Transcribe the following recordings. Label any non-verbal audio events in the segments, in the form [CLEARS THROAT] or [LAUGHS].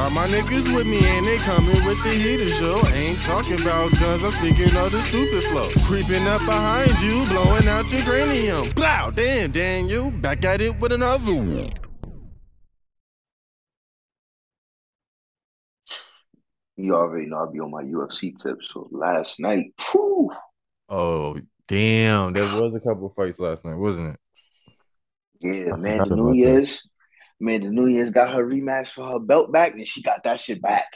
Got my niggas with me and they coming with the heater show. Ain't talking about guns, I'm speaking of the stupid flow. Creeping up behind you, blowing out your cranium. Blow, damn, Daniel, back at it with another one. You already know I'll be on my UFC tips. So last night, whew, Oh, damn. There was a couple of fights last night, wasn't it? yeah, I man, the about that. The Nunes got her rematch for her belt back, and she got that shit back.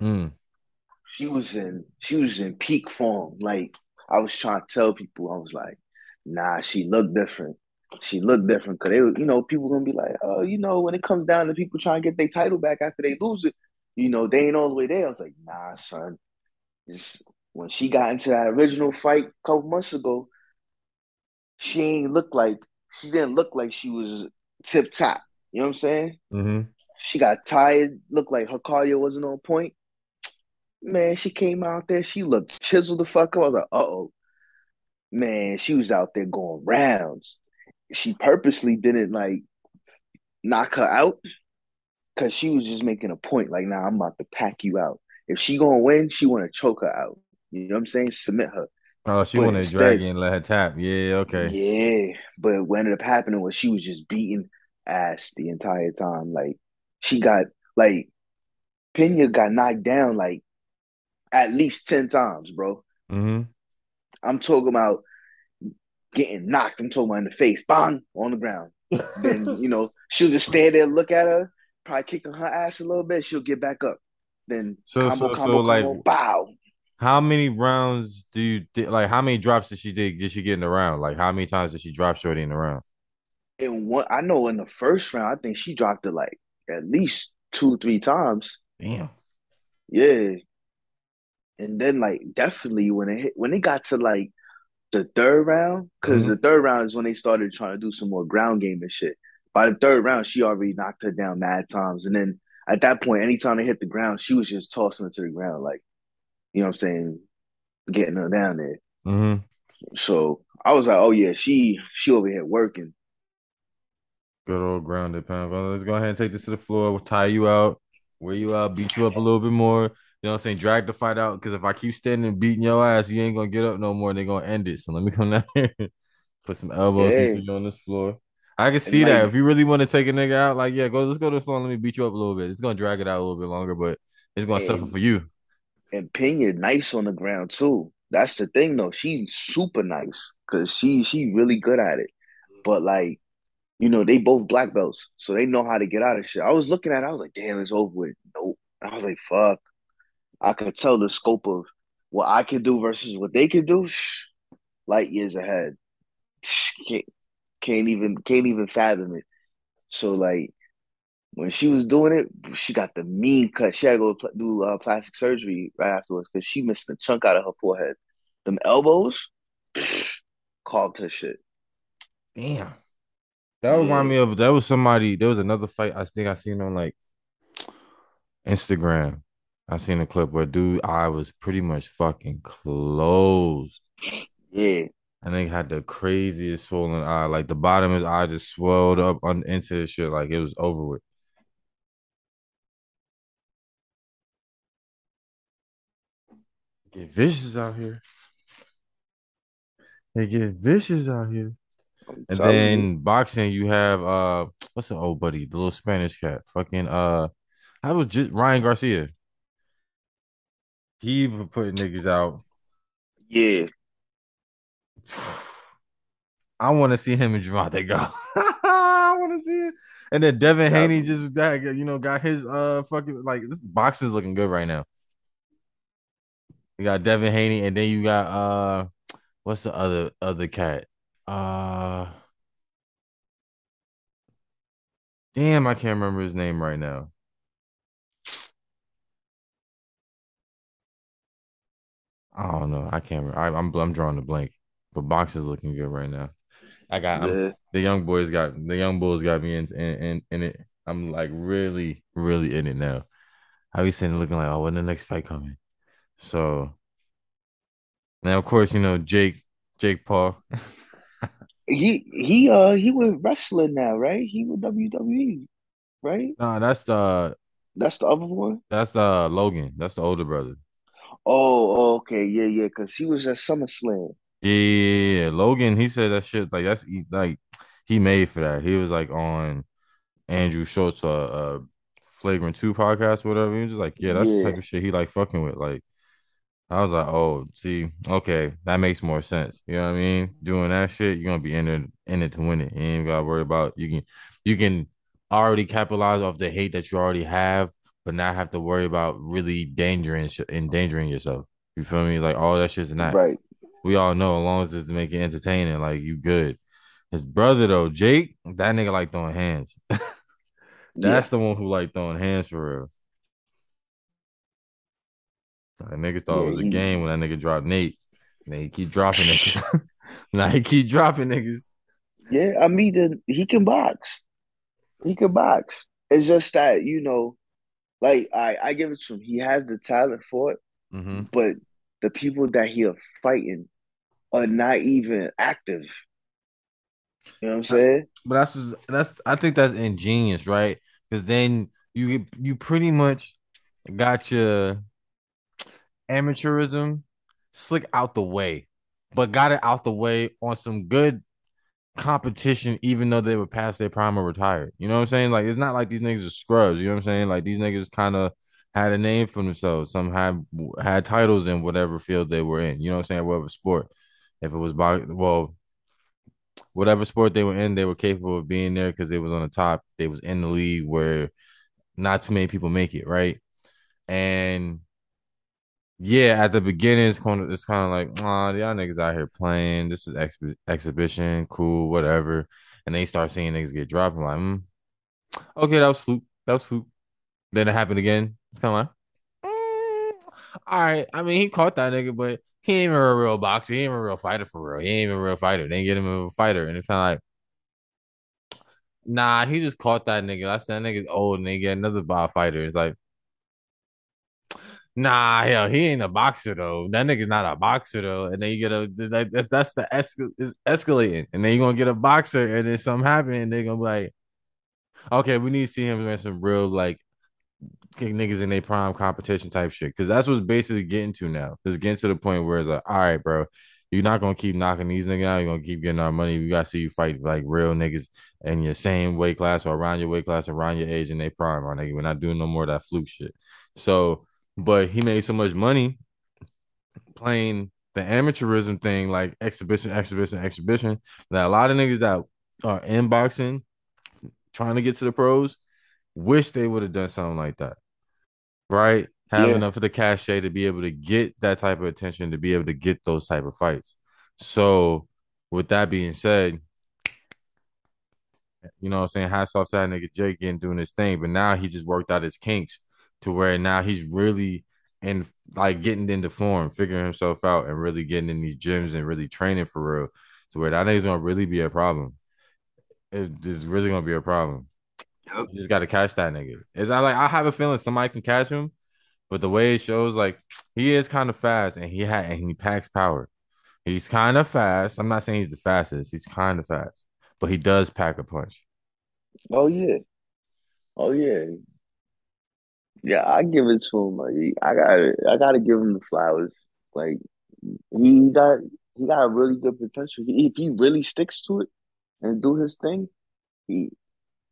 Mm. She was in, she was in peak form. Like I was trying to tell people, I was like, nah, she looked different. She looked different because they, were- you know, people gonna be like, oh, you know, when it comes down to people trying to get their title back after they lose it, you know, they ain't all the way there. I was like, nah, son. Just when she got into that original fight a couple months ago, she ain't look like she didn't look like she was tip top. You know what I'm saying? Mm-hmm. She got tired, looked like her cardio wasn't on point. Man, she came out there, she looked chiseled the fuck up. I was like, uh oh. Man, she was out there going rounds. She purposely didn't like knock her out because she was just making a point, like, nah, I'm about to pack you out. If she gonna win, she wanna choke her out. You know what I'm saying? Submit her. Oh, she But wanted instead- drag and let her tap. Yeah, okay. Yeah, but what ended up happening was she was just beating ass the entire time. Like she got like Pena got knocked down like at least ten times, bro. Mm-hmm. I'm talking about getting knocked. I'm talking about in the face, bang on the ground. Then [LAUGHS] you know she'll just stand there, look at her, probably kicking her ass a little bit. She'll get back up. Then So- combo, so- combo, so, like- combo, bow. How many rounds do you like? How many drops did she did did she get in the round? Like how many times did she drop Shorty in the round? And one, I know in the first round, I think she dropped it like at least two, three times. Damn. Yeah. And then like definitely when it hit, when it got to like the third round, because Mhm. the third round is when they started trying to do some more ground game and shit. By the third round, she already knocked her down mad times. And then at that point, anytime they hit the ground, she was just tossing her to the ground, like, you know what I'm saying, getting her down there. Mm-hmm. So I was like, oh yeah, she she over here working. Good old grounded pound. Let's go ahead and take this to the floor. We'll tie you out, wear you out, beat you up a little bit more. You know what I'm saying? Drag the fight out. Because if I keep standing beating your ass, you ain't gonna get up no more. And they're gonna end it. So let me come down [LAUGHS] here, put some elbows into you on this floor. I can see that. If you really want to take a nigga out, like yeah, go. Let's go to the floor. and Let me beat you up a little bit. It's gonna drag it out a little bit longer, but it's gonna suffer for you. And Pena nice on the ground too. That's the thing though. She's super nice because she she really good at it. But like, you know, they both black belts, so they know how to get out of shit. I was looking at it, I was like, damn, it's over with. Nope. I was like, fuck. I could tell the scope of what I could do versus what they could do. [SIGHS] Light years ahead. [SIGHS] Can't, can't even can't even fathom it. So like when she was doing it, she got the mean cut. She had to go pl- do uh, plastic surgery right afterwards because she missed a chunk out of her forehead. Them elbows, [SIGHS] called her shit. Damn. That remind me of that was somebody. There was another fight I think I seen on like Instagram. I seen a clip where dude I was pretty much fucking closed. Yeah, And they had the craziest swollen eye. Like the bottom of his eye just swelled up on, into the shit. Like it was over with. Get vicious out here. They get vicious out here. And telling then boxing, you have uh, what's the old buddy, the little Spanish cat, fucking uh, I was just Ryan Garcia. He been putting niggas out. yeah, [SIGHS] I want to see him and Gervonta go. [LAUGHS] I want to see it. And then Devin Yeah. Haney just got you know got his uh fucking like this box is looking good right now. You got Devin Haney, and then you got uh, what's the other other cat? Uh, damn, I can't remember his name right now. I don't know. I can't. Remember. I, I'm I'm drawing the blank. But box is looking good right now. I got yeah. the young boys got the young bulls got me in in in, in it. I'm like really really in it now. I be sitting looking like, oh, when the next fight coming? So now, of course, you know Jake Jake Paul. [LAUGHS] He he uh he was wrestling now, right? He was WWE, right? No, that's the That's the other one. That's uh Logan. That's the older brother. Oh, oh, okay, yeah, yeah, because he was at SummerSlam. Yeah, yeah, yeah, yeah. Logan, he said that shit like that's he, like he made for that. He was like on Andrew Schulz uh, uh Flagrant 2 podcast, whatever. He was just like, yeah, that's the type of shit he like fucking with. Like I was like, oh, see, okay, that makes more sense. You know what I mean? Doing that shit, you're gonna be in it in it to win it. You ain't gotta worry about you can you can already capitalize off the hate that you already have, but not have to worry about really endangering endangering yourself. You feel me? Like all that shit's that. right. We all know as long as it's making it entertaining, like you good. His brother though, Jake, that nigga like throwing hands. [LAUGHS] Yeah, That's the one who like throwing hands for real. Like, niggas thought it was a he, game when that nigga dropped Nate. And he keep dropping [LAUGHS] niggas. [LAUGHS] now he keep dropping niggas. yeah. I mean, the, he can box. He can box. It's just that you know, like I, I give it to him. He has the talent for it, hmm but the people that he are fighting are not even active. You know what I'm saying? But that's that's I think that's ingenious, right? Because then you you pretty much got your amateurism slick out the way, but got it out the way on some good competition, even though they were past their prime or retired. You know what I'm saying? Like it's not like these niggas are scrubs. You know what I'm saying? Like these niggas kind of had a name for themselves. Some had had titles in whatever field they were in. You know what I'm saying? Whatever sport. If it was box, well, whatever sport they were in, they were capable of being there because they was on the top. They was in the league where not too many people make it, right? And yeah, at the beginning, it's kind of it's kind of like, ah, y'all niggas out here playing. This is ex- exhibition, cool, whatever. And they start seeing niggas get dropped. I'm like, mm, okay, that was fluke. That was fluke. Then it happened again. It's kind of like, mm, all right. I mean, he caught that nigga, but he ain't even a real boxer. He ain't even a real fighter for real. He ain't even a real fighter. They get him a fighter, and it's kind of like, nah, he just caught that nigga. I said that nigga's old, and they get another bar fighter. It's like. Nah, hell, he ain't a boxer though. That nigga's not a boxer though. And then you get a that, that's that's the escal is escalating. And then you're gonna get a boxer, and then something happen, and they're gonna be like, okay, we need to see him in some real like kick niggas in their prime competition type shit. Cause that's what's basically getting to now. It's getting to the point where it's like, all right, bro, you're not gonna keep knocking these niggas out. You're gonna keep getting our money. We gotta see you fight like real niggas in your same weight class or around your weight class, around your age in their prime, my nigga. We're not doing no more of that fluke shit. So, but he made so much money playing the amateurism thing, like exhibition, exhibition, exhibition. That a lot of niggas that are in boxing trying to get to the pros wish they would have done something like that, right? Have Yeah. enough of the cachet to be able to get that type of attention, to be able to get those type of fights. So, with that being said, you know what I'm saying? Hats off to that nigga Jake getting doing his thing, but now he just worked out his kinks to where now he's really in like getting into form, figuring himself out, and really getting in these gyms and really training for real. To where that nigga's gonna really be a problem. It's really gonna be a problem. Yep. You just gotta catch that nigga. It's not like I have a feeling somebody can catch him, but the way it shows, like he is kind of fast and he had and he packs power. He's kind of fast. I'm not saying he's the fastest. He's kind of fast, but he does pack a punch. Oh yeah. Oh yeah. Yeah, I give it to him. Like I got I gotta give him the flowers. Like he got he got a really good potential. If he really sticks to it and do his thing, he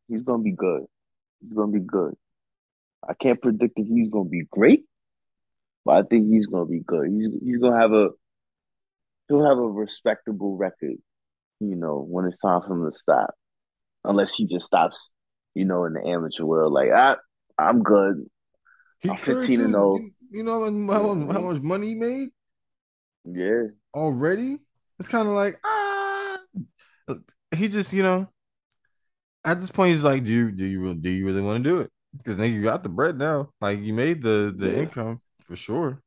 he's gonna be good. He's gonna be good. I can't predict if he's gonna be great, but I think he's gonna be good. He's he's gonna have a he'll have a respectable record, you know, when it's time for him to stop. Unless he just stops, you know, in the amateur world, like ah, I'm good. He I'm 15 and too. 0. You, know how, much- how much money he made Yeah, already? It's kind of like ah, he just you know at this point he's like, do you do you really, do you really want to do it? Because now you got the bread now, like you made the the yeah, income for sure.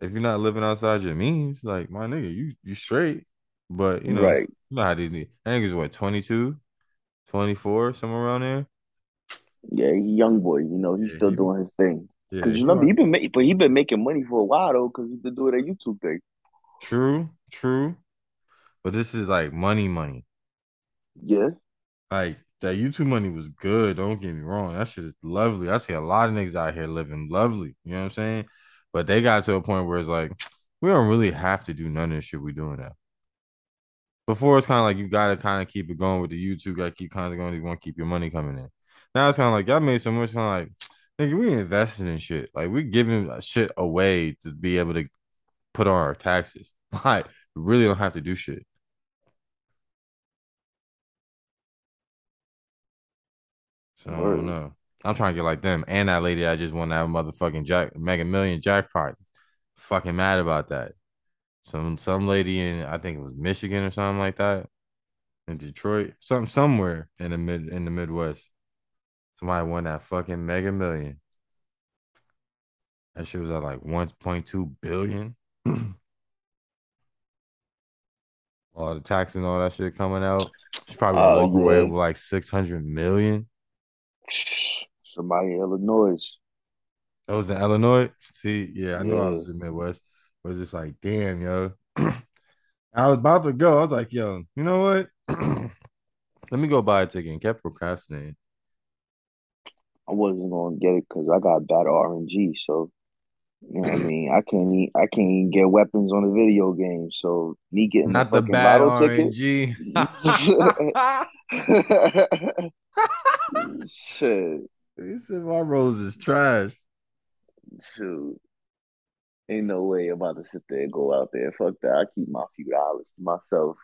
If you're not living outside your means, like my nigga, you you straight. But you know, right. you know how these niggas what 22, 24, somewhere around there. Yeah, he young boy, you know, he's Yeah, still he doing his thing. Cause you he remember he been ma- but he been making money for a while though, cause he been doing that YouTube thing. True, true. But this is like money, money. Yeah, Like that YouTube money was good. Don't get me wrong. That shit is lovely. I see a lot of niggas out here living lovely. You know what I'm saying? But they got to a point where it's like, [TSK] we don't really have to do none of this shit we doing now. Before it's kind of like you gotta kind of keep it going with the YouTube, gotta keep kind of going. You want to keep your money coming in. Now it's kind of like y'all made so much kind of like, nigga, we invested in shit. Like we giving shit away to be able to put on our taxes. [LAUGHS] Like we really don't have to do shit. So I don't know. I'm trying to get like them and that lady I just won that motherfucking jack mega million jackpot. Fucking mad about that. Some some lady in I think it was Michigan or something like that. In Detroit. Some somewhere in the mid in the Midwest. Somebody won that fucking mega million. That shit was at like 1.2 billion. [CLEARS THROAT] all the tax and all that shit coming out. She's probably uh, walk yeah. away with like 600 million. [SNIFFS] Somebody in Illinois. That was in Illinois. See, yeah, I know I was in Midwest. But it's just like, damn, yo. [CLEARS THROAT] I was about to go. I was like, yo, you know what? [CLEARS THROAT] Let me go buy a ticket and kept procrastinating. I wasn't gonna get it because I got bad RNG. So you know what I mean? I can't even, I can't even get weapons on the video game. So me getting not the, the bad RNG. ticket. [LAUGHS] Shit. He said my rose is trash. Shoot. Ain't no way I'm about to sit there and go out there. Fuck that. I keep my few dollars to myself.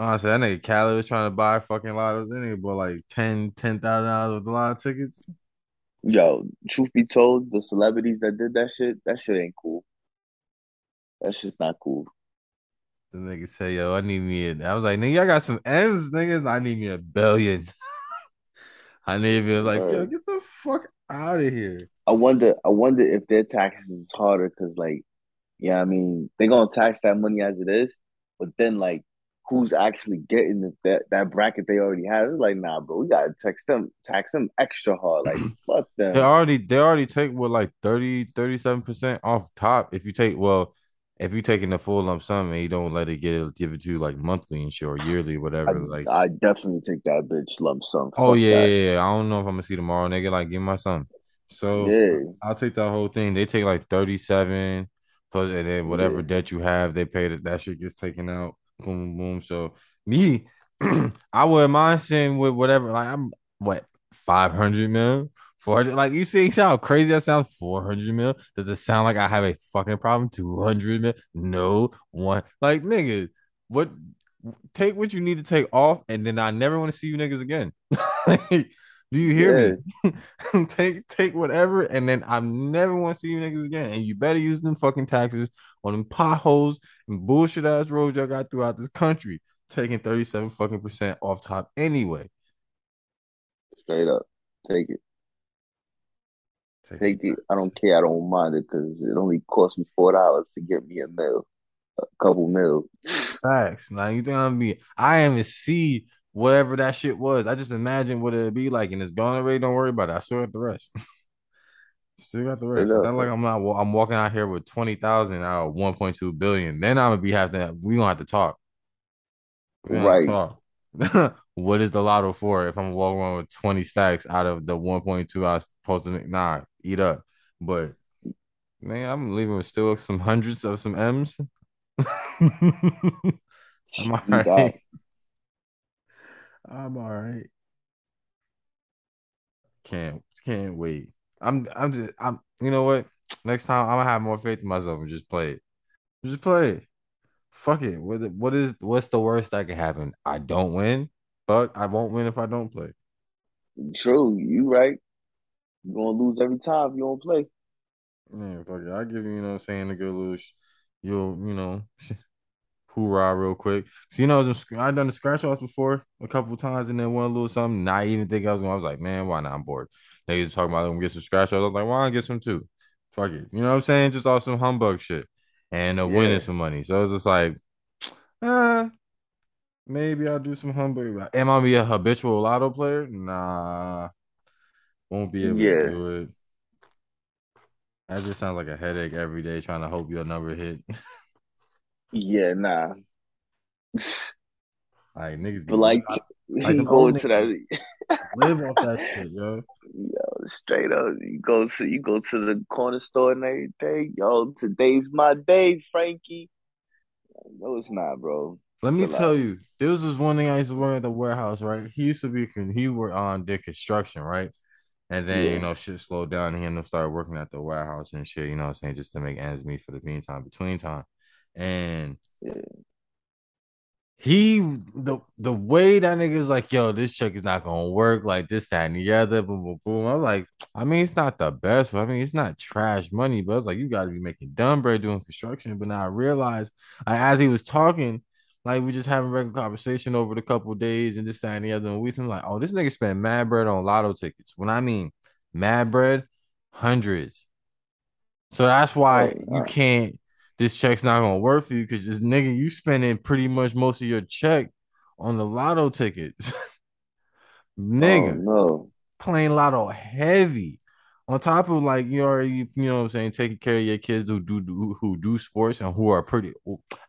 Honestly, that nigga Cali was trying to buy fucking lottos. That nigga bought like ten ten thousand dollars with a lot of tickets. Yo, truth be told, the celebrities that did that shit, that shit ain't cool. That shit's not cool. The nigga say, yo, I need me a, I was like, nigga, I got some M's, niggas. I need me a billion. [LAUGHS] I need me like, yo, get the fuck out of here. I wonder, I wonder if their taxes is harder because like, yeah, I mean, they're gonna tax that money as it is, but then like who's actually getting the, that that bracket they already have. It's like, nah, bro, we gotta tax them, tax them extra hard. Like, [CLEARS THROAT] fuck them. They already they already take what like 30, 37 percent off top. If you take well, if you taking the full lump sum and you don't let it get it give it to you like monthly and shit or yearly, whatever. I, like I definitely take that bitch lump sum. Oh yeah, yeah, yeah, I don't know if I'm gonna see tomorrow, nigga. Like, give my son. So yeah. I'll take that whole thing. They take like 37 plus and then whatever yeah. debt you have, they pay that that shit gets taken out boom, boom. So me, [CLEARS THROAT] I wouldn't mind seeing with whatever. Like I'm what five hundred mil, four hundred. Like you see how crazy that sounds. Four hundred mil. Does it sound like I have a fucking problem? Two hundred mil? No one. Like nigga, what? Take what you need to take off, and then I never want to see you niggas again. [LAUGHS] Do you hear yeah. me? [LAUGHS] take take whatever, and then I never want to see you niggas again. And you better use them fucking taxes on them potholes and bullshit ass roads y'all got throughout this country, taking 37 fucking percent off top anyway. Straight up. Take it. Take, Take it. I don't care. I don't mind it because it only cost me four dollars to get me a meal, a couple meals. Facts. Now you think I'm be? I even see whatever that shit was. I just imagine what it'd be like, and it's gone already. Don't worry about it. I still got the rest. [LAUGHS] still got the rest. It's not like I'm not. I'm walking out here with twenty thousand out of one point two billion. Then I'm gonna be having. We gonna have to talk. right. Talk. [LAUGHS] what is the lotto for? If I'm walking around with twenty stacks out of the one point two I was supposed to make, nah, eat up. But man, I'm leaving with still some hundreds of some M's. [LAUGHS] I'm all right. I'm all right. Can't can't wait. I'm I'm just I'm you know what? Next time I'm gonna have more faith in myself and just play it. Just play it. Fuck it. What what is what's the worst that can happen? I don't win, but I won't win if I don't play. True, you right. You're gonna lose every time if you don't play. Yeah, fuck it. I give you, you know what I'm saying, a good little you'll, you know, [LAUGHS] hoorah real quick. So you know, I done the scratch offs before a couple times, and then one little something. Not even think I was going. I was like, man, why not? I'm bored. They just talking about them get some scratch. I was like, why not get some too? Fuck it. You know what I'm saying? Just all some humbug shit, and uh, yeah. winning some money. So it's just like, uh, [SNIFFS] maybe I'll do some humbug. Am I be a habitual lotto player? Nah, won't be able yeah. to do it. That just sounds like a headache every day trying to hope your number hit. Yeah, nah. Like niggas, but like Like he them go to that. Live off that shit, yo. Yo, straight up, you go to you go to the corner store and everything. Yo, today's my day, Frankie. No, it's not, bro. Let me tell you, this was one thing I used to work at the warehouse, right? He used to be he worked on the construction, right? And then Yeah. you know shit slowed down and he ended up started working at the warehouse and shit, you know what I'm saying, just to make ends meet for the meantime, between time. And Yeah. He the the way that nigga was like, yo, this check is not gonna work, like this, that, and the other, boom, boom, boom. I was like, I mean, it's not the best, but I mean, it's not trash money, but it's like you gotta be making dumb bread doing construction. But now I realized, like, as he was talking, like we just having regular conversation over the couple days and this, that, and the other, and we I'm like, oh, this nigga spent mad bread on lotto tickets. When I mean mad bread, hundreds. So that's why you can't. This check's not gonna work for you because this nigga, you spending pretty much most of your check on the lotto tickets. [LAUGHS] Oh nigga, no. playing lotto heavy. On top of like you already, you know what I'm saying, taking care of your kids who do, do who do sports and who are pretty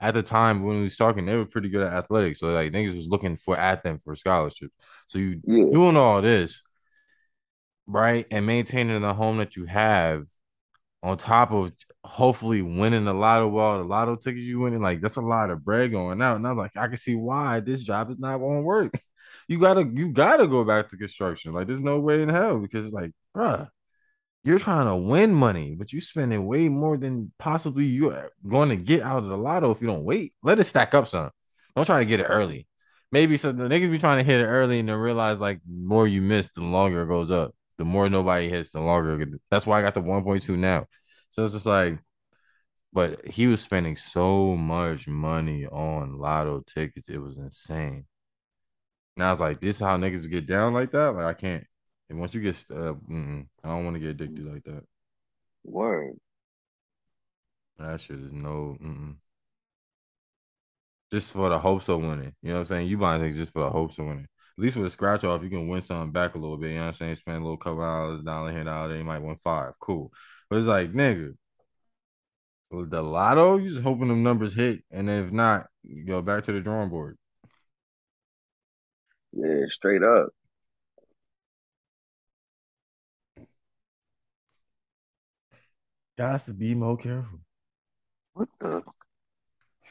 at the time when we was talking, they were pretty good at athletics. So like niggas was looking for at them for scholarships. So you Yeah. doing all this, right? And maintaining the home that you have on top of hopefully winning a the lotto well, the lotto tickets you winning, like that's a lot of bread going out. And I was like, I can see why this job is not gonna work. You gotta you gotta go back to construction. Like, there's no way in hell because it's like, bruh, you're trying to win money, but you're spending way more than possibly you're going to get out of the lotto if you don't wait. Let it stack up some. Don't try to get it early. Maybe so the niggas be trying to hit it early and then realize like the more you miss, the longer it goes up. The more nobody hits, the longer that's why I got the 1.2 now. So it's just like, but he was spending so much money on lotto tickets, it was insane. And I was like, this is how niggas get down like that? Like I can't. And once you get, uh, I don't want to get addicted like that. Word. That shit is no. Mm-mm. Just for the hopes of winning. You know what I'm saying? You buying things just for the hopes of winning. At least with a scratch off, you can win something back a little bit. You know what I'm saying? Spend a little couple hours, dollar here, dollar there. You might win five. Cool. But it's like, nigga, with the lotto, you just hoping them numbers hit. And if not, go back to the drawing board. Yeah, straight up. Got to be more careful. What the?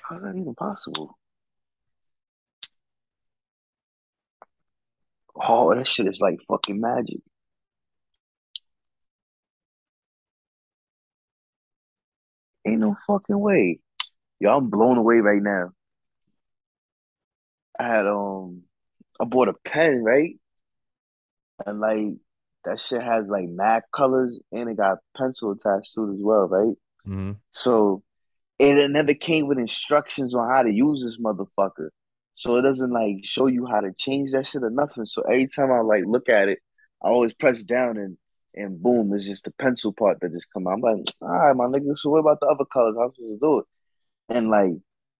How's that even possible? Oh, that shit is like fucking magic. Ain't no fucking way. Yo, I'm blown away right now. I had um I bought a pen, right? And like that shit has like mad colors and it got pencil attached to it as well, right? Mm-hmm. So and it never came with instructions on how to use this motherfucker. So it doesn't like show you how to change that shit or nothing. So every time I like look at it, I always press down and and boom, it's just the pencil part that just come out. I'm like, all right, my nigga, so what about the other colors? How am supposed to do it? And like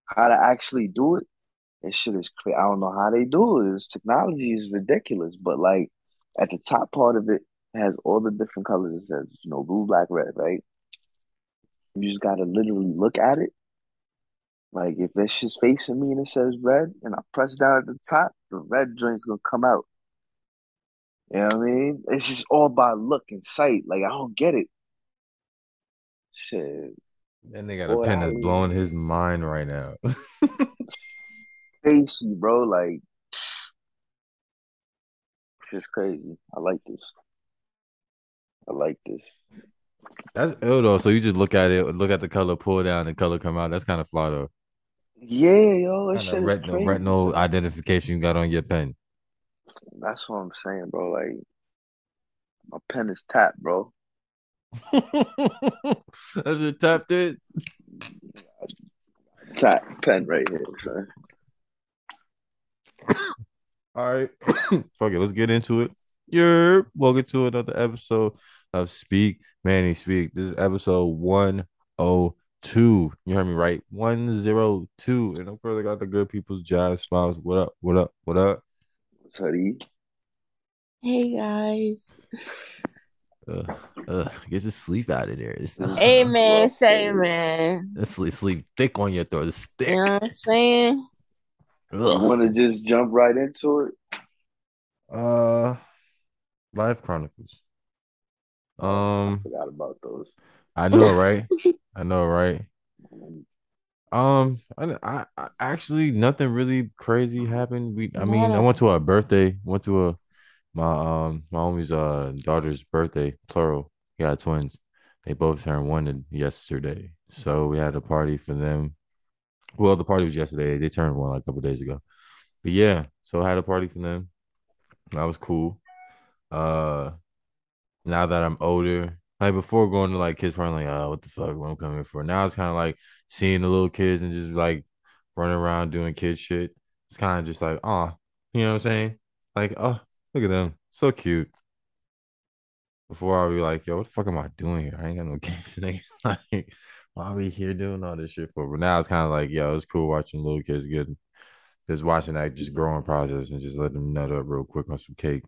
how to actually do it, this shit is crazy. I don't know how they do it. This technology is ridiculous. But like at the top part of it, it has all the different colors. It says, you know, blue, black, red, right? You just gotta literally look at it. Like if that shit's facing me and it says red, and I press down at the top, the red joint's gonna come out. You know what I mean? It's just all by look and sight. Like I don't get it. Shit, Then they got a pen that's blowing his mind right now. [LAUGHS] spacey, bro. Like it's just crazy. I like this. I like this. That's ill though. So you just look at it, look at the color, pull down, and color come out. That's kind of fly though. Yeah, yo, Kind shit retinal, crazy. retinal identification you got on your pen. That's what I'm saying, bro. Like my pen is tapped, bro. [LAUGHS] That's just tapped it. Tap pen right here, son. All right. [COUGHS] Fuck it. Let's get into it. You're welcome to another episode of Speak Manny Speak. This is episode oh 102. You heard me right. 102. And of course, I got the good people's jazz smiles. What up? What up? What up? Sorry. Hey guys. Uh, uh, get the sleep out of there. It's not, Amen. Well, Say man. That sleep, sleep thick on your throat. It's thick. You know what I'm saying? You want to just jump right into it? Uh, Life Chronicles. Oh, I Um, forgot about those. I [LAUGHS] know, right? I know, right? Um, I, I, actually nothing really crazy happened. We, I mean, I went to a birthday. Went to a my um my homie's uh daughter's birthday, plural. He got twins. They both turned one yesterday, so we had a party for them. Well, the party was yesterday. They turned one like a couple days ago. But yeah, so I had a party for them. That was cool. Uh, now that I'm older, like before going to like kids party, like, oh, what the fuck, what I'm coming for? Now it's kind of like seeing the little kids and just like running around doing kid shit. It's kind of just like, oh, you know what I'm saying? Like, oh, look at them, so cute. Before I'll be like, yo, what the fuck am I doing here? I ain't got no [LAUGHS] kids. Nigga. Like, why are we here doing all this shit for? But now it's kind of like, yo, it's cool watching little kids get just watching that just growing process and just let them nut up real quick on some cake.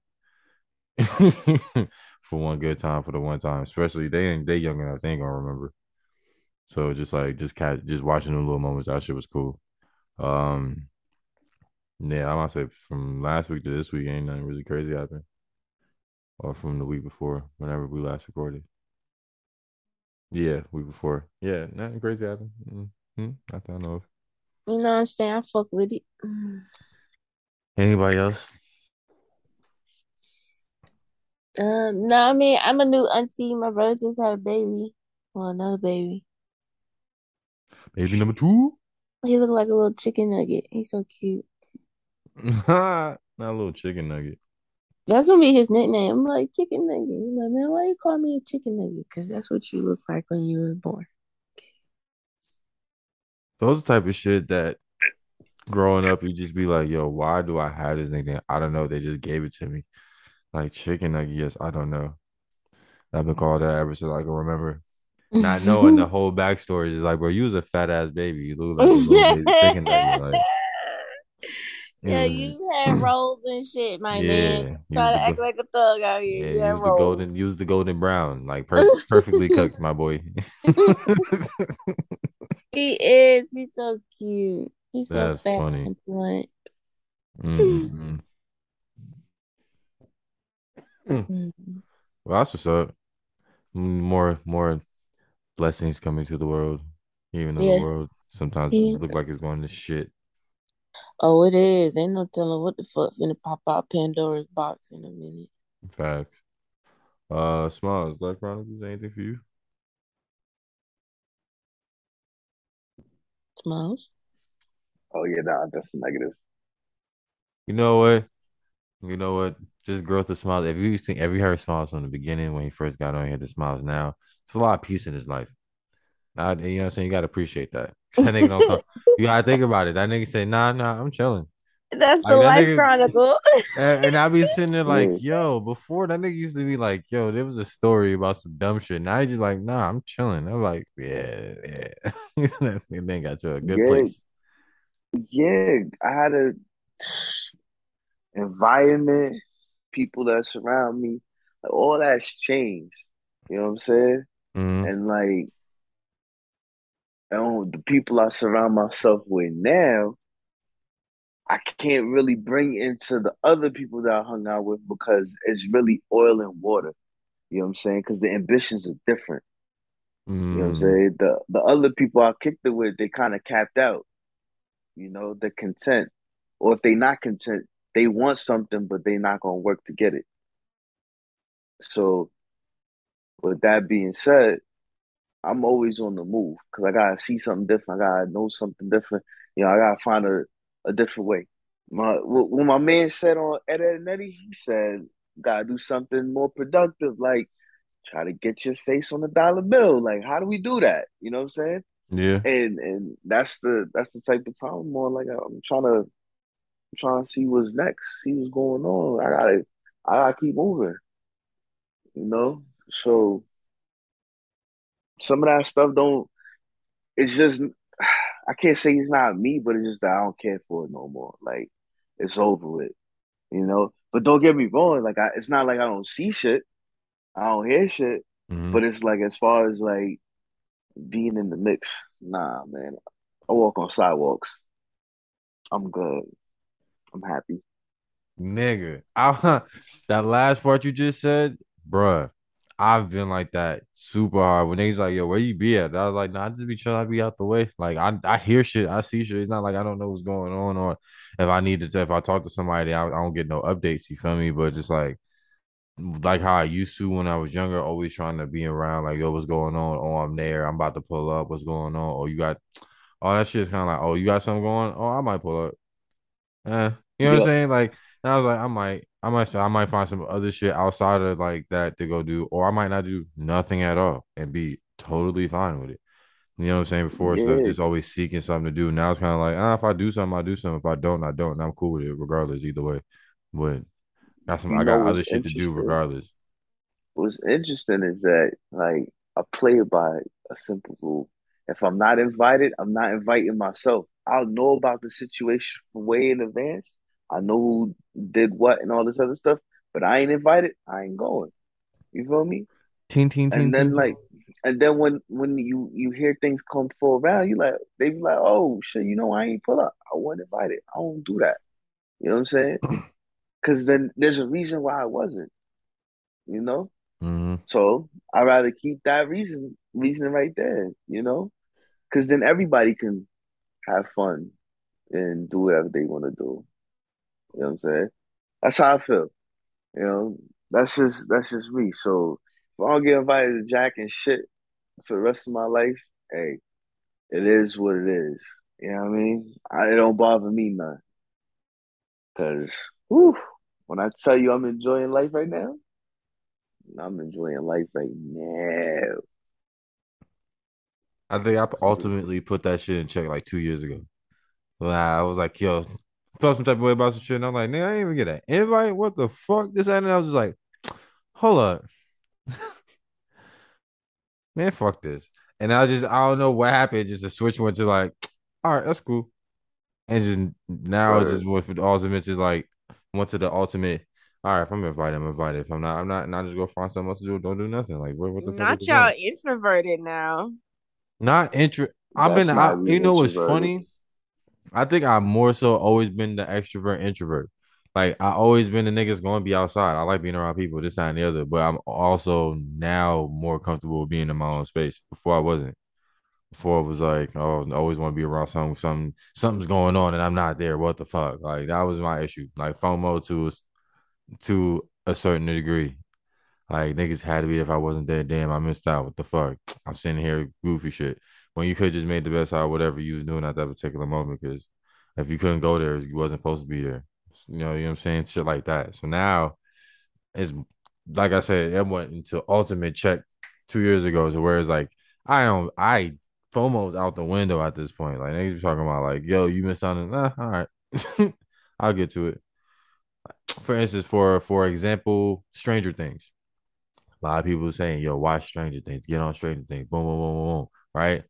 [LAUGHS] for one good time for the one time. Especially they ain't they young enough, they ain't gonna remember. So just like just cat just watching the little moments, that shit was cool. Um yeah, I might say from last week to this week ain't nothing really crazy happened. Or from the week before, whenever we last recorded. Yeah, week before. Yeah, nothing crazy happened. Mm-hmm. Not that I know of. You know what I'm saying? I fuck with it. Anybody else? Um, no, I mean I'm a new auntie. My brother just had a baby. Well, another baby. Baby number two? He look like a little chicken nugget. He's so cute. [LAUGHS] Not a little chicken nugget. That's gonna be his nickname. I'm like chicken nugget. He's like, man, why you call me a chicken nugget? Because that's what you look like when you was born. Those are type of shit that growing up you just be like, yo, why do I have this nickname? I don't know. They just gave it to me. Like chicken nuggets. I don't know. I've been called that ever since I can remember. Not knowing the [LAUGHS] whole backstory is like, bro, you was a fat ass baby. You look like a little chicken nugget. Like, [LAUGHS] Yeah, was- you had [CLEARS THROAT] rolls and shit, my man. yeah, Try use to the act go- like a thug out here. yeah, use the rolls. golden, use the golden brown, like per- [LAUGHS] perfectly cooked, my boy. He is. He's so cute. He's so That's fat funny. and blunt. Mhm. Mhm. Well, that's what's up. Mm, More, more blessings coming to the world, even though Yes. the world sometimes Yeah. look like it's going to shit. Oh, it is. Ain't no telling what the fuck finna pop out Pandora's box in a minute. In fact, uh, Smiles, Life Chronicles, anything for you? Smiles. Oh yeah, nah, that's negative. You know what? You know what? Just growth of smiles. If you think, you heard smiles from the beginning when he first got on here, the smiles now, It's a lot of peace in his life. I, you know what I'm saying? You gotta appreciate that. [LAUGHS] That nigga don't come. You gotta think about it. That nigga say, nah, nah, I'm chilling. That's the Like, that Life nigga- Chronicle. [LAUGHS] And, and I be sitting there like, yo, before that nigga used to be like, yo, there was a story about some dumb shit. Now he's just like, nah, I'm chilling. I'm like, yeah, yeah. [LAUGHS] that nigga got to a good Yeah. place. Yeah, I had a environment, people that surround me, like, all that's changed. You know what I'm saying? Mhm. And like, don't, the people I surround myself with now, I can't really bring into the other people that I hung out with because it's really oil and water. You know what I'm saying? Because the ambitions are different. You know what I'm Mm. saying? The the other people I kicked it with, they kind of capped out. You know, they're content. Or if they not content, they want something, but they're not gonna work to get it. So with that being said, I'm always on the move because I gotta see something different. I gotta know something different. You know, I gotta find a, a different way. My when my man said on Ed, Edd and Eddy, he said, "Gotta do something more productive, like try to get your face on the dollar bill. Like, how do we do that? You know what I'm saying? Yeah. And and that's the that's the type of time I'm on. Like, I'm trying to I'm trying to see what's next, see what's going on. I gotta I gotta keep moving. You know, so some of that stuff don't. It's just [SIGHS] I can't say it's not me, but it's just that I don't care for it no more. Like it's over with, you know. But don't get me wrong. Like I, it's not like I don't see shit, I don't hear shit. Mhm. But it's like as far as like being in the mix, nah, man. I walk on sidewalks. I'm good. I'm happy. nigga. I, [LAUGHS] that last part you just said, bruh. I've been like that super hard. When niggas like, yo, where you be at? I was like, nah, I just be trying to be out the way. Like I, I hear shit, I see shit. It's not like I don't know what's going on, or if I need to, if I talk to somebody, I, I don't get no updates. You feel me? But just like, like how I used to when I was younger, always trying to be around. Like, yo, what's going on? Oh, I'm there. I'm about to pull up. What's going on? Oh, you got, oh, that shit's kind of like, oh, you got something going? Oh, I might pull up. Eh, you know what I'm saying? Like, I was like, I might, I might, I might find some other shit outside of like that to go do, or I might not do nothing at all and be totally fine with it. You know what I'm saying? Before stuff, just always seeking something to do. Now it's kind of like, ah, if I do something, I do something. If I don't, I don't. And I'm cool with it, regardless, either way. But got some, you I got other shit to do, regardless. What's interesting is that like I play it by a simple rule. If I'm not invited, I'm not inviting myself. I'll know about the situation way in advance. I know who did what and all this other stuff, but I ain't invited. I ain't going. You feel me? Teen, teen, teen, And then like, and then when when you you hear things come full around, you like they be like, oh shit, you know I ain't pull up. I wasn't invited. I don't do that. You know what I'm saying? [CLEARS THROAT] Because then there's a reason why I wasn't. You know. hmm So I'd rather keep that reason reason right there, you know? Because then everybody can have fun and do whatever they want to do. You know what I'm saying? That's how I feel. You know, that's just that's just me. So if I don't get invited to Jack and shit for the rest of my life, hey, it is what it is. You know what I mean? I, it don't bother me none. Cause whew, when I tell you I'm enjoying life right now, I'm enjoying life right now. I think I ultimately put that shit in check like two years ago. I was like, yo, felt some type of way about some shit. And I'm like, nigga, I didn't even get an invite. What the fuck? This and. I was just like, hold up. [LAUGHS] man, fuck this. And I just, I don't know what happened. Just a switch went to like, all right, that's cool. And just now it's just went for the ultimate to like, went to the ultimate. All right, if I'm invited, I'm invited. If I'm not, I'm not. Not just go find something else to do. Don't do nothing. Like, what, what the fuck Not y'all introverted now. Not interest. I've been, I, you know, what's funny? I think I've more so always been the extrovert introvert. Like I always been the niggas going to be outside. I like being around people, this time and the other. But I'm also now more comfortable being in my own space. Before I wasn't. Before it was like, oh, I always want to be around something, something, something's going on and I'm not there. What the fuck? Like that was my issue. Like FOMO to to a certain degree. Like niggas had to be if I wasn't there. Damn, I missed out. What the fuck? [TSK] I'm sitting here goofy shit. When you could just made the best out of whatever you was doing at that particular moment. Because if you couldn't go there, you wasn't supposed to be there. You know, you know what I'm saying? Shit like that. So now it's like I said, it went into ultimate check two years ago. So where it's like I don't I FOMO's out the window at this point. Like niggas be talking about like, yo, you missed out on nah, all right. [LAUGHS] I'll get to it. For instance, for for example, Stranger Things. A lot of people saying, yo, watch Stranger Things, get on Stranger Things, boom, boom, boom, boom, boom. Right?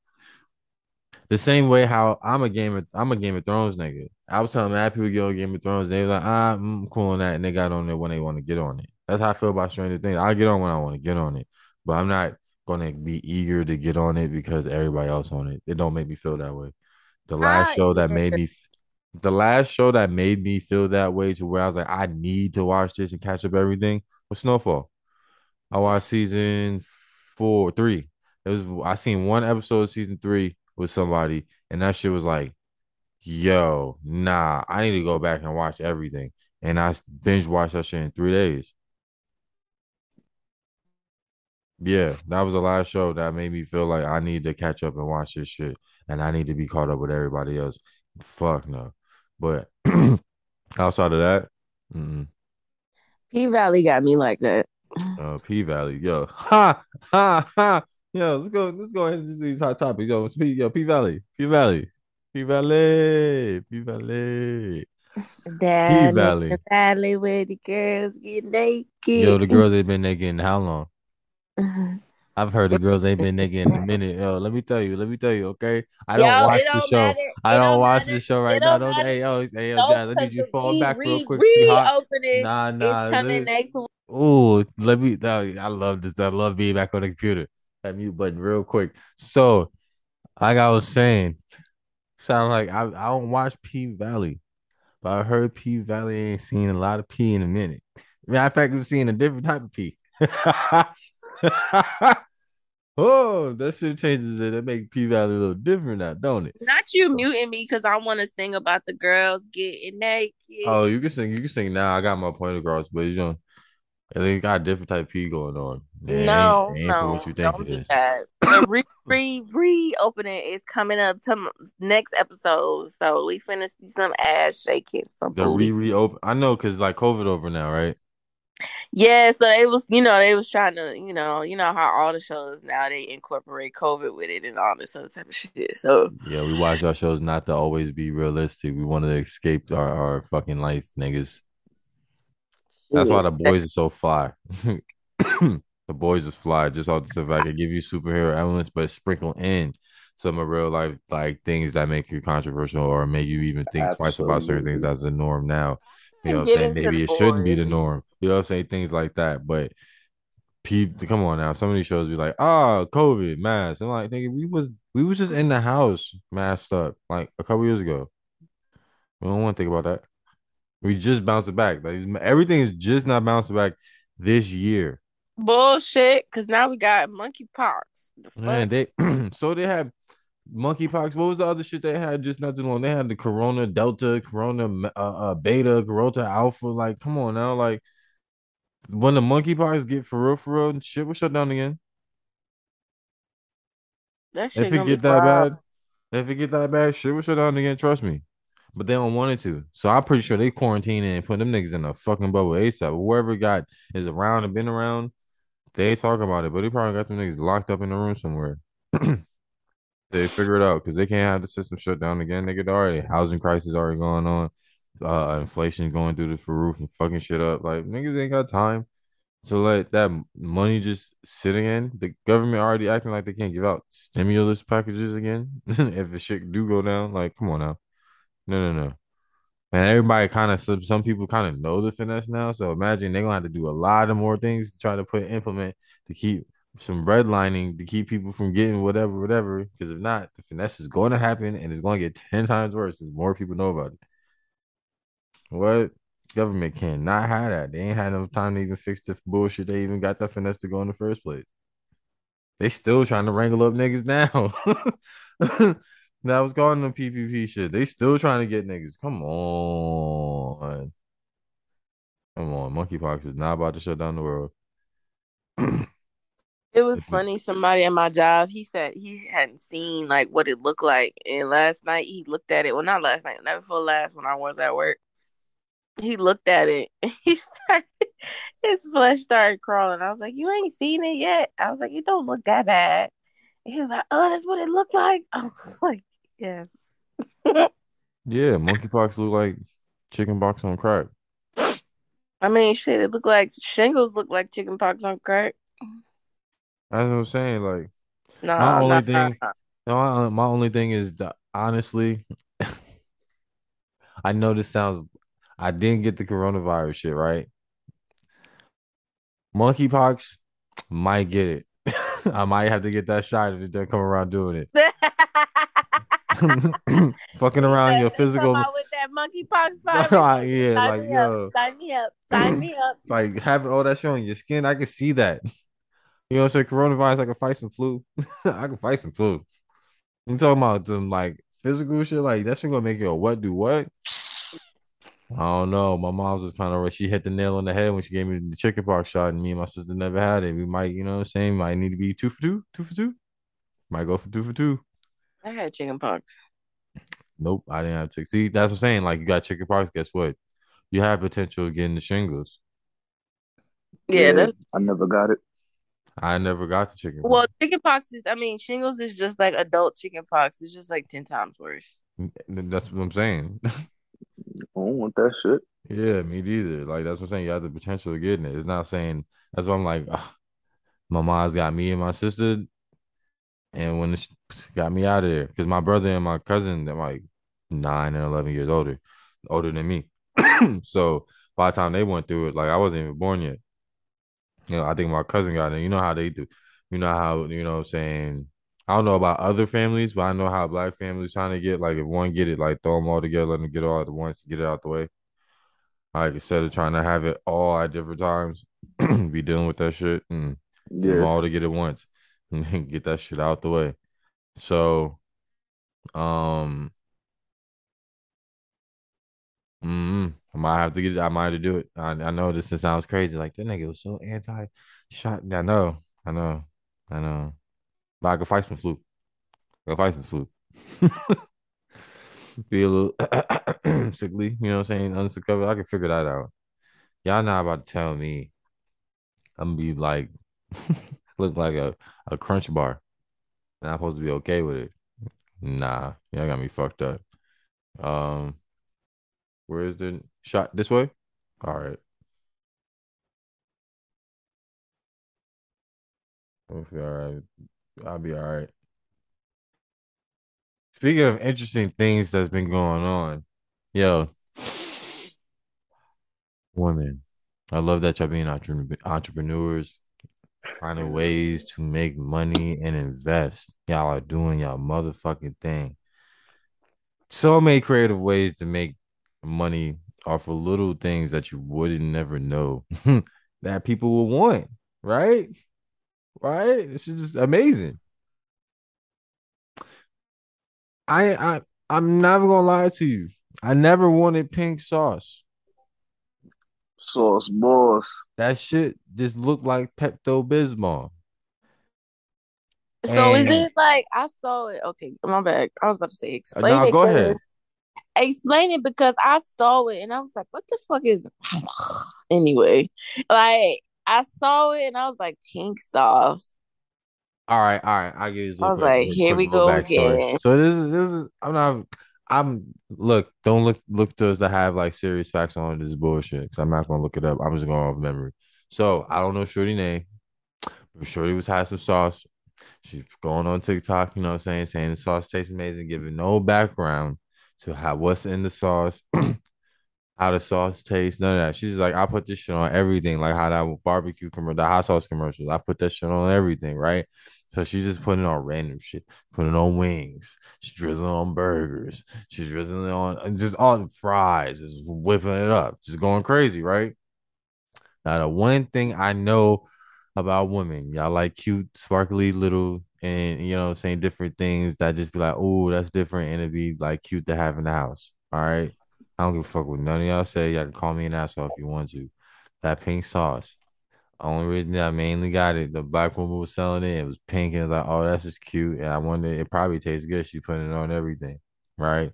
The same way how I'm a game of I'm a Game of Thrones nigga. I was telling mad people get on Game of Thrones, they was like, ah, I'm cool on that, and they got on there when they want to get on it. That's how I feel about Stranger Things. I get on when I want to get on it, but I'm not gonna be eager to get on it because everybody else on it. It don't make me feel that way. The last I show that made me, the last show that made me feel that way to where I was like, I need to watch this and catch up everything was Snowfall. I watched season four, three. It was I seen one episode of season three with somebody, and that shit was like, yo, nah, I need to go back and watch everything. And I binge watched that shit in three days. Yeah, that was the last show that made me feel like I need to catch up and watch this shit, and I need to be caught up with everybody else. Fuck no, but [CLEARS THROAT] outside of that, mm P Valley got me like that. Uh, P Valley, yo, [LAUGHS] ha ha ha, yo, let's go, let's go ahead and do these hot topics, yo, P, yo, P Valley, P Valley, P Valley, P Valley, P in the Valley, valley where the girls get naked. yo, the girls ain't been naked in how long? [LAUGHS] I've heard the girls ain't been naked in a minute. Yo, let me tell you, let me tell you, okay? I don't Yo, watch the don't show. matter. I don't don't watch the show right now. don't matter. hey yo, hey yo, No, Jazz, I need you fall re back real quick, sweetheart. reopening Nah, nah. coming Let me, next ooh, let me I love this. I love being back on the computer. That mute button real quick. So, like I was saying, sound like I, I don't watch P Valley. but I heard P Valley ain't seen a lot of P in a minute. Matter of fact, we've seen a different type of P. [LAUGHS] oh, that shit changes it. That make P Valley a little different now, don't it? Not you muting me because I want to sing about the girls getting naked. Oh, you can sing. You can sing now. I got my point across, but you know, they got a different type of P going on. It no, ain't, ain't no, what you think don't it do is. that. The re [LAUGHS] re reopening is coming up to next episode, so we finna see some ass shaking, some The re reopen. I know because like COVID over now, right? Yeah, so they was, you know, they was trying to, you know, you know how all the shows now they incorporate COVID with it and all this other type of shit. So Yeah, we watch our shows not to always be realistic. We want to escape our, our fucking life, niggas. That's why the boys are so fly. [COUGHS] the boys is fly just off the stuff I can give you superhero elements, but sprinkle in some of real life like things that make you controversial or make you even think twice about certain things Absolutely. as the norm now. You know what I'm saying? Maybe it shouldn't be the norm. You know what I'm saying? Things like that. But people come on now. Some of these shows be like, ah, COVID, mask. I'm like, nigga, we was we was just in the house masked up like a couple years ago. We don't want to think about that. We just bounced it back. Like everything is just not bouncing back this year. bullshit. Cause now we got monkeypox. The fuck? Man, they [CLEARS THROAT] so they had monkeypox. What was the other shit they had just not too long? They had the Corona Delta, Corona uh, uh, Beta, Corona Alpha. Like, come on now, like when the monkeypox get for real, for real, shit will shut down again. that shit If it get that wild. bad, if it get that bad, shit will shut down again. Trust me. But they don't want it to. So I'm pretty sure they quarantining and put them niggas in a fucking bubble ASAP. Whoever got is around and been around, they talk about it. But they probably got them niggas locked up in the room somewhere. [CLEARS THROAT] they figure it out because they can't have the system shut down again. Nigga, already housing crisis already going on. Uh, inflation going through the roof and fucking shit up. Like niggas ain't got time to let that money just sit in. The government already acting like they can't give out stimulus packages again. [LAUGHS] if the shit do go down, like come on now. No, no, no. And everybody kind of some, people kind of know the finesse now. So imagine they're gonna have to do a lot of more things to try to put implement to keep some redlining to keep people from getting whatever, whatever. Because if not, the finesse is going to happen and it's going to get ten times worse as more people know about it. What government cannot have that? They ain't had enough time to even fix the bullshit. They even got that finesse to go in the first place. They still trying to wrangle up niggas now. [LAUGHS] that was calling them PPP shit. They still trying to get niggas. Come on. Come on. Monkeypox is not about to shut down the world. [CLEARS THROAT] It was funny. Somebody at my job, he said he hadn't seen like what it looked like, and last night he looked at it. Well, not last night, never before last when I was at work. He looked at it. And [LAUGHS] he started. His flesh started crawling. I was like, "You ain't seen it yet." I was like, "It don't look that bad." And he was like, "Oh, that's what it looked like." [LAUGHS] I was like, "Yes." Yeah, monkeypox look like chicken pox on crack. I mean, shit. It looked like shingles look like chicken pox on crack. That's what I'm saying. Like No, my only no, thing, no. no, my, only thing is that honestly, [LAUGHS] I know this sounds. I didn't get the coronavirus shit right. Monkeypox might get it. [LAUGHS] I might have to get that shot if they come around doing it. [LAUGHS] [LAUGHS] Fucking around your physical, with that monkeypox [LAUGHS] virus. yeah, Sign like me yo, up. Sign me up. [CLEARS THROAT] Sign me up. like having all that shit on your skin, I can see that. You know what I'm saying? Coronavirus, I can fight some flu. [LAUGHS] I can fight some flu. You talking about some like physical shit, like that shit gonna make you a what do what? I don't know. My mom's just trying to she hit the nail on the head when she gave me the chicken pox shot, and me and my sister never had it. We might, you know what I'm saying, might need to be two for two, two for two. Might go for two for two. I had chicken pox. Nope, I didn't have chicken. See, that's what I'm saying. Like you got chicken pox, guess what? You have potential of getting the shingles. Yeah, that's I never got it. I never got the chicken well, pox. chicken pox is. I mean, shingles is just like adult chicken pox. It's just like ten times worse. That's what I'm saying. [LAUGHS] I don't want that shit. Yeah, me neither. Like that's what I'm saying. You have the potential of getting it. It's not saying that's why I'm like, ugh, my mom's got me and my sister, and when it got me out of there, because my brother and my cousin, they're like nine and eleven years older, older than me. [CLEARS THROAT] so by the time they went through it, like I wasn't even born yet. You know, I think my cousin got it. You know how they do. You know how you know what I'm saying I don't know about other families, but I know how black families trying to get like if one get it, like throw them all together, let them get all at once, get it out the way. Like instead of trying to have it all at different times, [CLEARS THROAT] be dealing with that shit and get Yeah. all together once and [LAUGHS] then get that shit out the way. So, um, mm, I might have to get. I might have to do it. I, I know this sounds crazy. Like that nigga was so anti-shot. I know. I know. I know. But I could fight some flu. Could fight some flu. [LAUGHS] Be a little [COUGHS] sickly, you know what I'm saying? Unsuccessful. I can figure that out. Y'all not about to tell me I'm gonna be like [LAUGHS] look like a, a crunch bar. And I'm supposed to be okay with it. Nah, y'all got me fucked up. Um, where is the shot? This way? All right. I'll be all right. I'll be all right. Speaking of interesting things that's been going on, yo, women. I love that y'all being entre- entrepreneurs, finding ways to make money and invest. Y'all are doing y'all motherfucking thing. So many creative ways to make money off of little things that you wouldn't never know [LAUGHS] that people will want, right? Right? This is just amazing. I I I'm never gonna lie to you. I never wanted pink sauce. Sauce boss. That shit just looked like Pepto Bismol. So is it like I saw it? Okay, my bad. I was about to say uh, explain no, it go 'cause ahead. explain it because I saw it and I was like, what the fuck is [SIGHS] anyway? Like I saw it and I was like, pink sauce. All right, all right. I'll give you a I was quick, like, here we go backstory. again. So this is this is I'm not I'm look, don't look look to us to have like serious facts on this bullshit because I'm not gonna look it up. I'm just going off memory. So I don't know Shorty name. but Shorty was had some sauce. She's going on TikTok, you know what I'm saying, saying the sauce tastes amazing, giving no background to how what's in the sauce, [CLEARS THROAT] how the sauce tastes, none of that. She's like, I put this shit on everything, like how that barbecue commercial, the hot sauce commercials. I put that shit on everything, right? So she's just putting on random shit, putting on wings. She's drizzling on burgers. She's drizzling on just all the fries, just whipping it up, just going crazy, right? Now, the one thing I know about women, y'all like cute, sparkly little, and you know saying, different things that just be like, oh, that's different, and it'd be like cute to have in the house. All right. I don't give a fuck what none of y'all say. Y'all can call me an asshole if you want to. That pink sauce. Only reason I mainly got it, the black woman was selling it. It was pink, and it was like, oh, that's just cute. And I wonder, it probably tastes good. She put it on everything, right?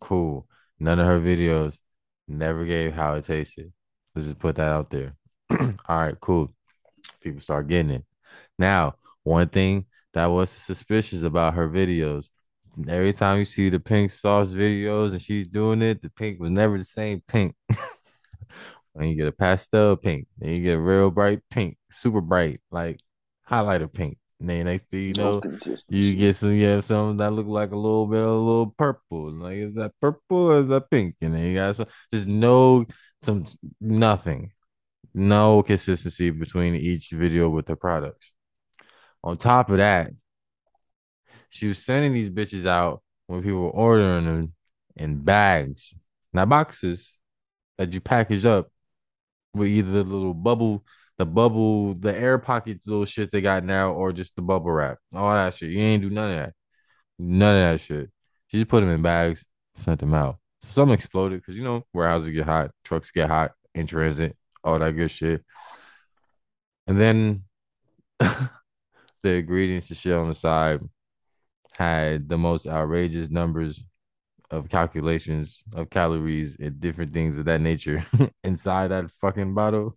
Cool. None of her videos never gave how it tasted. Let's just put that out there. [CLEARS THROAT] All right, cool. People start getting it. Now, one thing that was suspicious about her videos, every time you see the pink sauce videos and she's doing it, the pink was never the same pink. [LAUGHS] when you get a pastel pink, then you get a real bright pink, super bright, like highlighter pink. And then next thing you know, you get some, you have some that look like a little bit of a little purple. Like, is that purple or is that pink? And then you got some, just no, some, nothing, no consistency between each video with the products. On top of that, she was sending these bitches out when people were ordering them in bags, not boxes that you package up with either the little bubble, the bubble, the air pocket little shit they got now, or just the bubble wrap. All that shit. You ain't do none of that. None of that shit. She just put them in bags, sent them out. So some exploded because you know warehouses get hot, trucks get hot in transit, all that good shit. And then [LAUGHS] the ingredients to shit on the side had the most outrageous numbers of calculations of calories and different things of that nature [LAUGHS] inside that fucking bottle.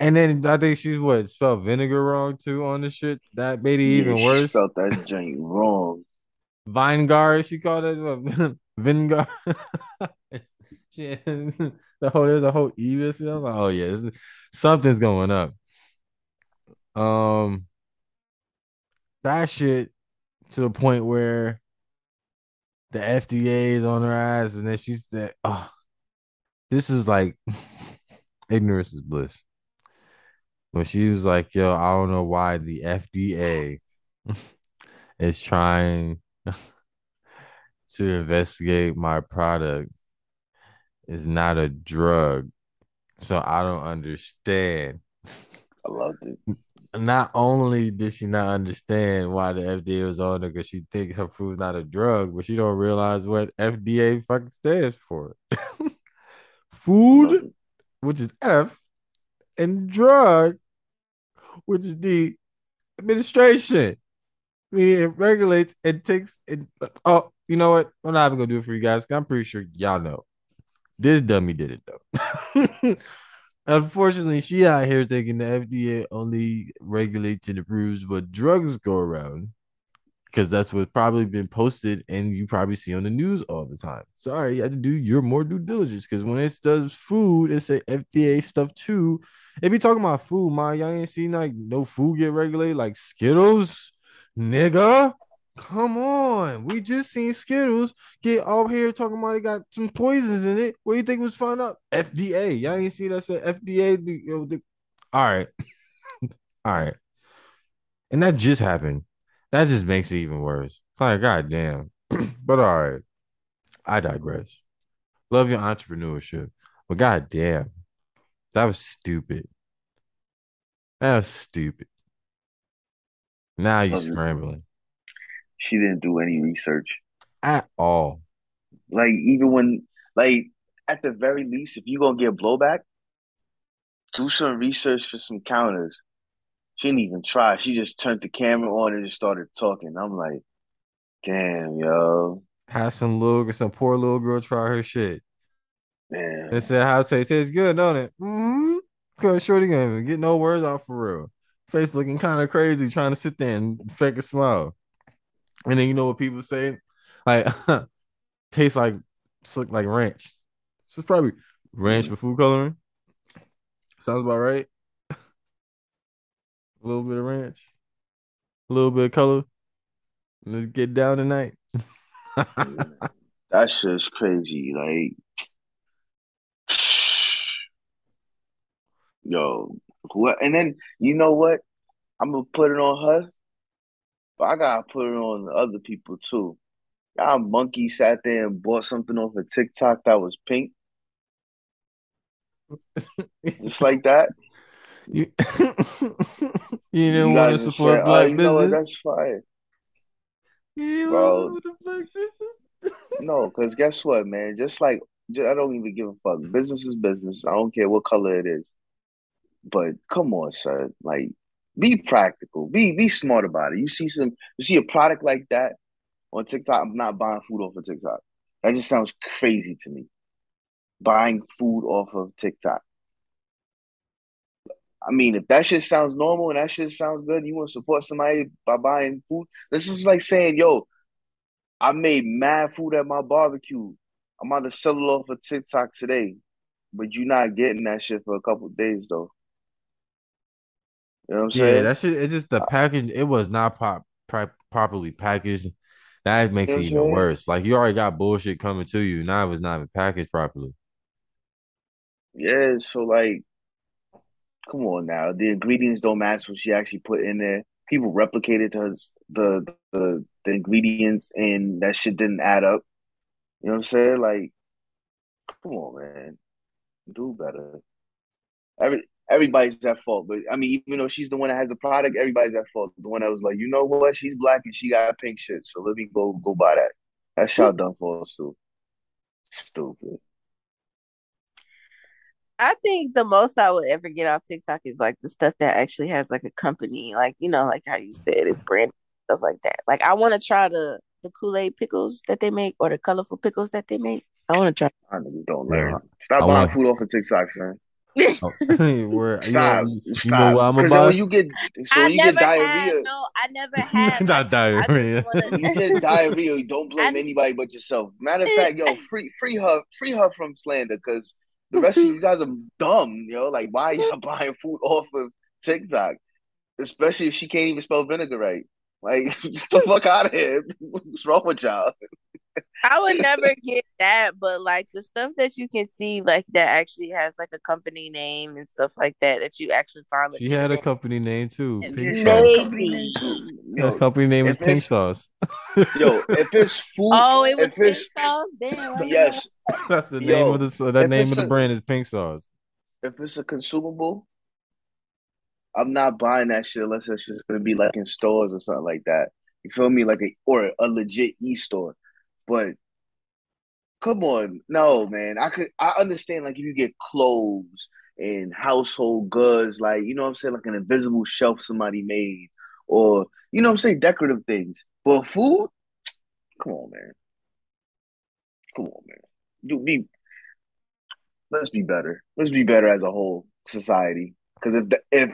And then I think she's what spelled vinegar wrong too on the shit. That made it Yeah, even she worse. spelled that joint wrong. Vinegar, she called it what, [LAUGHS] vinegar. [LAUGHS] she, the whole there's a whole E. I was like, oh yeah, this- something's going up. Um, that shit to the point where the FDA is on her ass, and then she's that. Oh, this is like [LAUGHS] ignorance is bliss. When she was like, "Yo, I don't know why the FDA [LAUGHS] is trying [LAUGHS] to investigate my product is not a drug. So I don't understand. I loved it. Not only did she not understand why the FDA was on her because she think her food's not a drug, but she don't realize what FDA fucking stands for. [LAUGHS] Food, which is F, and drug, which is the administration. Meaning it regulates and takes it. Oh, you know what? I'm not even gonna do it for you guys. I'm pretty sure y'all know. This dummy did it though. [LAUGHS] Unfortunately, she out here thinking the FDA only regulates and approves what drugs go around because that's what's probably been posted and you probably see on the news all the time. Sorry, you had to do your more due diligence because when it does food, it's a FDA stuff too. If you talking about food, my y'all ain't seen like no food get regulated like Skittles, nigga. Come on, we just seen Skittles get off here talking about it got some poisons in it. What do you think was found out? FDA. Y'all ain't see that said FDA. The, you the... All right, [LAUGHS] all right, and that just happened. That just makes it even worse. Like, goddamn. [CLEARS THROAT] but all right, I digress. Love your entrepreneurship, but goddamn, that was stupid. That was stupid. Now you're scrambling she didn't do any research at all. Like even when like at the very least, if you gonna get blowback, do some research for some counters. She didn't even try. She just turned the camera on and just started talking. I'm like, damn, yo. Have some little some poor little girl try her shit. Damn. And said how it tastes. Good, don't it? Mm-hmm. Cause Shorty gonna get no words out for real. Face looking kind of crazy, trying to sit there and fake a smile. And then you know what people say? Like [LAUGHS] tastes like slick like ranch. So it's probably ranch mm-hmm. for food coloring. Sounds about right. [LAUGHS] a little bit of ranch, a little bit of color. Let's get down tonight. [LAUGHS] That's just crazy. Like, [SIGHS] yo, what? And then you know what? I'm gonna put it on her but I gotta put it on other people too. Y'all monkey sat there and bought something off of TikTok that was pink. Just like that. [LAUGHS] You, [LAUGHS] you didn't want to support said, black oh, you business. Know what? That's fire. You Bro. no, because guess what, man? Just like just, I don't even give a fuck. Business is business. I don't care what color it is. But come on, sir. Like be practical. Be be smart about it. You see some you see a product like that on TikTok. I'm not buying food off of TikTok. That just sounds crazy to me. Buying food off of TikTok. I mean, if that shit sounds normal and that shit sounds good, you want to support somebody by buying food. This is like saying, yo, I made mad food at my barbecue. I'm about to sell it off of TikTok today, but you're not getting that shit for a couple days though. You know what I'm yeah, saying? that shit. It's just the uh, package. It was not pop, properly packaged. That makes you know it even worse. Like you already got bullshit coming to you. Now it was not even packaged properly. Yeah, so like, come on now. The ingredients don't match what she actually put in there. People replicated the the the, the ingredients, and that shit didn't add up. You know what I'm saying? Like, come on, man, do better. Every everybody's at fault. But I mean, even though she's the one that has the product, everybody's at fault. The one that was like, you know what, she's black and she got pink shit, so let me go go buy that. That shot done for us too. Stupid. I think the most I would ever get off TikTok is like the stuff that actually has like a company, like you know, like how you said, it's brand stuff like that. Like I want to try the the Kool Aid pickles that they make or the colorful pickles that they make. I want to try. I niggas don't learn. Stop buying food off of TikTok, man. Oh, [LAUGHS] where, stop, you know, stop. You know what I'm about? when you get, so when [LAUGHS] you get diarrhea, had, [LAUGHS] no, I never had. Not diarrhea. Wanna... you get diarrhea. Don't blame I... anybody but yourself. Matter of fact, yo, free, free her, free her from slander, because the rest of you guys are dumb. Yo, like why y'all buying food off of TikTok, especially if she can't even spell vinegar right. Like, get the fuck out of here. What's wrong with y'all? I would [LAUGHS] never get that, but like the stuff that you can see, like that actually has like a company name and stuff like that, that you actually find. She had a company name too. Maybe. Yo, the company name is Pink Sauce. yo, if [LAUGHS] it's food, Oh, it was pink sauce. Damn. Yes, That's the Yo, name of the the if name it's of the a- brand is Pink Sauce. if it's a consumable, I'm not buying that shit unless it's just gonna be like in stores or something like that. You feel me? Like a or a legit e store. But come on, no man. I could I understand like if you get clothes and household goods, like you know what I'm saying, like an invisible shelf somebody made, or you know what I'm saying, decorative things. But food, come on, man. Come on, man. Do be let's be better. Let's be better as a whole society. Because if the, if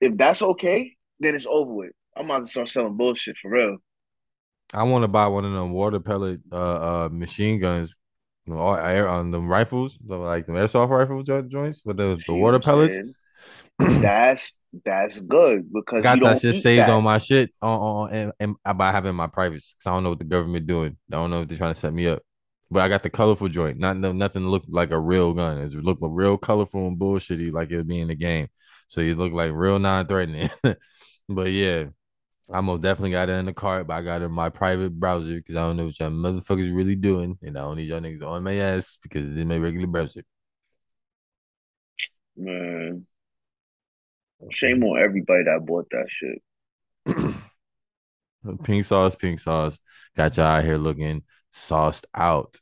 if that's okay, then it's over with. I'm about to start selling bullshit for real. I want to buy one of them water pellet uh uh machine guns, you know, all air on them rifles, like the airsoft rifle jo- joints with the, the water pellets. That's that's good because got that don't shit saved that. on my shit on, on and, and I I it in my privates because I don't know what the government doing. I don't know if they're trying to set me up. But I got the colorful joint, not no nothing look like a real gun. It's look real colorful and bullshitty like it would be in the game. So you look like real non-threatening. [LAUGHS] but yeah, I most definitely got it in the cart, but I got it in my private browser because I don't know what y'all motherfuckers really doing, and I don't need y'all niggas on my ass because it's in my regular browser. Man, shame on everybody that bought that shit. [CLEARS THROAT] pink sauce, pink sauce. Got y'all out here looking sauced out.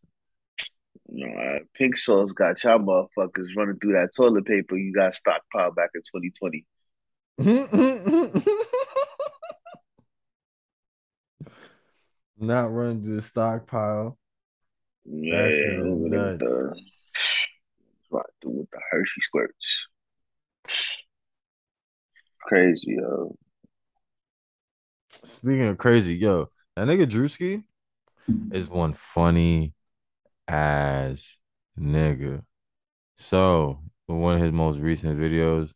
Uh, pink sauce got y'all motherfuckers running through that toilet paper you got stockpiled back in 2020. [LAUGHS] Not running to the stockpile. Yeah, That shit is with nuts. the [SIGHS] right with the Hershey squirts. [SIGHS] Crazy, yo. Speaking of crazy, yo, that nigga Drewski is one funny ass nigga. So, one of his most recent videos,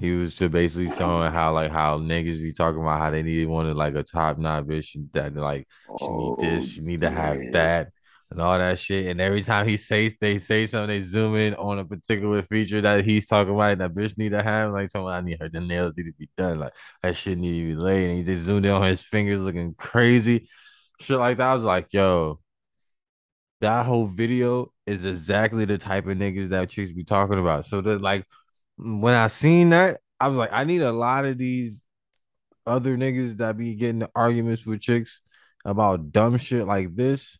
he was just basically showing how like how niggas be talking about how they need wanted like a top notch bitch that like she need this, oh, she need to have Oh, that, and all that shit. And every time he says they say something, they zoom in on a particular feature that he's talking about. And that bitch need to have like talking. About, I need her. The nails need to be done. Like that shit need to be laid. And he just zoomed in on his fingers, looking crazy, shit like that. I was like, yo, that whole video is exactly the type of niggas that chicks be talking about. So that like when I seen that, I was like, I need a lot of these other niggas that be getting arguments with chicks about dumb shit like this.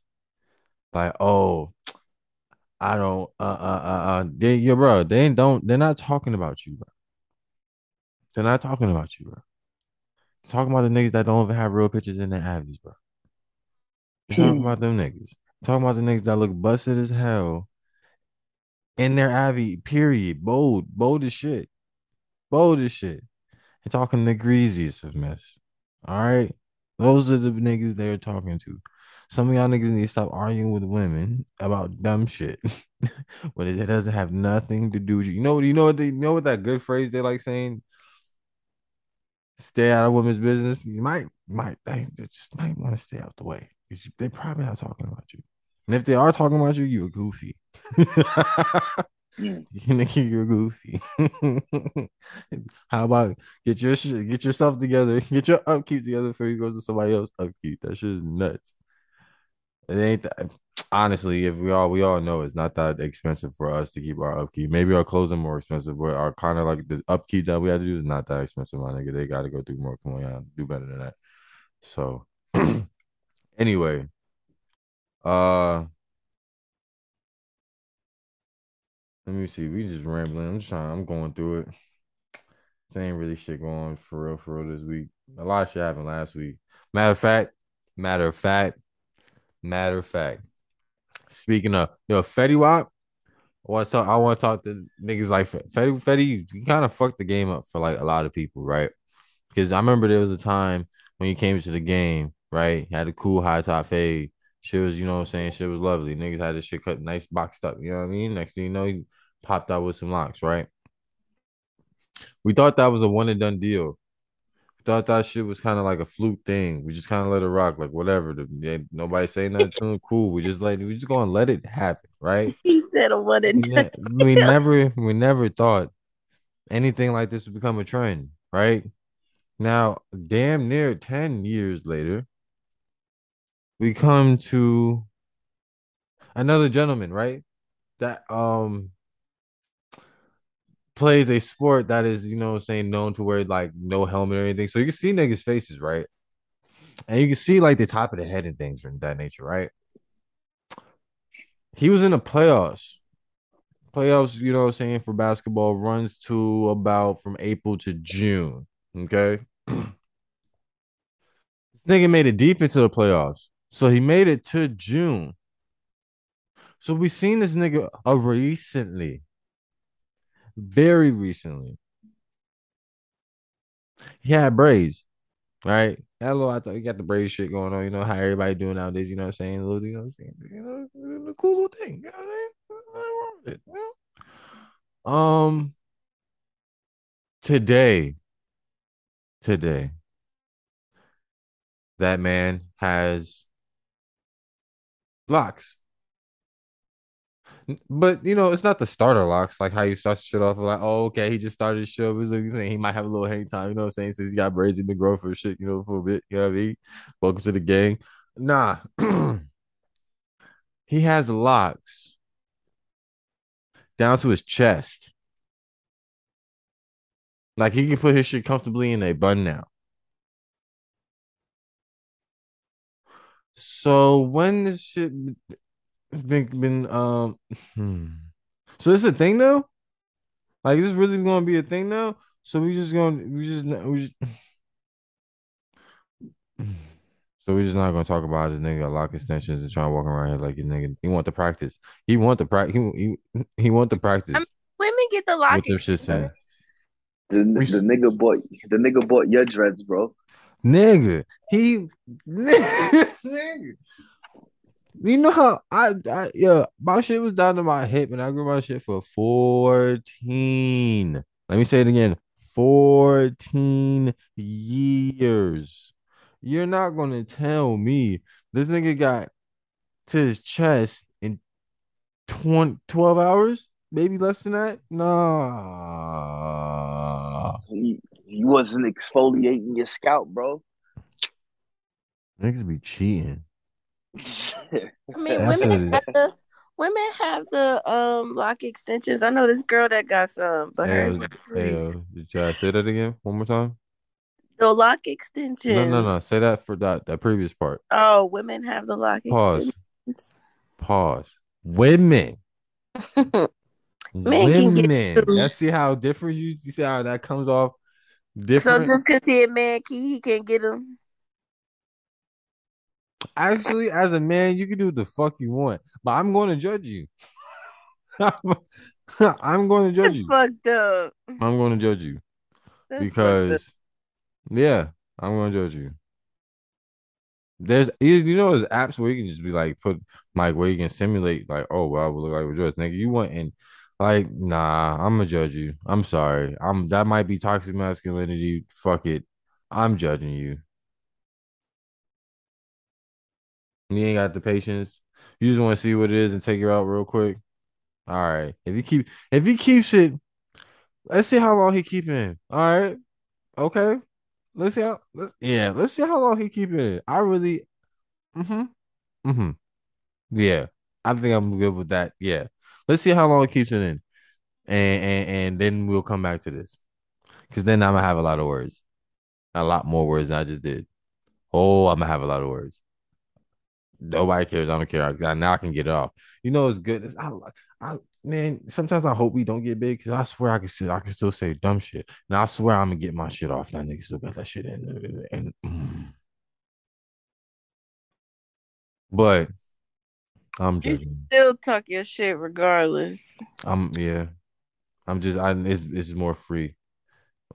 Like, oh, I don't uh uh uh, uh they yeah, bro, they ain't don't they're not talking about you, bro. They're not talking about you, bro. They're talking about the niggas that don't even have real pictures in their avies, bro. They're talking about them niggas. Talking about the niggas that look busted as hell in their Avi, period. Bold, bold as shit. Bold as shit. And talking the greasiest of mess. All right. Those are the niggas they're talking to. Some of y'all niggas need to stop arguing with women about dumb shit. [LAUGHS] but it doesn't have nothing to do with you. You know what you know what they you know what that good phrase they like saying? Stay out of women's business. You might might they just might want to stay out the way. They probably not talking about you. And if they are talking about you, you're goofy. Mm. [LAUGHS] You nigga, you're goofy. [LAUGHS] How about get your shit, get yourself together, [LAUGHS] get your upkeep together before you go to somebody else upkeep. That shit is nuts. It ain't that. Honestly, if we all we all know it's not that expensive for us to keep our upkeep. Maybe our clothes are more expensive, but our kind of like the upkeep that we have to do is not that expensive, my nigga. They got to go through more. Come on, yeah, do better than that. So, [CLEARS THROAT] anyway, uh, let me see. We just rambling. I'm just trying. I'm going through it. Ain't really shit going for real, for real this week. A lot of shit happened last week. Matter of fact, matter of fact, matter of fact. Speaking of, yo, Fetty Wap, I want to talk. I want to talk to niggas like Fetty. Fetty, you kind of fucked the game up for like a lot of people, right? Because I remember there was a time when you came to the game, right? You had a cool high top fade. Shit was, you know what I'm saying? Shit was lovely. Niggas had this shit cut nice boxed up. You know what I mean? Next thing you know, he popped out with some locks, right? We thought that was a one and done deal. We thought that shit was kind of like a fluke thing. We just kind of let it rock, like whatever. The, nobody say nothing to him. Cool. We just like we just gonna let it happen, right? [LAUGHS] He said a one We, and ne- we never we never thought anything like this would become a trend, right? Now, damn near 10 years later, we come to another gentleman, right? That um plays a sport that is, you know, saying known to wear like no helmet or anything. So you can see niggas' faces, right? And you can see like the top of the head and things from that nature, right? He was in the playoffs. Playoffs, you know what I'm saying, for basketball runs to about from April to June. Okay. [CLEARS THROAT] nigga made it deep into the playoffs. So he made it to June. So we've seen this nigga uh, recently, very recently. He had braids, right? Hello, I thought you got the braid shit going on. You know how everybody doing nowadays. You know what I'm saying? Little, you know what I'm saying? You know, the cool little thing. You know what I'm saying? Um, today, today, that man has locks. But you know, it's not the starter locks like how you start shit off like, oh, okay, he just started the show. He's like he might have a little hang time, you know what I'm saying? Since he got braids, he been growing for shit, you know, for a bit. You know what I mean? Welcome to the gang. Nah. [CLEARS THROAT] he has locks down to his chest. Like he can put his shit comfortably in a bun now. So when this shit been been um hmm. so this is a thing now? Like is this really gonna be a thing now? So we just gonna we just we just [SIGHS] so we just not gonna talk about this nigga lock extensions and trying to walk around here like a nigga. He want the practice. He want the practice. He, he he want the practice. I mean, women get the lock. What them shit saying? The, the nigga bought the nigga bought your dreads, bro. Nigga, he nigga. [LAUGHS] You know how I, I yeah, my shit was down to my hip and I grew my shit for 14. Let me say it again. 14 years. You're not gonna tell me this nigga got to his chest in 20, 12 hours? Maybe less than that? Nah. He, he wasn't exfoliating your scalp, bro. Niggas be cheating. I mean, women have the women have the um lock extensions. I know this girl that got some, but hers. Hey, uh, did you say that again one more time? The lock extensions. No, no, no. Say that for that that previous part. Oh, women have the lock Pause. extensions. Pause. Women. [LAUGHS] Men women. can get. Let's see how different you, you see how that comes off different. So just because he a man, he, he can't get him. Actually, as a man, you can do the fuck you want, but I'm going to judge you. [LAUGHS] I'm going to judge That's you. Fucked up. I'm going to judge you That's because, yeah, I'm going to judge you. There's you know there's apps where you can just be like put like where you can simulate like oh well I would look like a dress nigga you want and like nah I'm gonna judge you I'm sorry I'm that might be toxic masculinity fuck it I'm judging you You ain't got the patience. You just want to see what it is and take it out real quick. All right. If he keep if he keeps it, let's see how long he keeping it. All right. Okay. Let's see how let's, yeah, let's see how long he keeping it. I really mm-hmm. Mm-hmm. Yeah. I think I'm good with that. Yeah. Let's see how long it keeps it in. And and, and then we'll come back to this. Cause then I'm gonna have a lot of words. A lot more words than I just did. Oh, I'm gonna have a lot of words. Nobody cares. I don't care. I, now I can get it off. You know, it's good. It's, I, I, man, sometimes I hope we don't get big because I swear I can still, I can still say dumb shit. Now I swear I'm gonna get my shit off. That niggas still got that shit in. And, mm. but I'm just still talk your shit regardless. I'm yeah. I'm just I it's it's more free.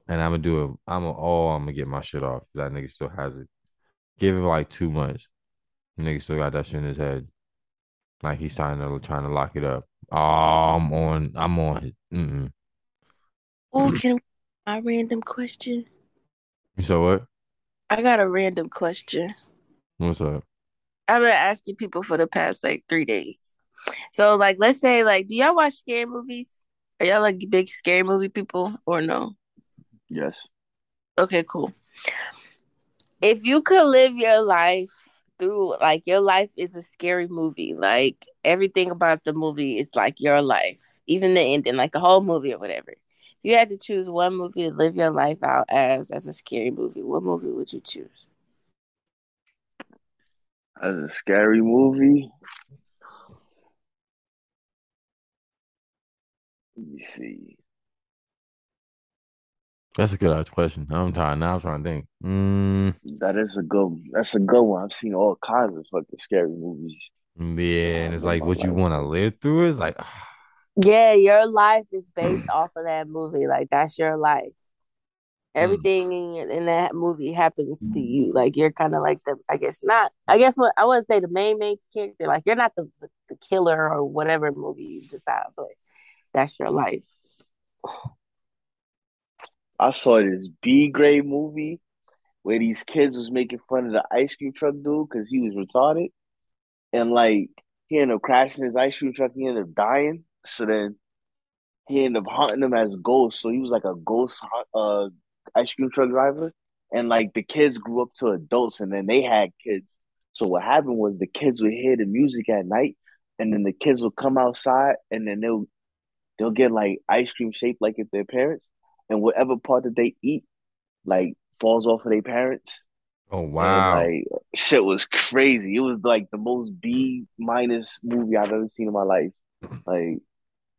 And I'm gonna do it. I'm a, oh, I'm gonna get my shit off. That nigga still has it. Give it like two months. Nigga still got that shit in his head. Like he's trying to trying to lock it up. Oh, I'm on. I'm on. Mm-mm. Oh, can I random question? So what? I got a random question. What's up? I've been asking people for the past like three days. So, like, let's say, like, do y'all watch scary movies? Are y'all like big scary movie people or no? Yes. Okay, cool. If you could live your life through like your life is a scary movie. Like everything about the movie is like your life. Even the ending, like the whole movie or whatever. If you had to choose one movie to live your life out as as a scary movie, what movie would you choose? As a scary movie. Let me see. That's a good ass question. I'm trying now. I'm trying to think. Mm, That is a good. That's a good one. I've seen all kinds of fucking scary movies. yeah, and it's like my what you want to live through is like, [SIGHS] Yeah, your life is based off of that movie. Like that's your life. Hmm. Everything in, in that movie happens to you. Like you're kind of like the, I guess not. I guess what I wouldn't say the main main character. Like you're not the the, the killer or whatever movie you decide, but that's your life. I saw this B grade movie where these kids was making fun of the ice cream truck dude because he was retarded, and like he ended up crashing his ice cream truck. He ended up dying. So then he ended up haunting them as ghosts. So he was like a ghost uh ice cream truck driver, and like the kids grew up to adults, and then they had kids. So what happened was the kids would hear the music at night, and then the kids will come outside, and then they'll they'll get like ice cream shaped like if their parents, and whatever part that they eat like falls off of their parents. oh And wow. like shit was crazy. It was like the most B minus movie I've ever seen in my life. [CLEARS THROAT] Like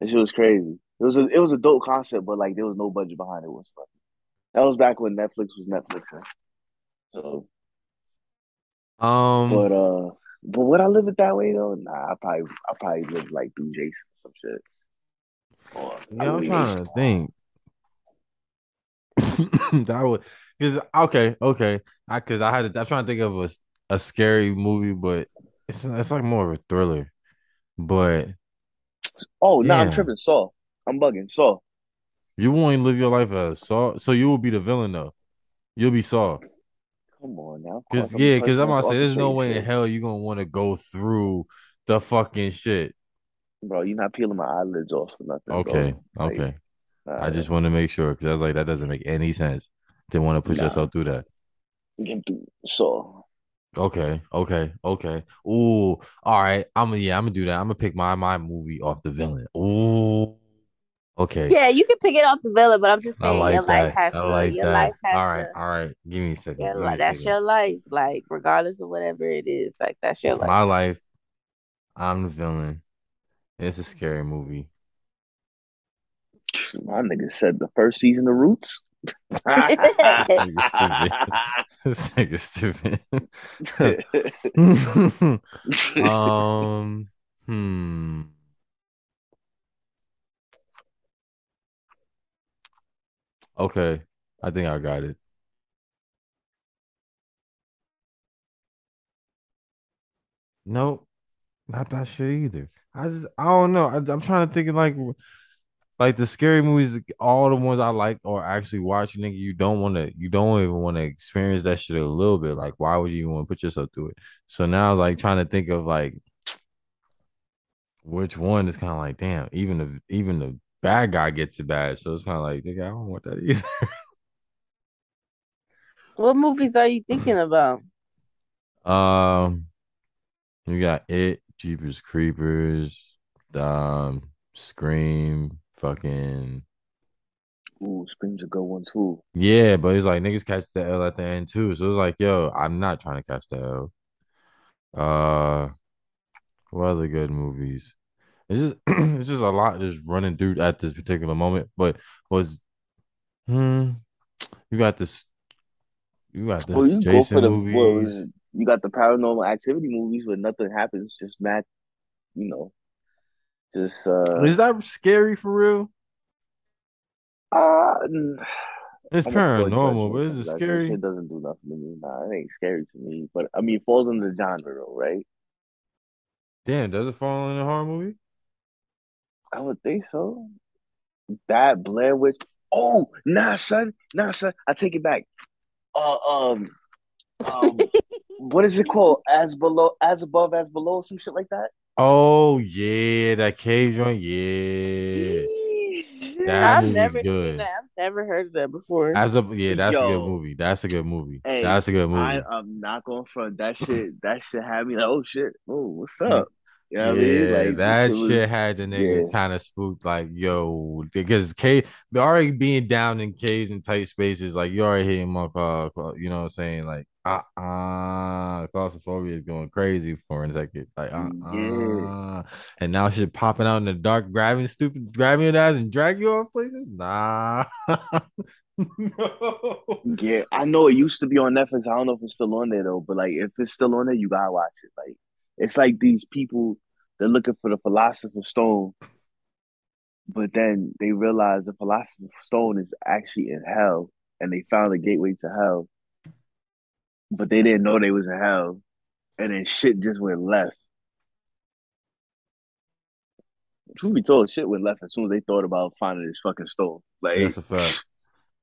that shit was crazy. It was a it was a dope concept, but like there was no budget behind it whatsoever. That was back when Netflix was Netflixing. So Um, but uh but would I live it that way though? Nah, I probably I probably live like through Jason or some shit. Or yeah, I'm trying to think. [LAUGHS] that would because okay, okay. I because I had to, I'm trying to think of a a scary movie, but it's it's like more of a thriller. But Oh no, I'm tripping. Saw. I'm bugging. Saw. You won't live your life as Saw, so you will be the villain though. You'll be Saw. Come on now. Cause course I'm the yeah, cause I'm about to say there's no way in hell you're gonna want to go through the fucking shit. Bro, you're not peeling my eyelids off for nothing, Okay, bro. Like, okay. I uh, just want to make sure because I was like that doesn't make any sense. Didn't want to put nah, yourself through that. get through. So, Okay, okay, okay. Ooh, all right. I'm gonna yeah, I'm gonna do that. I'm gonna pick my my movie off the villain. Ooh, okay. Yeah, you can pick it off the villain, but I'm just I saying your like life that. has I to. like Your that. life has All right, to. all right. Give me a second. Your Give me life. a That's second. your life. Like regardless of whatever it is, like that's your It's life. my life. I'm the villain. It's a scary movie. my nigga said the first season of Roots. [LAUGHS] This nigga stupid. [LAUGHS] This nigga stupid. [LAUGHS] um, hmm. Okay, I think I got it. Nope, not that shit either. I just, I don't know. I, I'm trying to think of like, like the scary movies. All the ones I like or actually watch, nigga. You don't want to, you don't even want to experience that shit a little bit. Like, why would you even want to put yourself through it? So now, like, trying to think of like which one is kind of like, damn. Even the, even the bad guy gets it bad. So it's kind of like, nigga, I don't want that [LAUGHS] either. What movies are you thinking about? Um, you got it, Jeepers Creepers, um, Scream, fucking Ooh, Scream's a good one too. yeah. But it's like niggas catch the L at the end too. So it's like, yo, I'm not trying to catch the L. Uh, what other good movies? It's just [CLEARS THROAT] it's just a lot just running through at this particular moment. But was hmm, you got this, you got Well, the you Jason the well, movies. you got the paranormal activity movies where nothing happens, just mad, you know, just uh, Is that scary for real? uh It's I'm paranormal, but is it Like scary? shit doesn't do nothing to me. Nah, it ain't scary to me. But I mean, it falls under the genre though, right? Damn, does it fall in a horror movie? I would think so. That Blair Witch. Oh, nah, son, nah, son. I take it back. Uh, um, um, [LAUGHS] what is it called? As below, as above, as below, some shit like that. Oh yeah, that cave joint. Yeah, That I've never good. seen that. I've never heard of that before. As a yeah, that's a good movie. That's a good movie. Hey, that's a good movie. I, I'm not going front. That shit, that shit had me like, oh shit, oh, what's up? You know what yeah, I mean? Like that this shit had the nigga yeah. kind of spooked. Like, yo, because K already being down in caves and tight spaces, like you already hitting my car. You know what I'm saying? Like, uh, uh claustrophobia is going crazy for a second. Like, uh, uh, and now shit popping out in the dark, grabbing stupid, grabbing your ass and drag you off places. Nah, [LAUGHS] no. Yeah, I know it used to be on Netflix. I don't know if it's still on there though, but like if it's still on there, you gotta watch it. Like it's like these people they're looking for the philosopher's stone, but then they realize the philosopher's stone is actually in hell, and they found a gateway to hell, but they didn't know they was in hell, and then shit just went left. Truth be told, shit went left as soon as they thought about finding this fucking stone. Like, That's a fact.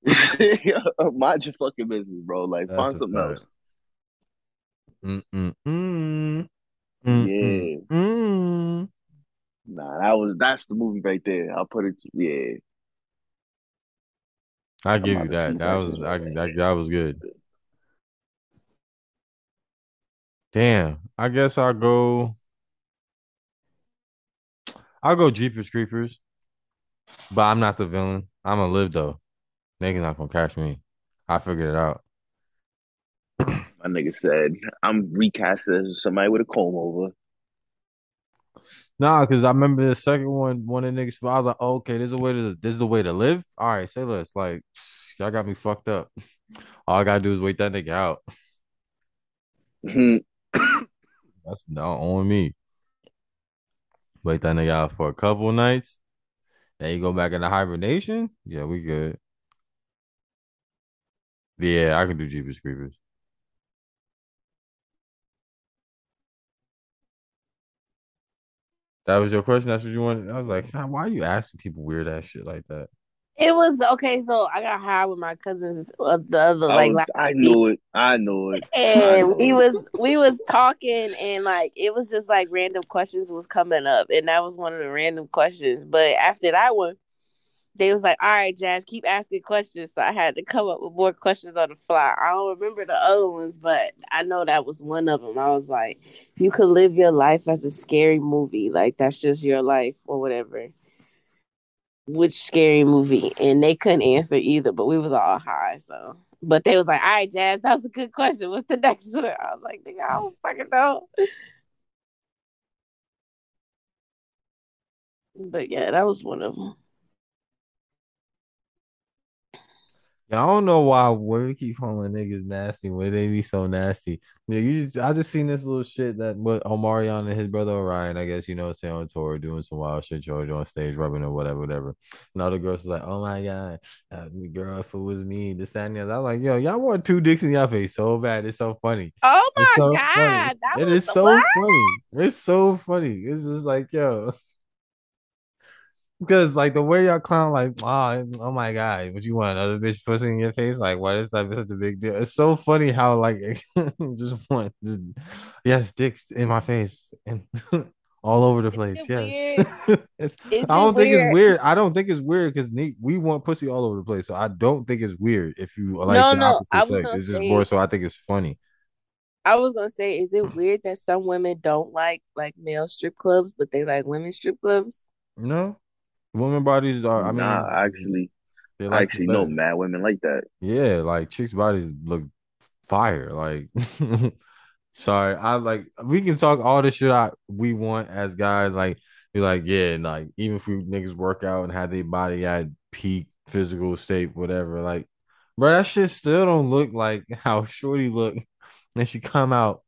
[LAUGHS] mind your fucking business, bro. Like, That's find something fact. else. Mm mm mm. Yeah. Mm. Nah, that was that's the movie right there. I'll put it. Yeah, I give you that. That that was shit, I, that, that was good. Damn. I guess I'll go. I'll go Jeepers Creepers. But I'm not the villain. I'm gonna live though. Niggas not gonna catch me. I figured it out. My nigga said I'm recasting as somebody with a comb over. Nah, because I remember the second one, one of the niggas, I was like, oh, okay, this is the way to this is the way to live. All right, say less. Like, [SNIFFS] y'all got me fucked up. [LAUGHS] All I gotta do is wait that nigga out. Hmm. [COUGHS] That's not on me. Wait that nigga out for a couple nights. Then you go back into hibernation. Yeah, we good. Yeah, I can do Jeepers Creepers. That was your question. That's what you wanted. I was like, "Son, why are you asking people weird ass shit like that? It was okay. So I got high with my cousins uh, the other I, like was- last I knew it. I knew it. [LAUGHS] And knew we it. was we was talking and like it was just like random questions was coming up and that was one of the random questions but after that one they was like all right jazz keep asking questions. So i had to come up with more questions on the fly. I don't remember the other ones but i know that was one of them i was like if you could live your life as a scary movie like that's just your life or whatever. Which scary movie? And they couldn't answer either but we was all high so. But they was like all right jazz that was a good question. What's the [LAUGHS] next one? I was like nigga i don't fucking know. But yeah that was one of them I don't know why we keep calling niggas nasty when they be so nasty. Yeah, you just, I just seen this little shit that what Omarion and his brother O'Ryan, I guess you know, say on tour doing some wild shit, George on stage rubbing or whatever, whatever. And all the girls was like, "Oh my god, uh, girl, if it was me, this that, and the other." I'm like, "Yo, y'all want two dicks in your face so bad? It's so funny. oh my so god funny. It is so what? funny. It's so funny. It's just like, yo." Because like the way y'all clown, like, oh, oh my god, what you want another bitch pussy in your face? Like, why is that such a big deal? It's so funny how like [LAUGHS] just want, just, yes, dicks in my face and [LAUGHS] all over the place. Yes, [LAUGHS] it's, Is I don't think weird? it's weird. I don't think it's weird because we want pussy all over the place. So I don't think it's weird if you like No, the no, opposite I was sex. It's just say- more so. I think it's funny. I was gonna say, is it [CLEARS THROAT] weird that some women don't like like male strip clubs, but they like women strip clubs? No, women bodies are. I mean, nah, actually, they I like actually know mad women like that. Yeah, like chicks' bodies look fire. Like, [LAUGHS] sorry, I like we can talk all the shit out we want as guys. Like, be like, yeah, and like even if we niggas work out and have their body at peak physical state, whatever. Like, bro, that shit still don't look like [LAUGHS] how Shorty look. [LAUGHS] And she come out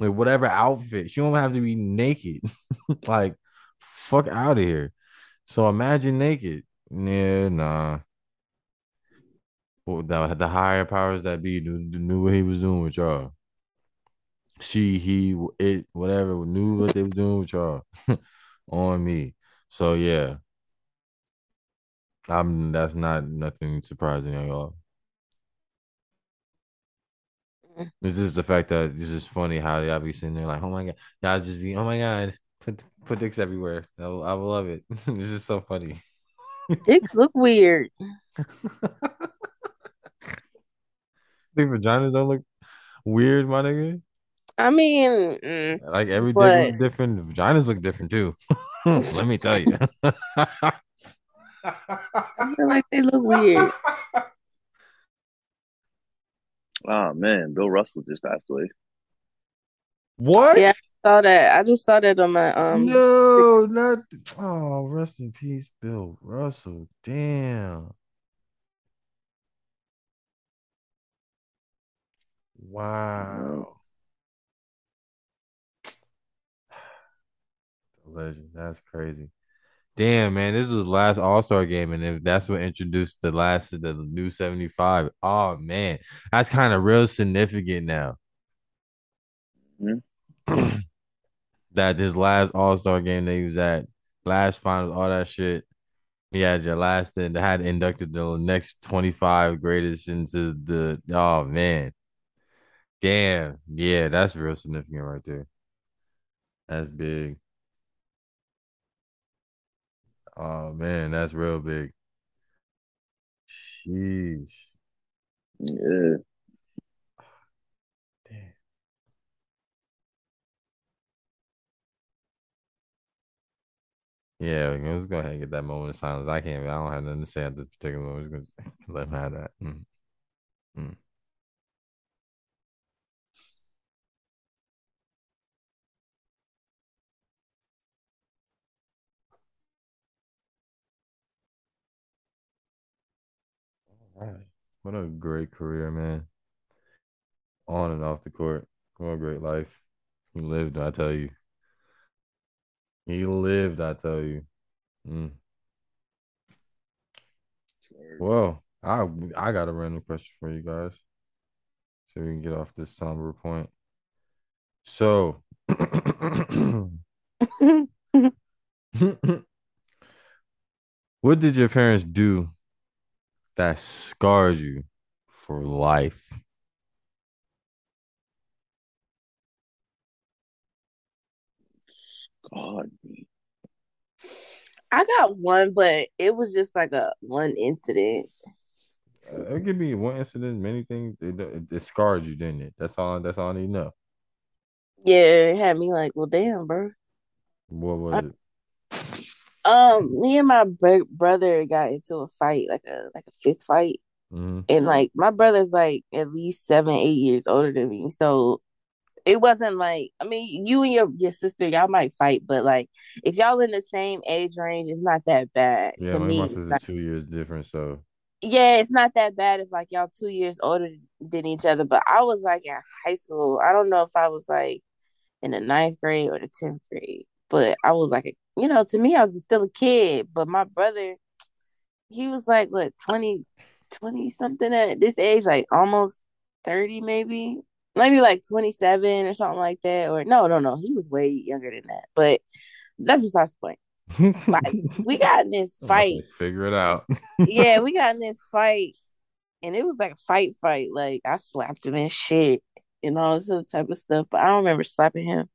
with whatever outfit. She don't have to be naked. like, fuck out of here. So imagine naked. Yeah, nah. Well, the, the higher powers that be knew, knew what he was doing with y'all. She, he, it, whatever, knew what they were doing with y'all [LAUGHS] on me. So yeah, I'm. That's not nothing surprising at all. Mm. This is the fact that this is funny how y'all be sitting there like, oh my god, y'all just be, oh my god, put put dicks everywhere. I I will love it. [LAUGHS] this is so funny. Dicks look weird. [LAUGHS] Think vaginas don't look weird, my nigga. I mean, mm, Like every dick look different. Vaginas look different too. [LAUGHS] Let me tell you. I feel like they look weird. Oh man, Bill Russell just passed away. what? Yeah. Saw that. I just saw that on my um. no, not. Oh, rest in peace, Bill Russell. Damn. Wow. Legend. That's crazy. Damn, man, this was the last All Star game, and if that's what introduced the last of the new 75. Oh man, that's kind of real significant now. Mhm. [CLEARS THROAT] that his last All Star game that he was at, last finals, all that shit. He had your last and they had inducted the next 25 greatest into the oh man. Damn. Yeah, that's real significant right there. That's big. Oh man, that's real big. Sheesh. Yeah. Yeah, let's go ahead and get that moment of silence. I can't. I don't have nothing to say at this particular moment. Just gonna [LAUGHS] let him have that. Mm. Mm. All right. What a great career, man. On and off the court. What a great life. He lived, I tell you. He lived, I tell you. Mm. Well, I I got a random question for you guys. So we can get off this somber point. So [LAUGHS] what did your parents do that scarred you for life? God. I got one, but it was just like a one incident. Uh, it could be one incident, many things. It, it, it scarred you, didn't it? That's all. That's all I need to know. Yeah, it had me like, well, damn, bro. What was it? Um, me and my br- brother got into a fight, like a like a fist fight, hmm and like my brother's like at least seven, eight years older than me, so it wasn't like I mean, you and your your sister, y'all might fight, but like if y'all in the same age range, it's not that bad Yeah, to my, me. my sister's not- two years different, so yeah, it's not that bad if like y'all two years older than each other. But I was like in high school. I don't know if I was like in the ninth grade or the tenth grade, but I was like, you know, to me, I was still a kid. But my brother, he was like what 20, 20 something at this age, like almost thirty, maybe, maybe like twenty seven or something like that. Or no, no, no, he was way younger than that. But that's besides the point. Like, We got in this I'm about to fight. figure it out. yeah, we got in this fight, and it was like a fight, fight. Like I slapped him and shit, and all this other type of stuff. But I don't remember slapping him,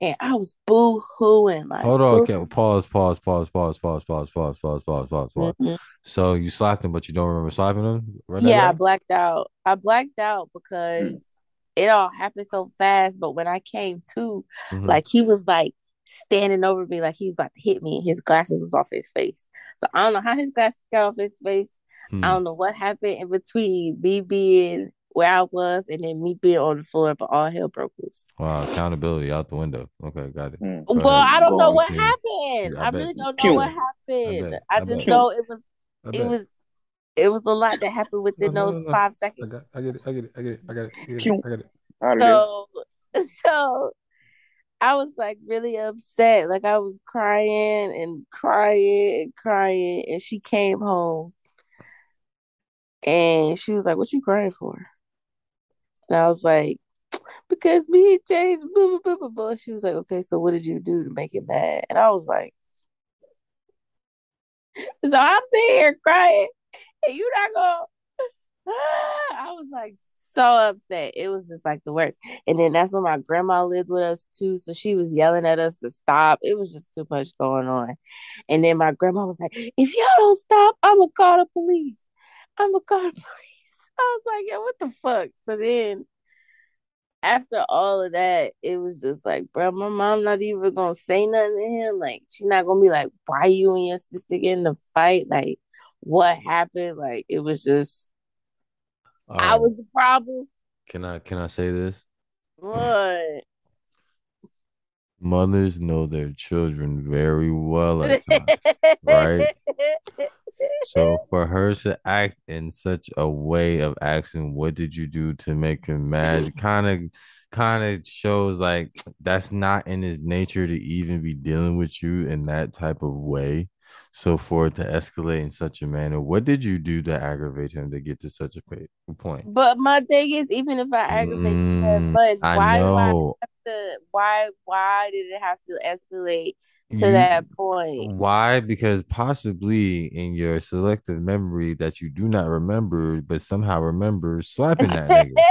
and I was boo hooing. Like, Hold on, okay. Pause, pause, pause, pause, pause, pause, pause, pause, pause, pause, pause. Mhm. So you slapped him, but you don't remember slapping him? That Yeah, I blacked out. I blacked out because it all happened so fast. But when I came to, Mhm. like he was like standing over me, like he was about to hit me, and his glasses was off his face. So I don't know how his glasses got off his face. Hmm. I don't know what happened in between me being where I was and then me being on the floor, but all hell broke loose. Wow, accountability out the window. Okay, got it. Hmm. Go well, ahead. I don't know what King. happened. I I really don't know what happened. I I just bet. know it was I it bet. was it was a lot that happened within No, no, those no, no. five I seconds. got, I get it, I get it, I get it, I got it, I get it, I got it. Out. So so I was like really upset. Like I was crying and crying and crying and she came home and she was like, What you crying for? And I was like, Because me blah, blah, blah, blah. She was like, Okay, so what did you do to make it mad? And I was like, [LAUGHS] So I'm sitting here crying you're not gonna [SIGHS] I was like so upset. It was just like the worst. And then that's when my grandma lived with us too. So she was yelling at us to stop. It was just too much going on. And then my grandma was like, if y'all don't stop, I'm gonna call the police. I'm gonna call the [LAUGHS] police. I was like, yeah, what the fuck? So then after all of that, it was just like, bro, my mom not even gonna say nothing to him. Like, she not gonna be like, why you and your sister getting a fight? Like, what happened? Like, it was just, All I was the problem. Can I can I say this? What? [LAUGHS] Mothers know their children very well at times. right? [LAUGHS] So for her to act in such a way of asking, "What did you do to make him mad?" kind of, kind of shows like that's not in his nature to even be dealing with you in that type of way. So for it to escalate in such a manner, what did you do to aggravate him to get to such a point? But my thing is, even if I aggravate you that Mm, much, why do I have to? Why? Why did it have to escalate to You- that point? Why? Because possibly in your selective memory that you do not remember, but somehow remember slapping that nigga.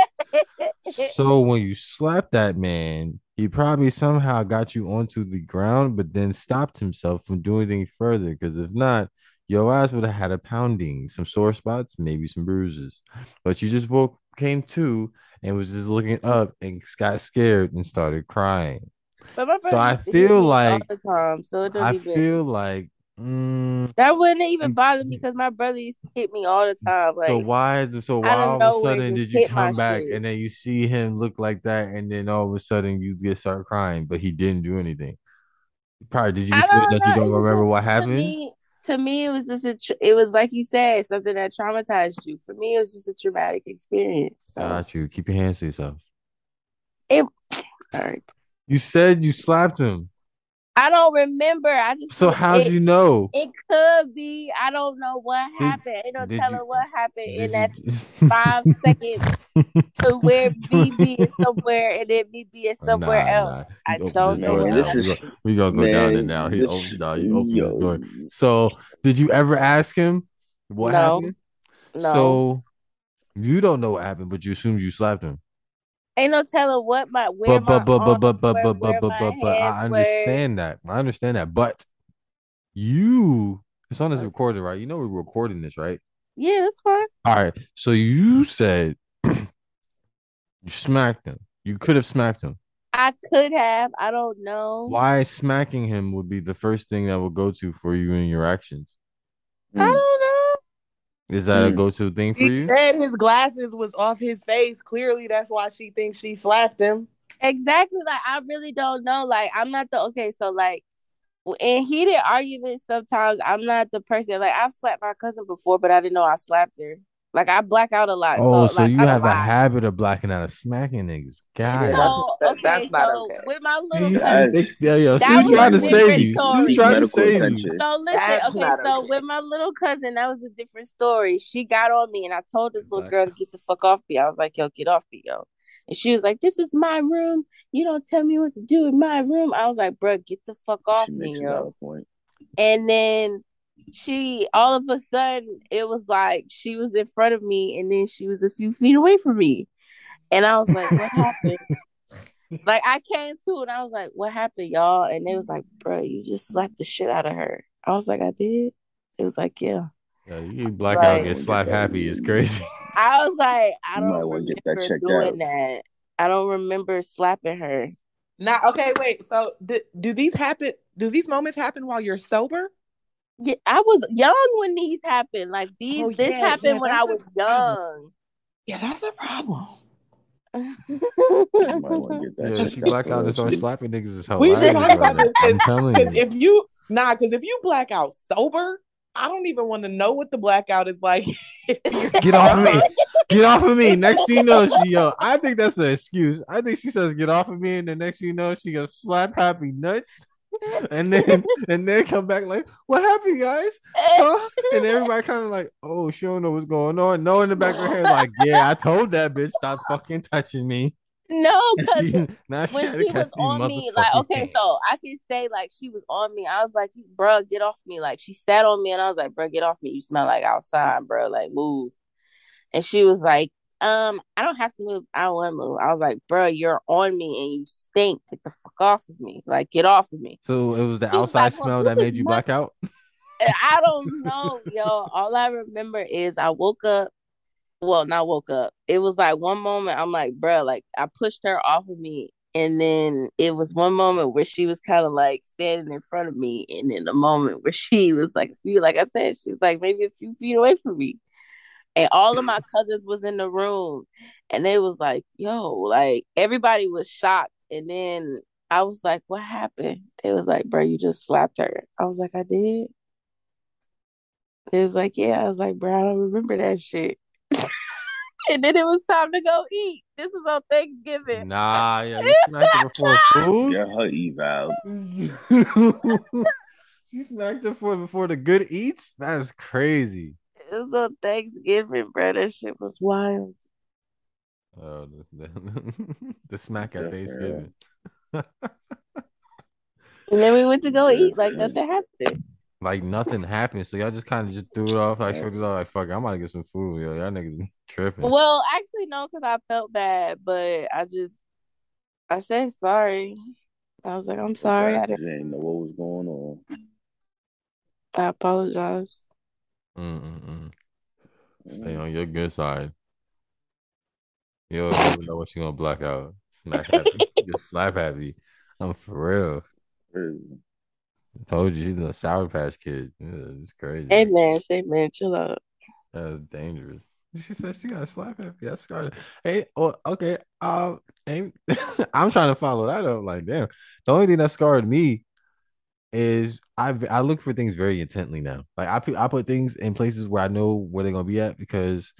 [LAUGHS] So when you slap that man, he probably somehow got you onto the ground, but then stopped himself from doing anything further. Because if not, your ass would have had a pounding, some sore spots, maybe some bruises. But you just woke, came to, and was just looking up and got scared and started crying. But my So I used to hit feel like- so I feel like, mm, that wouldn't even bother me because my brother used to hit me all the time. Like so why? So why all of a sudden did you come back shit. and then you see him look like that, and then all of a sudden you get start crying, but he didn't do anything. Probably did you I that know. you don't remember just- what To happened? me, to me, it was just a. Tr- it was like you said, something that traumatized you. For me, it was just a traumatic experience. So, Got you. Keep your hands to yourself. all right. [SNIFFS] You said you slapped him. I don't remember. I just So how do you know? It could be. I don't know what Did- happened. Ain't no did telling you- what happened in that you- [LAUGHS] five seconds to where BB is somewhere and then BB is [LAUGHS] somewhere Nah, else. nah. I don't know door now. this We is- we gonna go down there Man, now. He this- opened, nah, he opened yo, the door. So did you ever ask him what No. happened? No. So you don't know what happened, but you assumed you slapped him. Ain't no telling what my where But but my but but but arms but were, but but but but I hands were. understand that. I understand that. But you, it's on this recording, right? You know we're recording this, right? Yeah, that's fine. All right. So you said [CLEARS THROAT] you smacked him. You could have smacked him. I could have. I don't know. Why smacking him would be the first thing that would go to for you in your actions? I hmm. don't know. Is that a Hmm. go to thing for He you? said his glasses was off his face. Clearly, that's why she thinks she slapped him. Exactly. Like I really don't know. Like I'm not the okay. So like in heated arguments, sometimes I'm not the person. Like I've slapped my cousin before, but I didn't know I slapped her. Like I black out a lot. Oh, so, so like, you I have a lie. habit of blacking out of smacking niggas. God. that's- oh, So okay, that's not so okay. with my little See, cousin. Yeah, yo, That was trying a to save different you. story. Sue trying to save you. So listen, That's okay, so okay. with my little cousin, that was a different story. She got on me and I told this little girl to get the fuck off me. I was like, yo, get off me, yo. And she was like, This is my room. You don't tell me what to do in my room. I was like, bro, get the fuck off She me, makes a yo. point. And then she all of a sudden it was like she was in front of me and then she was a few feet away from me. And I was like, What happened? [LAUGHS] like I came to and I was like, What happened, y'all? And it was like, bro, you just slapped the shit out of her. I was like, I did. It was like, yeah. Yeah, you black out, Like- get slap happy is crazy. [LAUGHS] I was like, I might don't wanna get that remember checked doing that. I don't remember slapping her. Now, okay, wait. So, do, do these happen? Do these moments happen while you're sober? Yeah, I was young when these happened. Like these, Oh, this yeah, happened yeah, when I that's a was young. Yeah, that's a problem. You might want to get that Yeah, checked she out black out and us. start slapping niggas is We hilarious. just talked about brother. this I'm telling Because you. if you nah, because if you black out sober, I don't even want to know what the blackout is like. [LAUGHS] Get off of me. Get off of me. Next thing you know, she yo, I think that's an excuse. I think she says get off of me, and the next you know, she goes slap happy nuts. And then and then come back like, what happened, guys? Huh? And everybody [LAUGHS] kind of like, oh, she don't know what's going on. No, in the back of her head, like, yeah, I told that bitch stop fucking touching me. no, [LAUGHS] because she, now she when she was on me, like okay, hands. so I can say like she was on me. I was like, bro, get off me. Like she sat on me, and I was like, bro, get off me. You smell like outside, bro. Like move. And she was like, um, I don't have to move. I don't want to move. I was like, bro, you're on me and you stink. Get the fuck off of me. Like, get off of me. So it was the He was outside like, well, smell that made you black out. [LAUGHS] I don't know, yo. All I remember is I woke up. Well, not woke up. It was like one moment I'm like, bro, like I pushed her off of me. And then it was one moment where she was kind of like standing in front of me. And then the moment where she was like a few, like I said, she was like maybe a few feet away from me. And all of my cousins was in the room. And they was like, yo, like everybody was shocked. And then I was like, what happened? They was like, bro, you just slapped her. I was like, I did. It was like, yeah. I was like, bro, I don't remember that shit. [LAUGHS] and then it was time to go eat. This is on Thanksgiving. Nah, yeah, you [LAUGHS] smacked her before food. Yeah, her eval. [LAUGHS] she smacked her for before the good eats. That is crazy. It was on Thanksgiving, bro. That shit was wild. Oh, the, the, [LAUGHS] the smack at Thanksgiving. [LAUGHS] And then we went to go eat like nothing happened. Like nothing happened, so y'all just kind of just threw it off. Like shrugged it off. Like fuck, I'm gonna get some food. Yo, y'all niggas [LAUGHS] tripping. Well, actually, no, because I felt bad, but I just, I said sorry. I was like, I'm sorry. I didn't. didn't know what was going on. I apologize. Mm-mm-mm. Stay on your good side. Yo, you never know what you're gonna black out. Smack happy, [LAUGHS] just slap happy. I'm for real. Crazy. told you she's a sour patch kid. Yeah, it's crazy. Hey man, say man, chill out. That's dangerous. She said she got a slap happy. That's scarred. Hey, oh, okay. Um, [LAUGHS] I'm trying to follow that up. Like, damn. The only thing that scarred me is I I look for things very intently now. Like I put I put things in places where I know where they're gonna be at because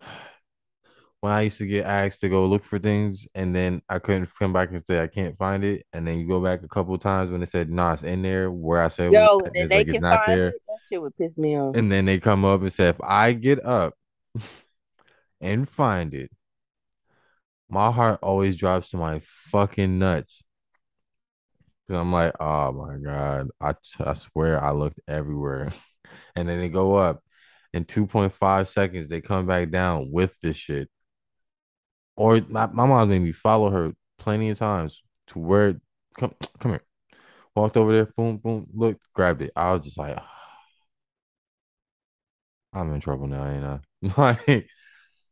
[SIGHS] when I used to get asked to go look for things and then I couldn't come back and say I can't find it, and then you go back a couple times when they said nah, it's in there where I said Yo, and it's they like can it's not find there. it. That shit would piss me off. And then they come up and say, if I get up [LAUGHS] and find it, my heart always drops to my fucking nuts. I'm like, oh my God. I, I swear I looked everywhere. [LAUGHS] And then they go up in 2.5 seconds, they come back down with this shit. Or my, my mom made me follow her plenty of times to where come [TSK] come here. Walked over there, boom, boom, look, grabbed it. I was just like, ah. I'm in trouble now, ain't I? [LAUGHS] Like,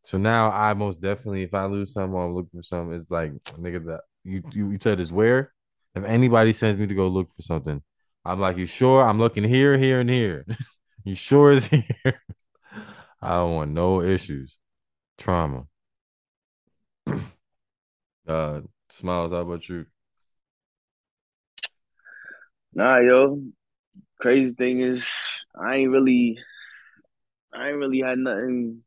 so now I most definitely, if I lose something I'm looking for something, it's like, [TSK] nigga, that you, you you said is where. If anybody sends me to go look for something, I'm like, you sure? I'm looking here, here, and here. [LAUGHS] you sure is here? [LAUGHS] I don't want no issues. Trauma. [CLEARS THROAT] uh, smiles. How about you? Nah, yo. Crazy thing is, I ain't really, I ain't really had nothing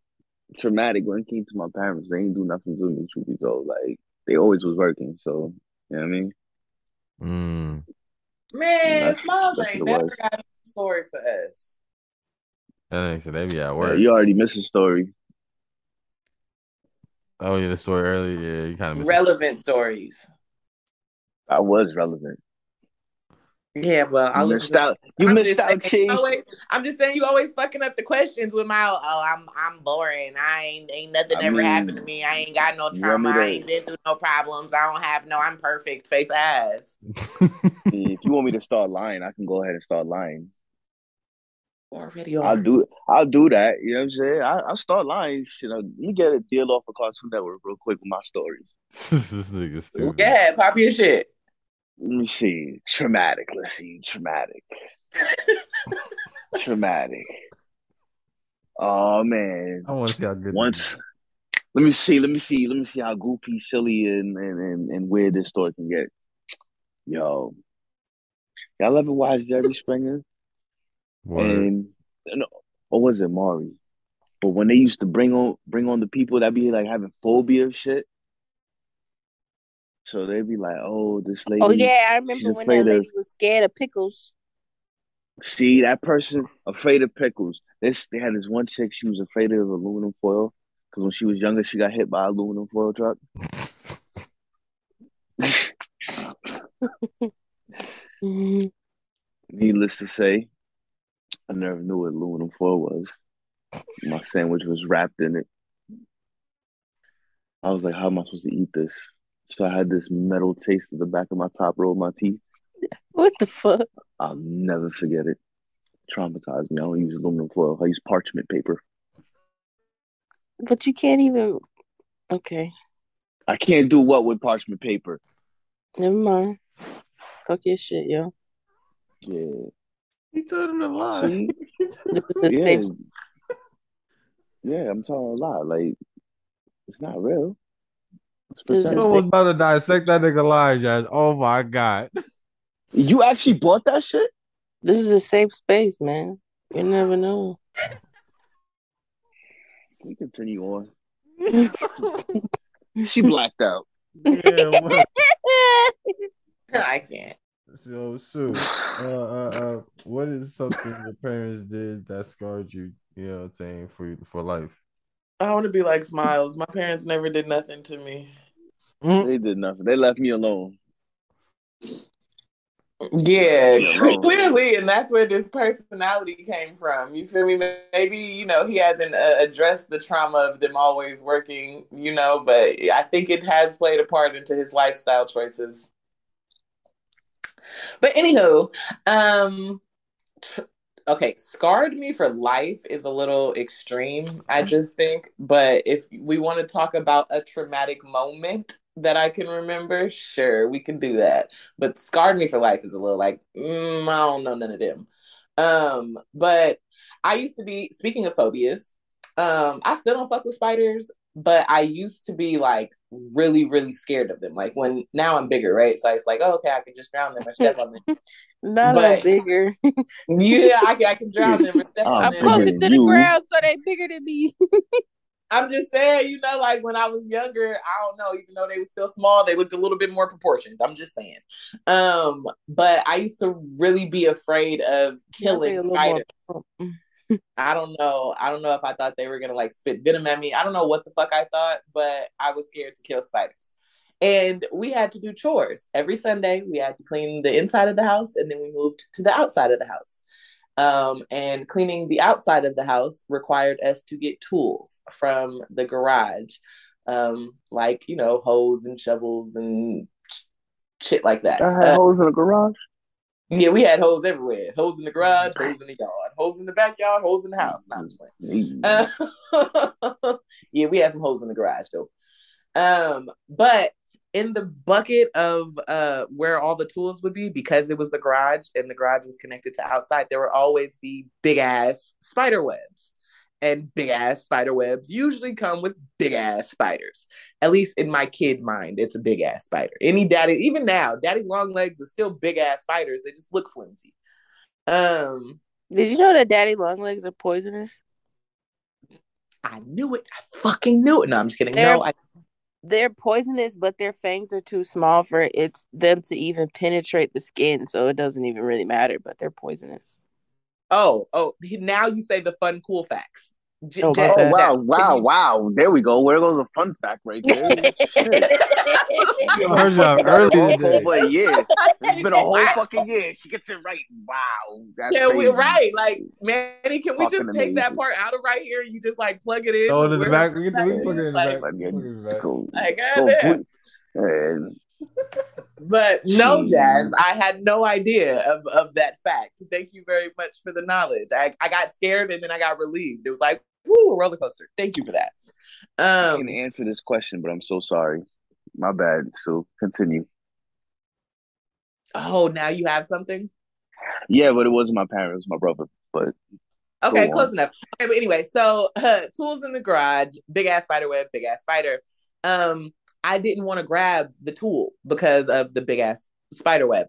traumatic when it came to my parents. They ain't do nothing to me, truth be told. Like they always was working, so you know what I mean. Mm, Man, That's- Smiles ain't never was. got a story for us. that ain't so they be at Yeah, work. you already missed a story. Oh yeah, the story earlier. Yeah, you kind of missed. it. Relevant stories. I was relevant. Yeah, well, I You was missed out. You I'm missed out, saying, Chief. always, I'm just saying you always fucking up the questions with my oh I'm I'm boring. I ain't ain't nothing I ever mean, happened to me. I ain't got no you trauma. to- I ain't been through no problems. I don't have no I'm perfect face ass. [LAUGHS] if you want me to start lying, I can go ahead and start lying. Already I'll are. do I'll do that. You know what I'm saying? I, I'll start lying. Shit, let me get a deal off of Cartoon Network real quick with my stories. [LAUGHS] this nigga stupid. Yeah, pop your shit. Let me see. Traumatic. Let's see. Traumatic. [LAUGHS] Traumatic. Oh man. I want to see how good. Once let me see, let me see, let me see how goofy, silly, and and, and, and weird this story can get. Yo. Y'all ever watch Jerry [LAUGHS] Springer? Word. And no, or was it Maury? But when they used to bring on bring on the people that be like having phobia of shit. So they'd be like, oh, this oh, lady. Oh yeah, I remember when that afraid of- lady was scared of pickles. See that person afraid of pickles. This they had this one chick. She was afraid of aluminum foil because when she was younger, she got hit by an aluminum foil truck. [LAUGHS] [LAUGHS] Needless to say, I never knew what aluminum foil was. My sandwich was wrapped in it. I was like, how am I supposed to eat this? So I had this metal taste at the back of my top row of my teeth. What the fuck? I'll never forget it. Traumatized me. I don't use aluminum foil. I use parchment paper. But you can't even. Okay, I can't do what with parchment paper. never mind. Fuck your shit, yo. Yeah. He told him to lie. See? This is the Yeah. Yeah, I'm telling a lie. Like, it's not real. It's This is You pretend. almost about to dissect that nigga lie, Jazz. Oh my god. You actually bought that shit? This is a safe space, man. You never know. We continue on. [LAUGHS] She blacked out. yeah, what? I can't. So, Sue, uh, uh, uh, what is something your parents did that scarred you? You know what I'm saying for for life. I want to be like Smiles. My parents never did nothing to me. They did nothing. They left me alone. Yeah, Yeah, wrong. clearly, and that's where this personality came from. You feel me? Maybe you know he hasn't uh, addressed the trauma of them always working, you know, but I think it has played a part into his lifestyle choices. But anywho, um, tr- okay, scarred me for life is a little extreme, I just think. But if we want to talk about a traumatic moment that I can remember, sure, we can do that. But scarred me for life is a little like, mm, I don't know none of them. Um, but I used to be speaking of phobias. Um, I still don't fuck with spiders, but I used to be like really, really scared of them. Like when now I'm bigger, right? So it's like, oh, okay, I can just drown them or step on them. [LAUGHS] Not But- on bigger. [LAUGHS] Yeah, I can, I can drown them or step I'm on I'm closer to the ground, so they bigger than me. [LAUGHS] I'm just saying, you know, like when I was younger, I don't know, even though they were still small, they looked a little bit more proportioned. I'm just saying. Um, but I used to really be afraid of killing Nothing a little spiders. more- I don't know. I don't know if I thought they were gonna like spit venom at me. I don't know what the fuck I thought, but I was scared to kill spiders. And we had to do chores every Sunday. We had to clean the inside of the house, and then we moved to the outside of the house. Um, and cleaning the outside of the house required us to get tools from the garage, um, like you know, hoes and shovels and sh- shit like that. I had Uh, holes in the garage. yeah, we had hoes everywhere. Hoes in the garage, hose in the yard, hose in the backyard, hose in the house. Just playing. Uh, [LAUGHS] yeah, we had some holes in the garage though. Um, but in the bucket of uh where all the tools would be, because it was the garage and the garage was connected to outside, there would always be big ass spider webs. And big ass spider webs usually come with big ass spiders. At least in my kid mind, it's a big ass spider. Any daddy, even now, daddy long legs are still big ass spiders. They just look flimsy. Um, Did you know that daddy long legs are poisonous? I knew it. I fucking knew it. No, I'm just kidding. They're- No, I They're poisonous, but their fangs are too small for it's them to even penetrate the skin, so it doesn't even really matter. But they're poisonous. Oh, oh, now you say the fun, cool facts. J- Oh, Jazz, Oh wow, Jazz, wow, you- wow! There we go. Where goes a fun fact right there? [LAUGHS] Shit. I heard y'all it early wrong for today. over a year. It's been a [LAUGHS] whole Wow. fucking year. She gets it right. Wow, that's Yeah, we crazy. right. Like, Manny, can we just Fucking take that part out of right here? You just like plug it in. Throw it in the We're- back. We can, we plug it in the Like, back. Like, We can plug it the back. go, Like, go goddamn. and [LAUGHS] But no, Jeez. Jazz, I had no idea of, of that fact. Thank you very much for the knowledge. I, I got scared and then I got relieved. It was like, woo, a roller coaster. Thank you for that. I Um, can answer this question, but I'm so sorry. My bad. So continue. oh, now you have something? Yeah, but it wasn't my parents, my brother. But Okay, close on. enough. Okay, but anyway, so uh, [LAUGHS] tools in the garage, big ass spider web, big ass spider. Um, I didn't want to grab the tool because of the big ass spider web,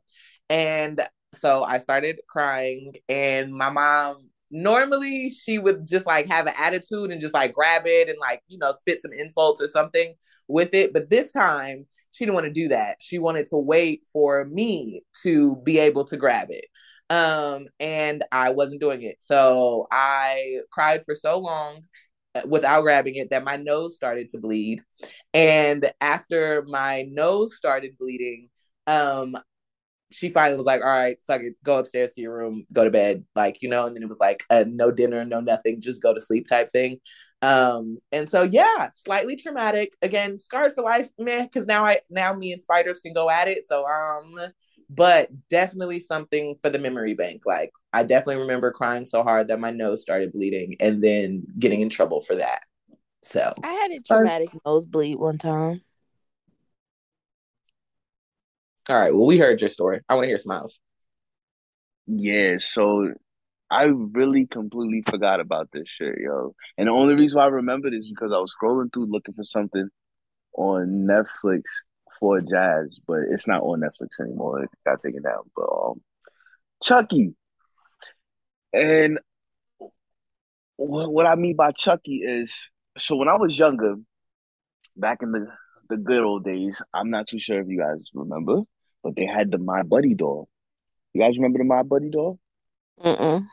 and so I started crying. And my mom, normally she would just like have an attitude and just like grab it and like you know spit some insults or something with it, but this time she didn't want to do that. She wanted to wait for me to be able to grab it. Um and i wasn't doing it. So i cried for so long uh, without grabbing it that my nose started to bleed. And after my nose started bleeding um she finally was like all right fuck it go upstairs to your room go to bed like you know and then it was like uh, no dinner no nothing just go to sleep type thing Um, and so yeah, slightly traumatic. Again, scarred for life, man, because now I now me and spiders can go at it. So um, but definitely something for the memory bank. Like I definitely remember crying so hard that my nose started bleeding and then getting in trouble for that. So I had a traumatic nosebleed one time. All right. Well, we heard your story. I want to hear smiles. Yeah, so I really completely forgot about this shit, yo. And the only reason why I remembered is because I was scrolling through looking for something on Netflix for Jazz, but it's not on Netflix anymore. It got taken down. But um, Chucky, and what, I mean by Chucky is so when I was younger, back in the the good old days, I'm not too sure if you guys remember, but they had the My Buddy doll. You guys remember the My Buddy doll? Mm-mm.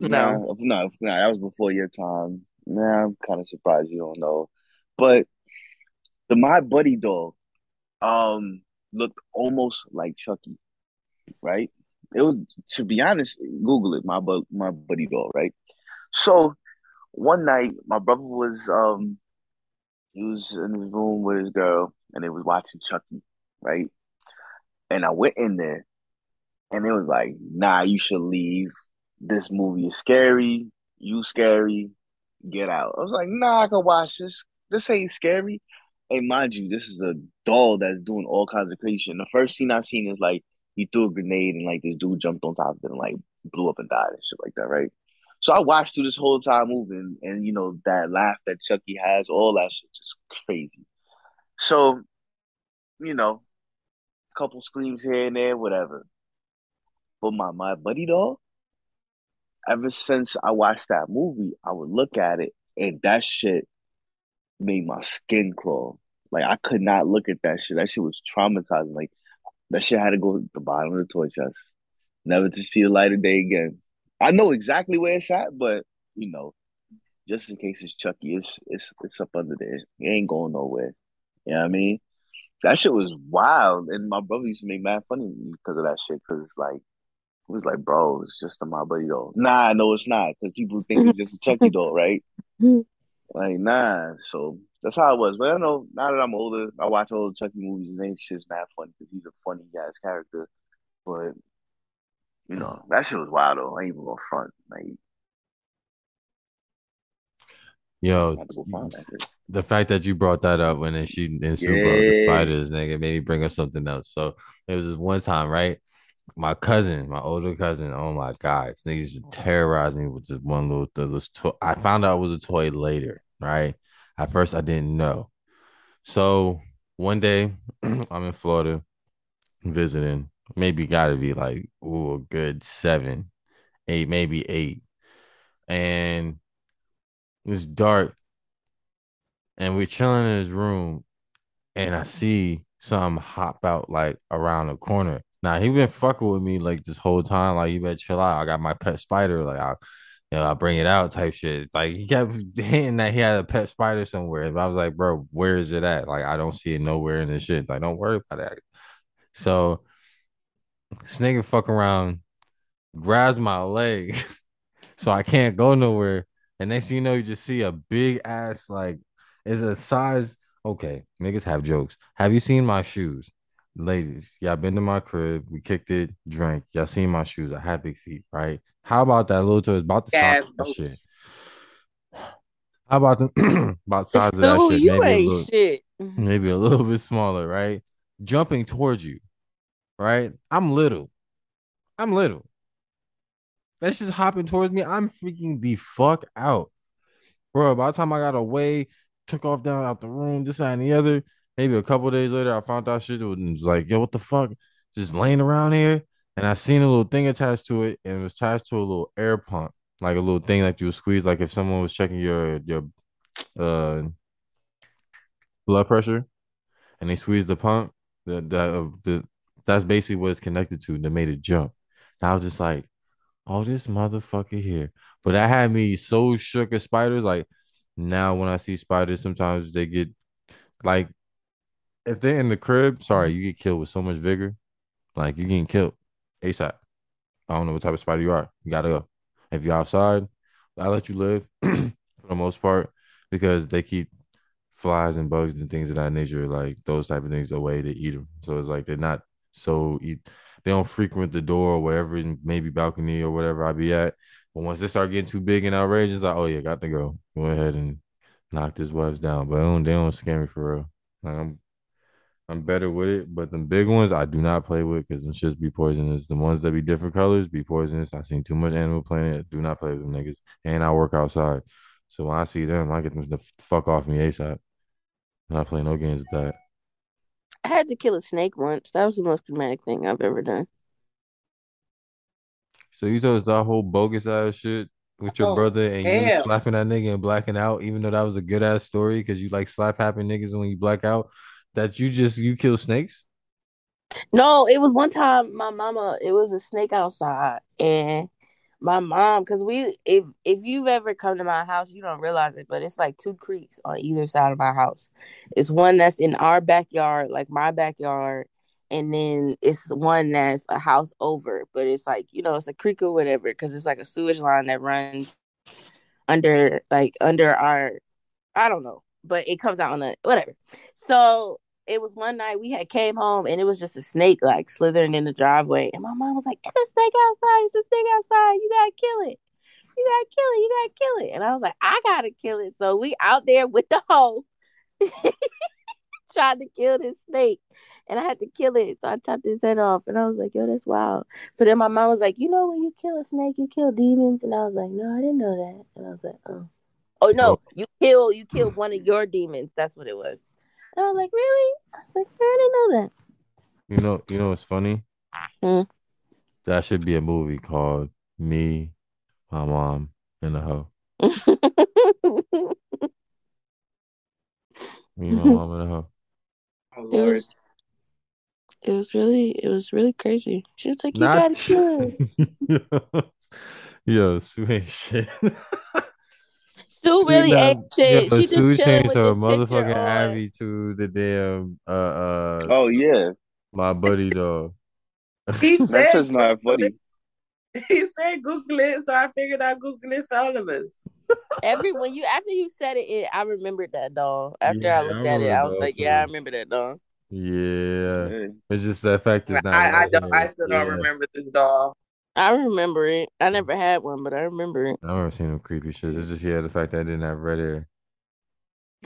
No. Nah, no, nah, that was before your time. Nah, I'm kind of surprised you don't know. But the My Buddy doll um looked almost like Chucky, right? It was to be honest, Google it, my bu- my buddy doll, right? So one night my brother was um he was in his room with his girl and they was watching Chucky, right? And I went in there and it was like, nah, you should leave. This movie is scary. You scary. Get out. I was like, nah, I can watch this. This ain't scary. And mind you, this is a doll that's doing all kinds of crazy shit. And the first scene I've seen is like he threw a grenade and like this dude jumped on top of it and like blew up and died and shit like that, right? So I watched through this whole time moving, and you know that laugh that Chucky has, all that shit, just crazy. So, you know, couple screams here and there, whatever. But my my buddy doll, ever since I watched that movie, I would look at it, and that shit made my skin crawl. Like I could not look at that shit. That shit was traumatizing. Like that shit had to go to the bottom of the toy chest, never to see the light of day again. I know exactly where it's at, but you know, just in case it's Chucky, it's it's it's up under there. It ain't going nowhere. You know what I mean? That shit was wild, and my brother used to make mad funny because of that shit. Because like, it was like, bro, it's just a my buddy doll. Nah, no, it's not. Because people think it's just a Chucky doll, right? [LAUGHS] Like, nah. So that's how it was. But I know now that I'm older, I watch all the Chucky movies and it's just mad funny because he's a funny guy's character. But you know, that shit was wild though. I ain't even gonna front. Like, Yo, I had to go find that shit. the fact that you brought that up when she and Sue brought the Yeah. spiders, nigga, made me bring up something else. So it was this one time, right? My cousin, my older cousin, oh my god, this nigga used to terrorize me with this one little th- this toy. I found out it was a toy later, right? At first, I didn't know. So one day, [CLEARS THROAT] I'm in Florida visiting. Maybe got to be like ooh, a good seven, eight, maybe eight, and it's dark, and we're chilling in his room, and I see something hop out like around the corner. Now he been fucking with me like this whole time. Like you better chill out. I got my pet spider. Like I, you know, I bring it out type shit. Like he kept [LAUGHS] hinting that he had a pet spider somewhere. But I was like, bro, where is it at? Like I don't see it nowhere in this shit. Like don't worry about that. So this nigga fuck around, grabs my leg, [LAUGHS] so I can't go nowhere. And next thing you know, you just see a big ass like it's a size. Okay, niggas have jokes. Have you seen my shoes? Ladies, y'all been to my crib, we kicked it, drank. Y'all seen my shoes. I have big feet, right? How about that little toy? It's about the size of that shit. [SIGHS] How about the [CLEARS THROAT] about the size of that shit? you Maybe a ain't little, shit. maybe a little bit smaller, right? Jumping towards you, right? I'm little. I'm little. That's just hopping towards me. I'm freaking the fuck out. Bro, by the time I got away, took off down out the room, this, that, and the other, maybe a couple days later, I found out shit was like, yo, what the fuck? Just laying around here. And I seen a little thing attached to it, and it was attached to a little air pump, like a little thing that you would squeeze, like if someone was checking your your uh blood pressure and they squeezed the pump, the the, uh, the that's basically what it's connected to that made it jump. And I was just like, oh, this motherfucker here. But that had me so shook at spiders. Like now when I see spiders, sometimes they get like if they're in the crib, sorry, you get killed with so much vigor. Like you're getting killed ASAP. I don't know what type of spider you are. You gotta go. If you're outside, I let you live [CLEARS THROAT] for the most part. because they keep flies and bugs and things of that nature, like those type of things away to eat them. So it's like they're not so eat. They don't frequent the door or wherever, maybe balcony or whatever I be at. But once they start getting too big and outrageous, like oh yeah, got to go. Go ahead and knock this webs down. But they don't, they don't scare me for real. Like I'm I'm better with it, but the big ones I do not play with because them shits be poisonous. The ones that be different colors be poisonous. I seen too much Animal Planet. Do not play with them niggas. And I work outside, so when I see them, I get them to fuck off me asap. I'm not playing no games with that. I had to kill a snake once. That was the most dramatic thing I've ever done. So you told us that whole bogus ass shit with your Oh, brother and you slapping that nigga and blacking out, even though that was a good ass story because you like slap happy niggas when you black out. That you just you kill snakes. No, it was one time my mama, it was a snake outside and my mom, cause we if if you've ever come to my house, you don't realize it, but it's like two creeks on either side of my house. It's one that's in our backyard, like my backyard, and then it's one that's a house over, but it's like, you know, it's a creek or whatever, because it's like a sewage line that runs under like under our I don't know, but it comes out on the whatever. So it was one night we had came home and it was just a snake like slithering in the driveway, and my mom was like, "It's a snake outside! It's a snake outside! You gotta kill it! You gotta kill it! You gotta kill it!" And I was like, "I gotta kill it!" So we out there with the hoe, [LAUGHS] trying to kill this snake, and I had to kill it. So I chopped his head off, and I was like, "Yo, that's wild." So then my mom was like, "You know, when you kill a snake, you kill demons," and I was like, "No, I didn't know that." And I was like, "Oh." Oh no, Oh. you kill you kill one of your demons. That's what it was. And I was like, really? I was like, I didn't know that. You know, you know what's funny? Hmm. That should be a movie called Me, My Mom, and the Hoe. [LAUGHS] Me, My Mom, and the Hoe. Oh, it was it was really it was really crazy. She was like, you Not gotta kill it. Yo, Sue ain't shit. Sue Sue really not- ain't shit. yo, she Sue just changed with her motherfucking on. Abby to the damn uh uh Oh yeah, my buddy dog. He that [LAUGHS] said says my buddy. He said Google it, so I figured I'd Google it for all of us. Every when you after you said it, it I remembered that doll. After Yeah, I I looked at it, I was dog, like, yeah, I remember that doll. Yeah. Yeah. It's just the fact is not I, I don't. I still don't Yeah. remember this doll. I remember it. I never had one, but I remember it. I remember seeing them creepy shit. It's just yeah, the fact that I didn't have red hair.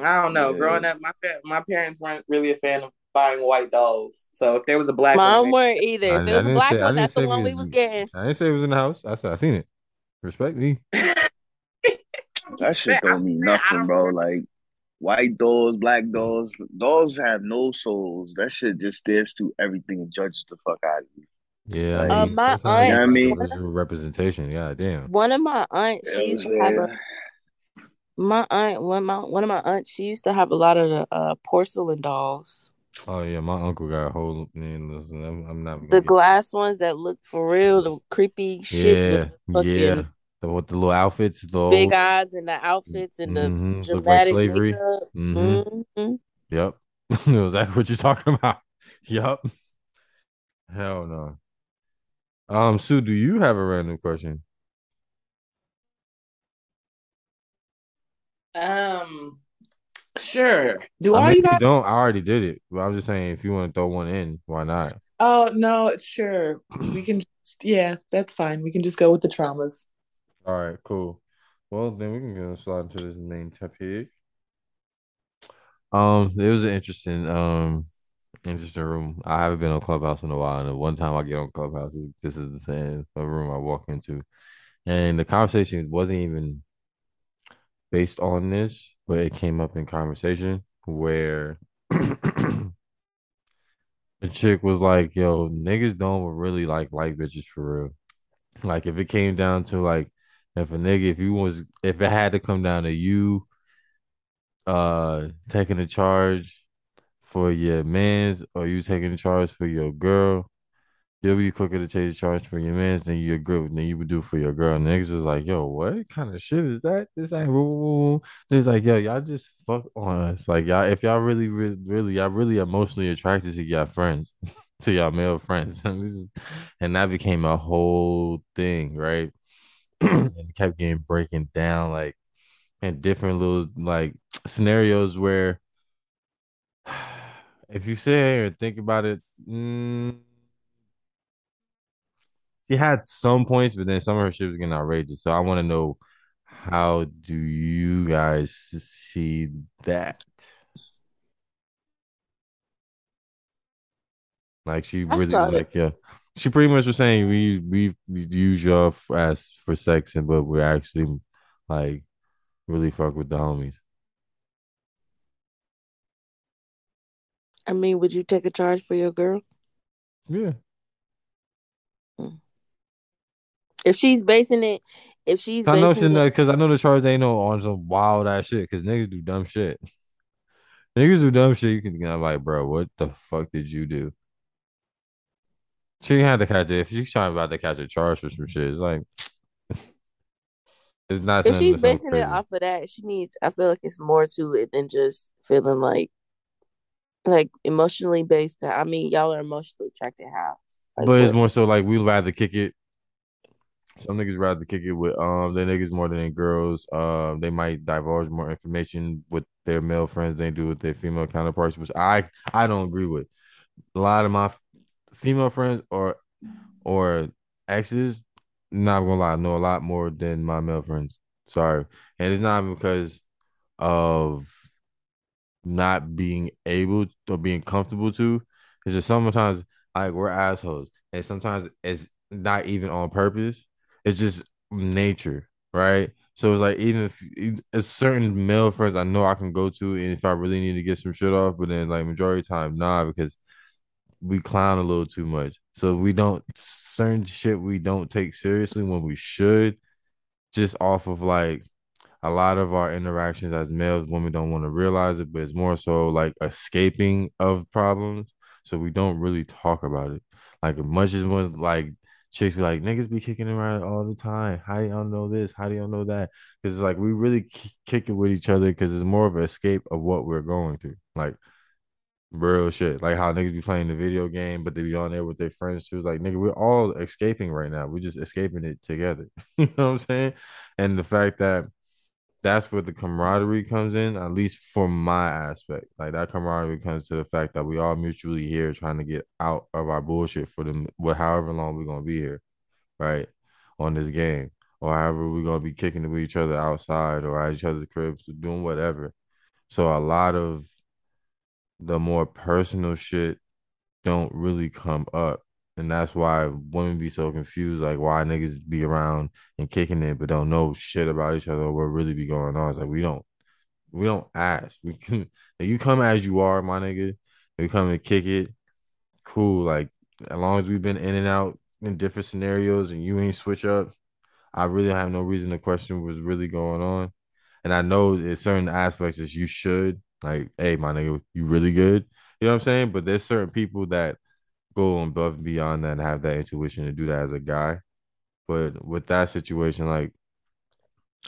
I don't know. Yeah. Growing up, my my parents weren't really a fan of buying white dolls. So if there was a black Mine one, weren't either. If I it was a black say- one, that's the one we- we was getting. I didn't say it was in the house. I said I seen it. Respect me. [LAUGHS] That shit don't mean nothing, bro. Like white dolls, black dolls, dolls have no souls. That shit just stares to everything and judges the fuck out of you. Yeah. I mean, my that's you aunt- got You know those representation. God damn. One of my aunts, she used to have a my aunt one my one of my aunts, she used to have a lot of the uh porcelain dolls. Oh yeah, my uncle got a whole man. Listen, I'm, I'm not The get- glass ones that look for real, the creepy shits Yeah, with fucking yeah. The, with the little outfits, the big old, eyes and the outfits and the Mhm, look like dramatic slavery. makeup. Mhm. hmm Yep. [LAUGHS] Is that what you're talking about? [LAUGHS] Yep. Hell no. Um, Sue, do you have a random question? Um, sure. Do I all mean, you if you guys? don't, I already did it. But I'm just saying, if you want to throw one in, why not? Oh no, sure. We can just yeah, that's fine. We can just go with the traumas. All right, cool. Well, then we can go slide into this main topic. Um, it was an interesting, um, interesting room. I haven't been on Clubhouse in a while, and the one time I get on Clubhouse, this is the same room I walk into, and the conversation wasn't even based on this, but it came up in conversation where [CLEARS THROAT] the chick was like, "Yo, niggas don't really like like bitches for real. Like, if it came down to like, if a nigga, if you was, if it had to come down to you, uh, taking the charge for your man's, or you taking the charge for your girl." You'll be quicker to take the charge for your man's than your girl than you would do for your girl. Niggas was like, yo, what kind of shit is that? This like, woo. It's like, yo, y'all just fuck on us. Like, y'all, if y'all really, really, really, y'all really emotionally attracted to y'all friends, [LAUGHS] to y'all male friends. [LAUGHS] And that became a whole thing, right? And kept getting breaking down. Like, and different little like scenarios where [SIGHS] if you sit here and think about it, mm, she had some points, but then some of her shit was getting outrageous. So I want to know how do you guys see that? Like she I really was like, yeah. She pretty much was saying we we, use y'all as for sex, and but we're actually like really fuck with the homies. I mean, would you take a charge for your girl? Yeah. Hmm. If she's basing it, if she's I know basing she it, because I know the charge ain't no on some wild ass shit because niggas do dumb shit. [LAUGHS] Niggas do dumb shit. You can get like, bro, what the fuck did you do? She had to catch it. If she's trying about to catch a charge for some shit, it's like it's not if she's basing it off of that, she needs. I feel like it's more to it than just feeling like, like emotionally based. I mean, y'all are emotionally attracted. How? Like, But it's more so like we'd rather kick it. Some niggas rather kick it with um their niggas more than girls. Um, they might divulge more information with their male friends than they do with their female counterparts, which I I don't agree with. A lot of my female friends or or exes, not gonna lie, know a lot more than my male friends. Sorry, and it's not because of not being able or being comfortable to. It's just sometimes like we're assholes, and sometimes it's not even on purpose. It's just nature, right? So it's like even if it's certain male friends I know I can go to, and if I really need to get some shit off, but then like majority of the time, nah, because we clown a little too much. So we don't certain shit we don't take seriously when we should, just off of like a lot of our interactions as males, women don't want to realize it, but it's more so like escaping of problems. So we don't really talk about it. Like much as was like chicks be like, niggas be kicking around all the time. How do y'all know this? How do y'all know that? Because it's like we really kick it with each other because it's more of an escape of what we're going through. Like real shit. Like how niggas be playing the video game, but they be on there with their friends too. Like, nigga, we're all escaping right now. We're just escaping it together. [LAUGHS] you know what I'm saying? And the fact that that's where the camaraderie comes in, at least for my aspect. Like that camaraderie comes to the fact that we all mutually here trying to get out of our bullshit for them, what however long we're gonna be here, right? On this game. Or however we're gonna be kicking with each other outside or at each other's cribs, doing whatever. So a lot of the more personal shit don't really come up. And that's why women be so confused, like why niggas be around and kicking it, but don't know shit about each other or what really be going on. It's like we don't we don't ask. We [LAUGHS] can you come as you are, my nigga. You come and kick it. Cool. Like as long as we've been in and out in different scenarios and you ain't switch up, I really have no reason to question what's really going on. And I know there's certain aspects that you should, like, hey, my nigga, you really good. You know what I'm saying? But there's certain people that go above and beyond that and have that intuition to do that as a guy. But with that situation, like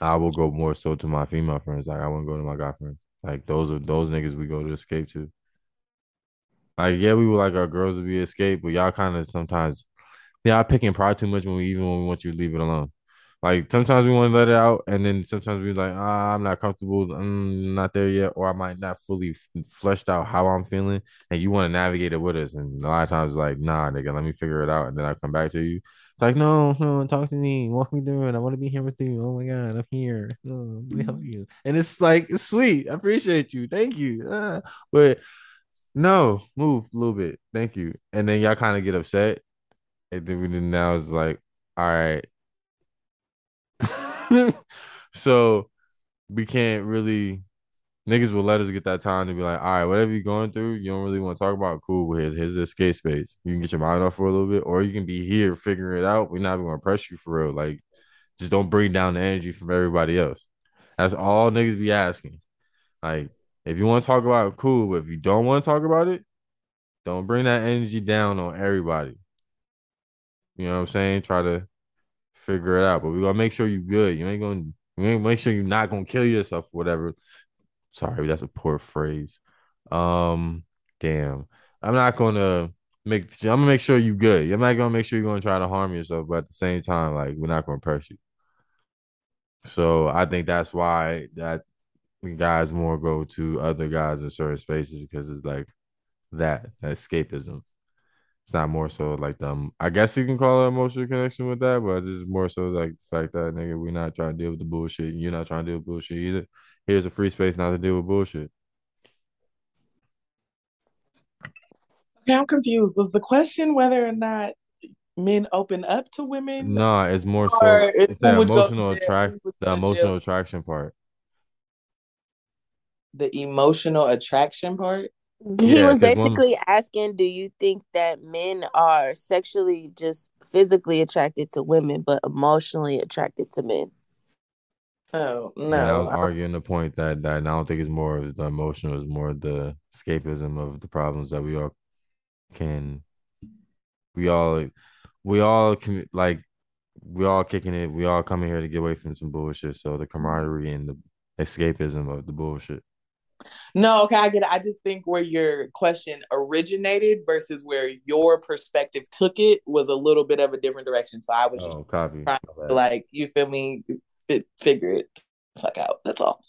I will go more so to my female friends. Like I wouldn't go to my guy friends. Like those are those niggas we go to escape to. Like yeah, we would like our girls to be escape, but y'all kind of sometimes y'all picking pride too much when we even when we want you to leave it alone. Like sometimes we want to let it out, and then sometimes we're like, ah, I'm not comfortable, I'm not there yet, or I might not fully f- fleshed out how I'm feeling, and you want to navigate it with us. And a lot of times, like, nah, nigga, let me figure it out, and then I come back to you. It's like, no, no, talk to me, walk me through it. I want to be here with you. Oh my god, I'm here. Oh, let me help you. And it's like, it's sweet. I appreciate you. Thank you. Ah. But no, move a little bit. Thank you. And then y'all kind of get upset, and then we now it's like, all right. [LAUGHS] so we can't really niggas will let us get that time to be like, all right, whatever you're going through, you don't really want to talk about. Cool, here's here's the escape space. You can get your mind off for a little bit, or you can be here figuring it out. We're not even gonna press you for real. Like, just don't bring down the energy from everybody else. That's all niggas be asking. Like, if you want to talk about it, cool, but if you don't want to talk about it, don't bring that energy down on everybody. You know what I'm saying? Try to figure it out. But we're gonna make sure you good. You ain't gonna we ain't make sure you're not gonna kill yourself or whatever. Sorry, that's a poor phrase. Um, damn. I'm not gonna make I'm gonna make sure you good. I'm not gonna make sure you're gonna try to harm yourself, but at the same time, like we're not gonna press you. So I think that's why that guys more go to other guys in certain spaces because it's like that, that escapism. It's not more so like them. Um, I guess you can call it emotional connection with that, but it's more so like the fact that nigga, we're not trying to deal with the bullshit. You're not trying to deal with bullshit either. Here's a free space not to deal with bullshit. Okay, I'm confused. Was the question whether or not men open up to women? No, it's more so it's the emotional attract the emotional attraction part. The emotional attraction part? He yeah, was basically one... asking, do you think that men are sexually just physically attracted to women, but emotionally attracted to men? Oh no! And I was arguing the point that that I don't think it's more of the emotional, it's more the escapism of the problems that we all can, we all, we all can like, we all kicking it. We all coming here to get away from some bullshit. So the camaraderie and the escapism of the bullshit. No, okay, I get it. I just think where your question originated versus where your perspective took it was a little bit of a different direction. So I was oh, copy. To, like, you feel me? Figure it fuck out. That's all.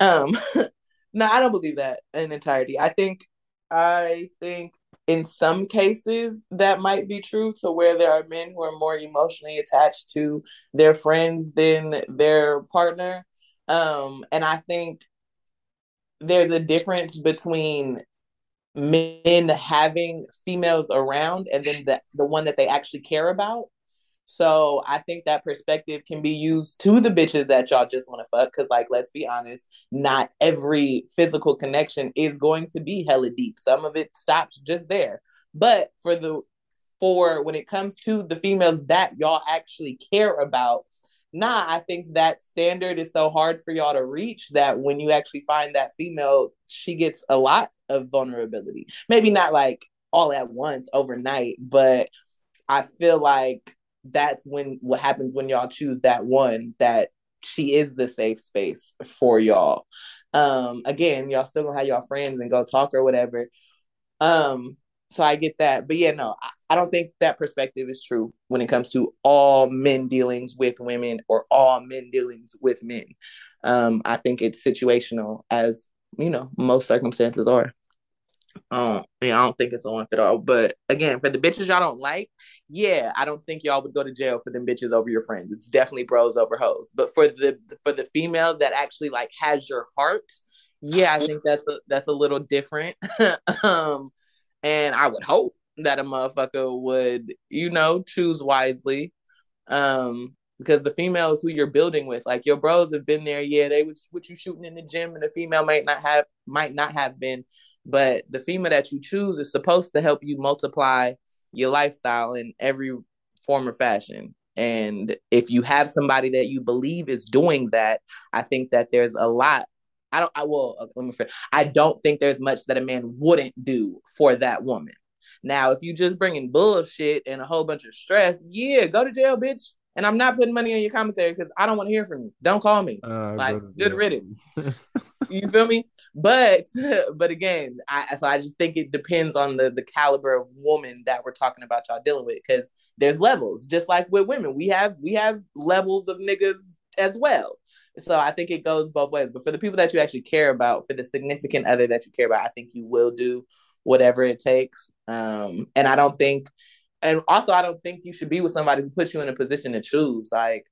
Um, [LAUGHS] no, I don't believe that in entirety. I think, I think in some cases that might be true to where there are men who are more emotionally attached to their friends than their partner. Um, and I think there's a difference between men having females around and then the, the one that they actually care about. So I think that perspective can be used to the bitches that y'all just want to fuck. Cause like, let's be honest, not every physical connection is going to be hella deep. Some of it stops just there. But for the for when it comes to the females that y'all actually care about, nah, I think that standard is so hard for y'all to reach that when you actually find that female, she gets a lot of vulnerability. Maybe not like all at once overnight, but I feel like that's when what happens when y'all choose that one that she is the safe space for y'all. Um, again, y'all still gonna have y'all friends and go talk or whatever. Um, so I get that. But yeah, no, I, I don't think that perspective is true when it comes to all men dealings with women or all men dealings with men. Um, I think it's situational as, you know, most circumstances are. Um, yeah, I don't think it's a one fit all. But again, for the bitches y'all don't like, yeah, I don't think y'all would go to jail for them bitches over your friends. It's definitely bros over hoes. But for the for the female that actually like has your heart, yeah, I think that's a that's a little different. [LAUGHS] um, and I would hope that a motherfucker would, you know, choose wisely. Um, because the females who you're building with, like your bros have been there, yeah, they was what you shooting in the gym, and the female might not have might not have been, but the female that you choose is supposed to help you multiply your lifestyle in every form or fashion. And if you have somebody that you believe is doing that, I think that there's a lot. I don't. I will. Uh, let me. I don't think there's much that a man wouldn't do for that woman. Now, if you just bringing bullshit and a whole bunch of stress, yeah, go to jail, bitch. And I'm not putting money on your commissary because I don't want to hear from you. Don't call me. Uh, like good riddance. [LAUGHS] you feel me? But [LAUGHS] but again, I so I just think it depends on the the caliber of woman that we're talking about y'all dealing with because there's levels. Just like with women, we have we have levels of niggas as well. So I think it goes both ways. But for the people that you actually care about, for the significant other that you care about, I think you will do whatever it takes. Um, and I don't think, and also I don't think you should be with somebody who puts you in a position to choose. Like,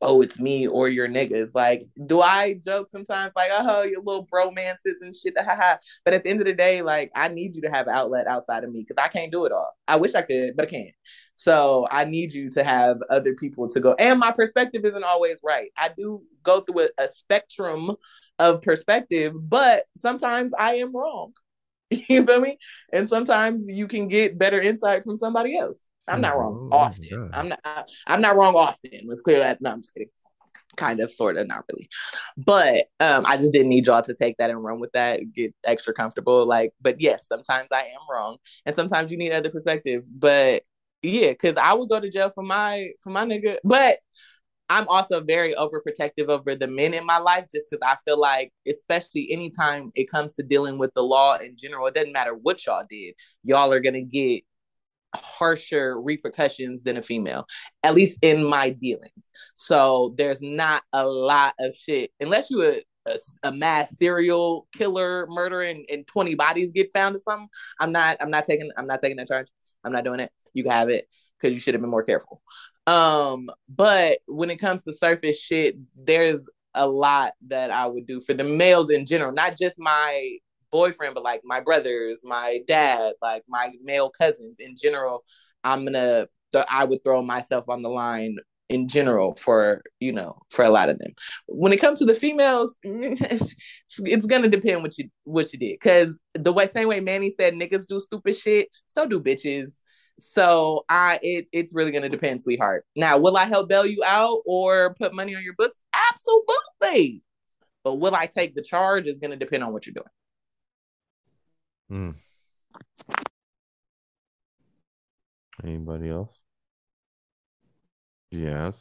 oh, it's me or your niggas. Like, do I joke sometimes like, oh, your little bromances and shit, But at the end of the day, like, I need you to have outlet outside of me because I can't do it all. I wish I could, but I can't. So I need you to have other people to go. And my perspective isn't always right. I do go through a, a spectrum of perspective, but sometimes I am wrong. [LAUGHS] you feel me? And sometimes you can get better insight from somebody else. I'm not wrong oh, often. I'm not. I'm not wrong often. Let's clear that. No, I'm just kidding. Kind of, sort of, not really. But um, I just didn't need y'all to take that and run with that. Get extra comfortable. Like, but yes, sometimes I am wrong, and sometimes you need other perspective. But yeah, because I would go to jail for my for my nigga. But I'm also very overprotective over the men in my life just because I feel like, especially anytime it comes to dealing with the law in general, it doesn't matter what y'all did, y'all are gonna get harsher repercussions than a female, at least in my dealings. So there's not a lot of shit unless you a, a, a mass serial killer murder and, and 20 bodies get found or something. I'm not I'm not taking I'm not taking that charge. I'm not doing it. You can have it because you should have been more careful. Um, but when it comes to surface shit, there's a lot that I would do for the males in general, not just my boyfriend, but like my brothers, my dad, like my male cousins in general. I'm gonna, I would throw myself on the line in general for you know for a lot of them. When it comes to the females, [LAUGHS] it's gonna depend what you what you did. Because the way same way Manny said niggas do stupid shit, so do bitches. So I it it's really gonna depend, sweetheart. Now, will I help bail you out or put money on your books? Absolutely. But will I take the charge is gonna depend on what you're doing. Hmm. Anybody else? Yes.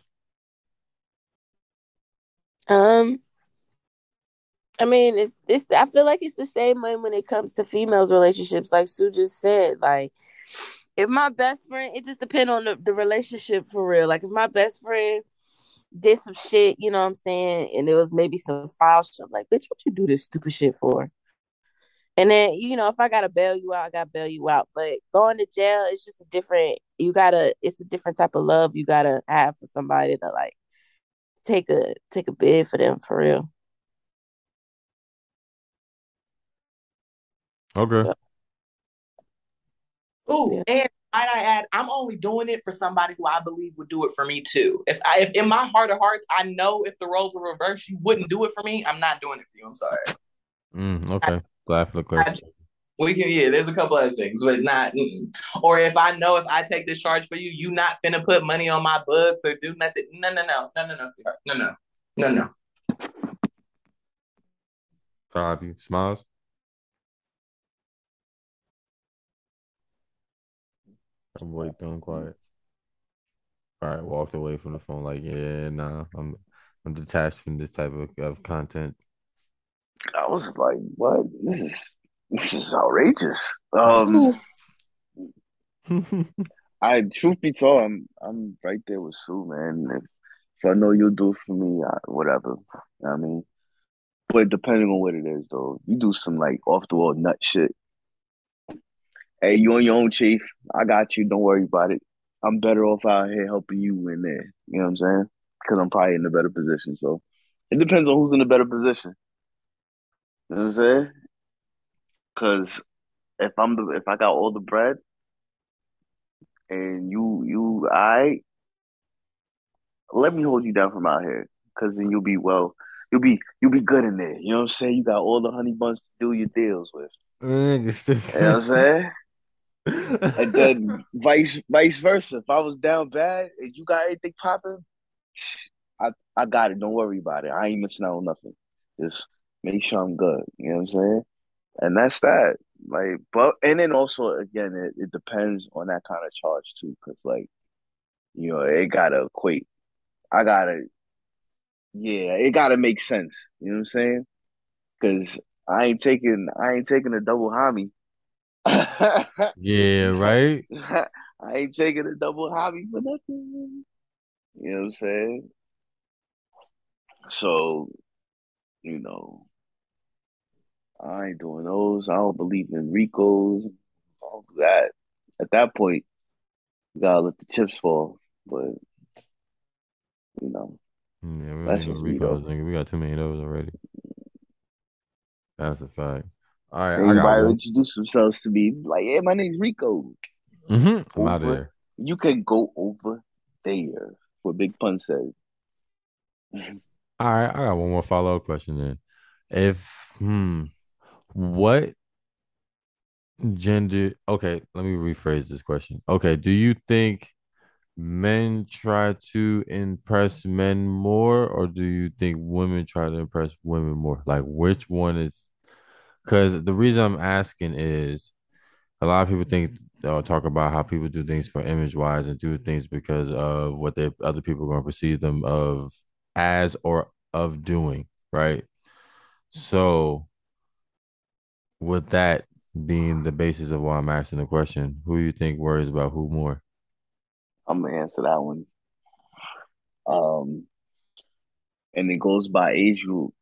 Um, I mean, it's it's. I feel like it's the same way when it comes to females' relationships. Like Sue just said, like if my best friend, it just depends on the, the relationship for real. Like if my best friend did some shit, you know what I'm saying, and it was maybe some foul shit, I'm like, bitch, what you do this stupid shit for? And then, you know, if I gotta bail you out, I gotta bail you out. But going to jail, it's just a different you gotta it's a different type of love you gotta have for somebody to like take a take a bid for them for real. Okay. So, Ooh, yeah. and might I add, I'm only doing it for somebody who I believe would do it for me too. If I, if in my heart of hearts, I know if the roles were reversed, you wouldn't do it for me. I'm not doing it for you. I'm sorry. Mm, okay. I, Glad for the question. We can, yeah. There's a couple other things, but not. Mm. Or if I know if I take this charge for you, you not finna put money on my books or do nothing. No, no, no, no, no, no, sweetheart. No, no, no, no. Copy. Smiles. I'm like doing quiet. All right, walked away from the phone like, yeah, nah, I'm I'm detached from this type of, of content. I was like, what? This is this is outrageous. Um [LAUGHS] I truth be told, I'm I'm right there with Sue, man. If, if I know you'll do it for me, I, whatever. I mean, but depending on what it is, though, you do some like off the wall nut shit hey, you on your own, chief. I got you. Don't worry about it. I'm better off out here helping you in there. You know what I'm saying? Because I'm probably in a better position. So it depends on who's in a better position. You know what I'm saying? Because if I'm the if I got all the bread and you you I let me hold you down from out here. Cause then you'll be well, you'll be you'll be good in there. You know what I'm saying? You got all the honey buns to do your deals with. you know what I'm saying? [LAUGHS] and then vice vice versa. If I was down bad and you got anything popping, I I got it. Don't worry about it. I ain't missing out on nothing. Just make sure I'm good. You know what I'm saying? And that's that. Like, but and then also again, it, it depends on that kind of charge too, because like, you know, it gotta equate. I gotta, yeah, it gotta make sense. You know what I'm saying? Because I ain't taking I ain't taking a double homie [LAUGHS] yeah, right. I ain't taking a double hobby for nothing. You know what I'm saying? So, you know, I ain't doing those. I don't believe in Ricos. All that. At that point, you gotta let the chips fall. But you know, yeah, we Ricos, nigga. We got too many of those already. That's a fact. All right, Everybody introduce themselves to me. Like, yeah, my name's Rico. Mm-hmm. I'm out of there. You can go over there. What Big Pun said. All right, I got one more follow up question then. If hmm, what gender? Okay, let me rephrase this question. Okay, do you think men try to impress men more, or do you think women try to impress women more? Like, which one is because the reason I'm asking is a lot of people think or talk about how people do things for image wise and do things because of what they other people are going to perceive them of as or of doing, right? So with that being the basis of why I'm asking the question. Who you think worries about who more? I'm gonna answer that one. Um, and it goes by age group.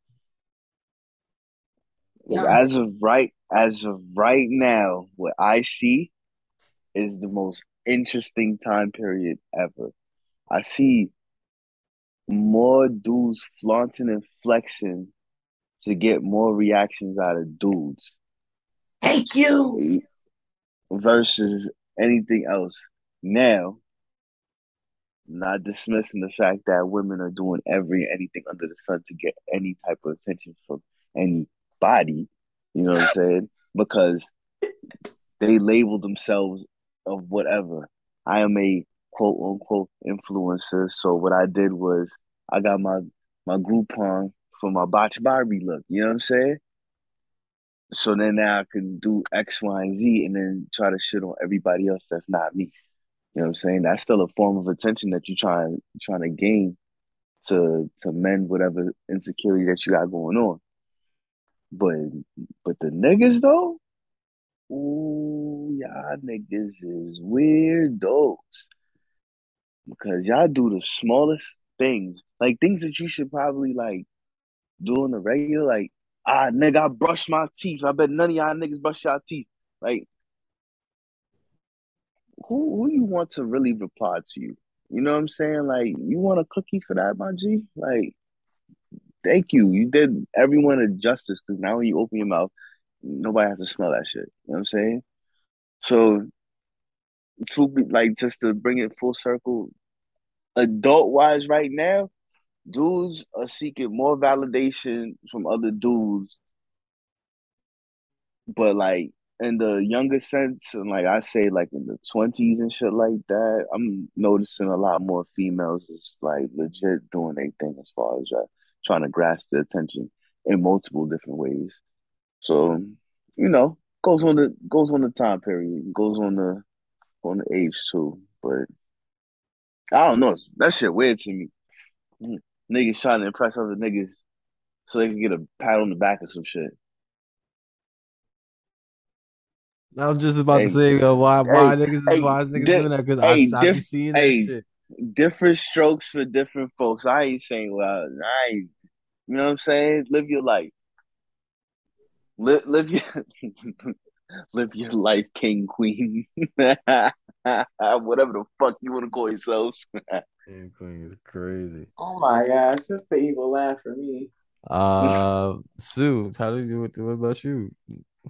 Yeah. As of right, as of right now, what I see is the most interesting time period ever. I see more dudes flaunting and flexing to get more reactions out of dudes Thank you. versus anything else. Now, not dismissing the fact that women are doing every anything under the sun to get any type of attention from anybody. You know what I'm saying? [LAUGHS] Because they label themselves of whatever. I am a quote unquote influencer. So what I did was I got my my Groupon for my botch Barbie look. You know what I'm saying? So then now I can do X, Y, and Z, and then try to shit on everybody else that's not me. You know what I'm saying? That's still a form of attention that you're trying trying to gain to to mend whatever insecurity that you got going on. But but the niggas though, ooh, y'all niggas is weirdos. Because y'all do the smallest things, like things that you should probably like do on the regular, like ah nigga, I brush my teeth. I bet none of y'all niggas brush y'all teeth. Like who who you want to really reply to you? You know what I'm saying? Like you want a cookie for that, my G? Like thank you. You did everyone a justice because now when you open your mouth, nobody has to smell that shit. You know what I'm saying? So truth be like just to bring it full circle, adult wise right now, dudes are seeking more validation from other dudes. But like in the younger sense, and like I say, like in the twenties and shit like that, I'm noticing a lot more females is like legit doing their thing as far as uh, trying to grasp the attention in multiple different ways. So, you know, goes on the goes on the time period, goes on the on the age too. But I don't know, that shit weird to me. Niggas trying to impress other niggas so they can get a pat on the back or some shit. I was just about Hey, to say uh, why why hey, niggas hey, why is niggas di- doing that because hey, I diff- seeing that hey, shit. different strokes for different folks. I ain't saying well, I ain't, you know what I'm saying? Live your life. Live, live your [LAUGHS] live your life, king, queen. [LAUGHS] Whatever the fuck you want to call yourselves. [LAUGHS] King Queen is crazy. Oh my gosh, that's the evil laugh for me. Uh, Sue, how do you do what about you?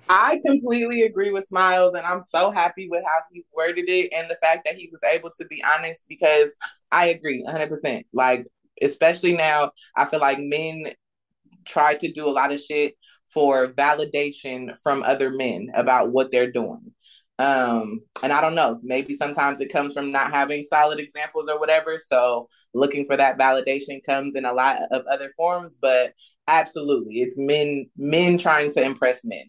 I completely agree with Smiles, and I'm so happy with how he worded it and the fact that he was able to be honest because I agree 100%. Like, especially now, I feel like men try to do a lot of shit for validation from other men about what they're doing. Um, and I don't know, maybe sometimes it comes from not having solid examples or whatever. So looking for that validation comes in a lot of other forms, but absolutely, it's men men trying to impress men.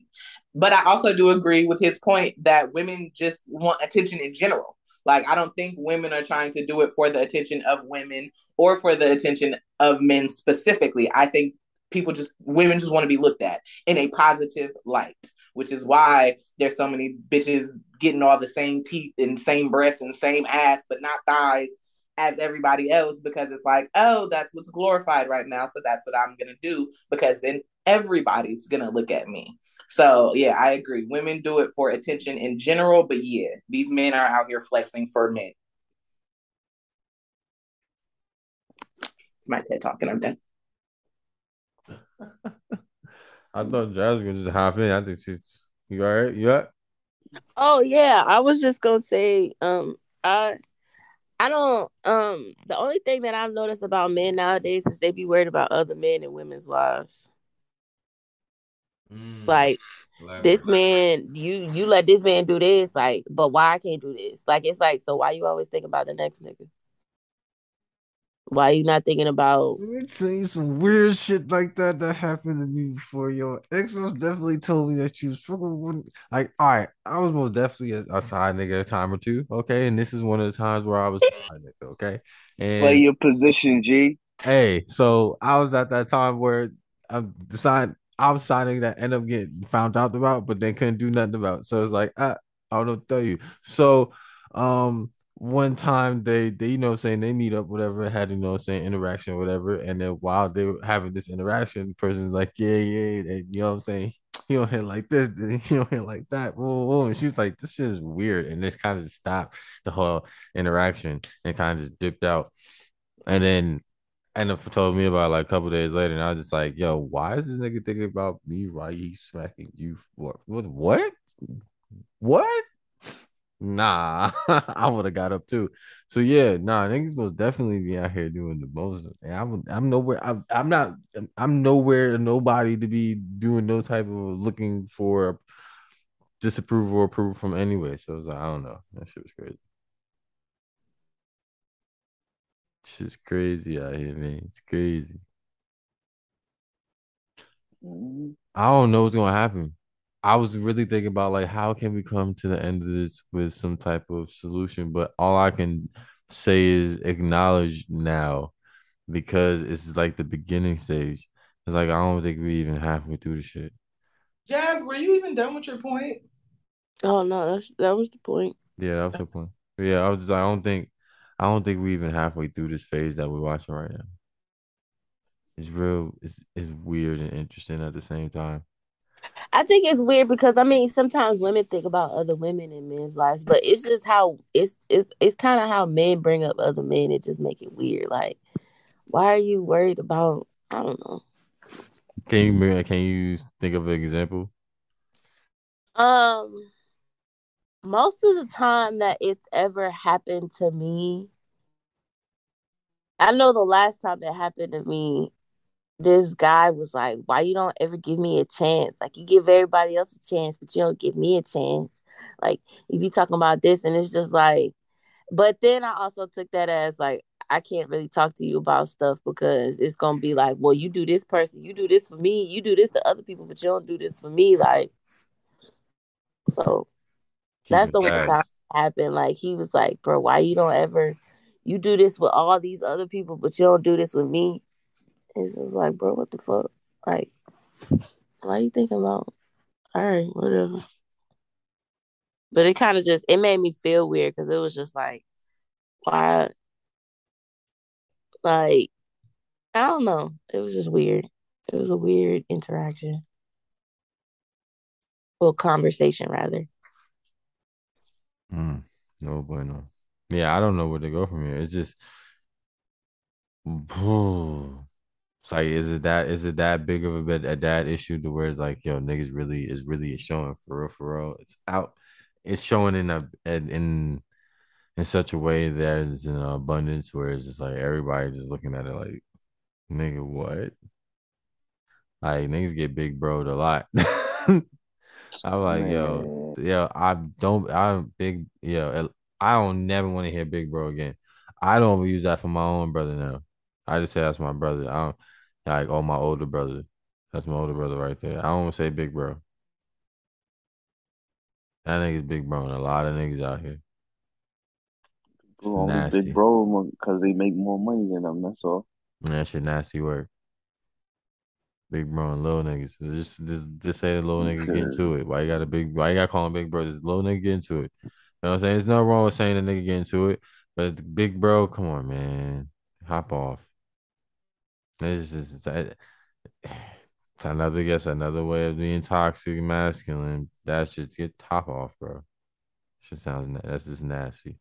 But I also do agree with his point that women just want attention in general. Like I don't think women are trying to do it for the attention of women or for the attention of men specifically. I think people just women just want to be looked at in a positive light, which is why there's so many bitches getting all the same teeth and same breasts and same ass, but not thighs as everybody else because it's like, oh, that's what's glorified right now. So that's what I'm going to do because then everybody's going to look at me. So, yeah, I agree. Women do it for attention in general, but yeah, these men are out here flexing for men. It's my TED talk and I'm done. [LAUGHS] I thought Jazz was gonna just hop in. I think she's you all right? You all right? Oh yeah, I was just gonna say, um, I I don't um the only thing that I've noticed about men nowadays is they be worried about other men and women's lives. Mm, Like elaborate. this man, you you let this man do this, like, but why I can't do this? Like it's like, so why you always think about the next nigga? Why are you not thinking about Let me tell you some weird shit like that that happened to me before. Your ex most definitely told me that you was fucking with, like, all right, I was most definitely a, a side nigga a time or two, okay, and this is one of the times where I was a side nigga, okay, Play your position, G. hey, so I was at that time where I'm deciding signing that end up getting found out about, but they couldn't do nothing about. It. So it's like, ah, I don't know what to tell you. So, um, one time they they you know saying they meet up whatever had you know saying interaction whatever and then while they were having this interaction the person's like yeah yeah and, you know what i'm saying [LAUGHS] you don't hit like this [LAUGHS] you don't hit like that whoa, whoa. and she was like this shit is weird and this kind of stopped the whole interaction and kind of just dipped out and then and of told me about like a couple days later, and I was just like, "Yo, why is this nigga thinking about me? Why he's smacking you for what? What? What? Nah, [LAUGHS] I would have got up too. So yeah, nah, niggas most definitely be out here doing the most. And I'm I'm nowhere. I'm I'm not. I'm nowhere. Nobody to be doing no type of looking for disapproval or approval from anyway. So I was like, I don't know. That shit was crazy. Shit's crazy out here, man. It's crazy. Mm-hmm. I don't know what's gonna happen. I was really thinking about like how can we come to the end of this with some type of solution, but all I can say is acknowledge now because it's like the beginning stage. It's like I don't think we even halfway through the shit. Jazz, were you even done with your point? Oh no, that's that was the point. Yeah, that was the point. Yeah, I was just I don't think I don't think we even halfway through this phase that we're watching right now. It's real. It's it's weird and interesting at the same time. I think it's weird because I mean sometimes women think about other women in men's lives, but it's just how it's it's it's kind of how men bring up other men. It just make it weird. Like, why are you worried about? I don't know. Can you can you think of an example? Um, most of the time that it's ever happened to me, I know the last time it happened to me, this guy was like, Why you don't ever give me a chance? Like you give everybody else a chance, but you don't give me a chance. Like you be talking about this, and it's just like, but then I also took that as like, I can't really talk to you about stuff because it's gonna be like, well, you do this person, you do this for me, you do this to other people, but you don't do this for me. Like, so that's the way time happened. Like he was like, bro, why you don't ever you do this with all these other people, but you don't do this with me? It's just like, bro, what the fuck? Like, why are you thinking about? All right, whatever. But it kind of just it made me feel weird because it was just like, why? Like, I don't know. It was just weird. It was a weird interaction. Well, conversation rather. Mm, no bueno. Yeah, I don't know where to go from here. It's just, it's like, is it that is it that big of a bit a dad issue to where it's like, yo, niggas really is really showing for real, for real. It's out. It's showing in a in in such a way that is in abundance where it's just like everybody just looking at it like, nigga, what? Like niggas get big broed a lot. [LAUGHS] I'm like, Man. yo, yo, I don't, I'm big, yo, I don't never want to hear big bro again. I don't use that for my own brother now. I just say that's my brother. I don't like, oh, my older brother. That's my older brother right there. I don't want to say big bro. That nigga's big bro and a lot of niggas out here. Big bro because they make more money than them. That's all. That shit nasty work. Big bro and little niggas. Just, just, just say the little nigga get into it. Why you got a big? Why you got to call big bro? Just little nigga get into it. You know what I'm saying? There's no wrong with saying the nigga get into it, but big bro, come on, man, hop off. It's just it's, it's another guess another way of being toxic masculine. That should get top off, bro. Shit sounds that's just nasty.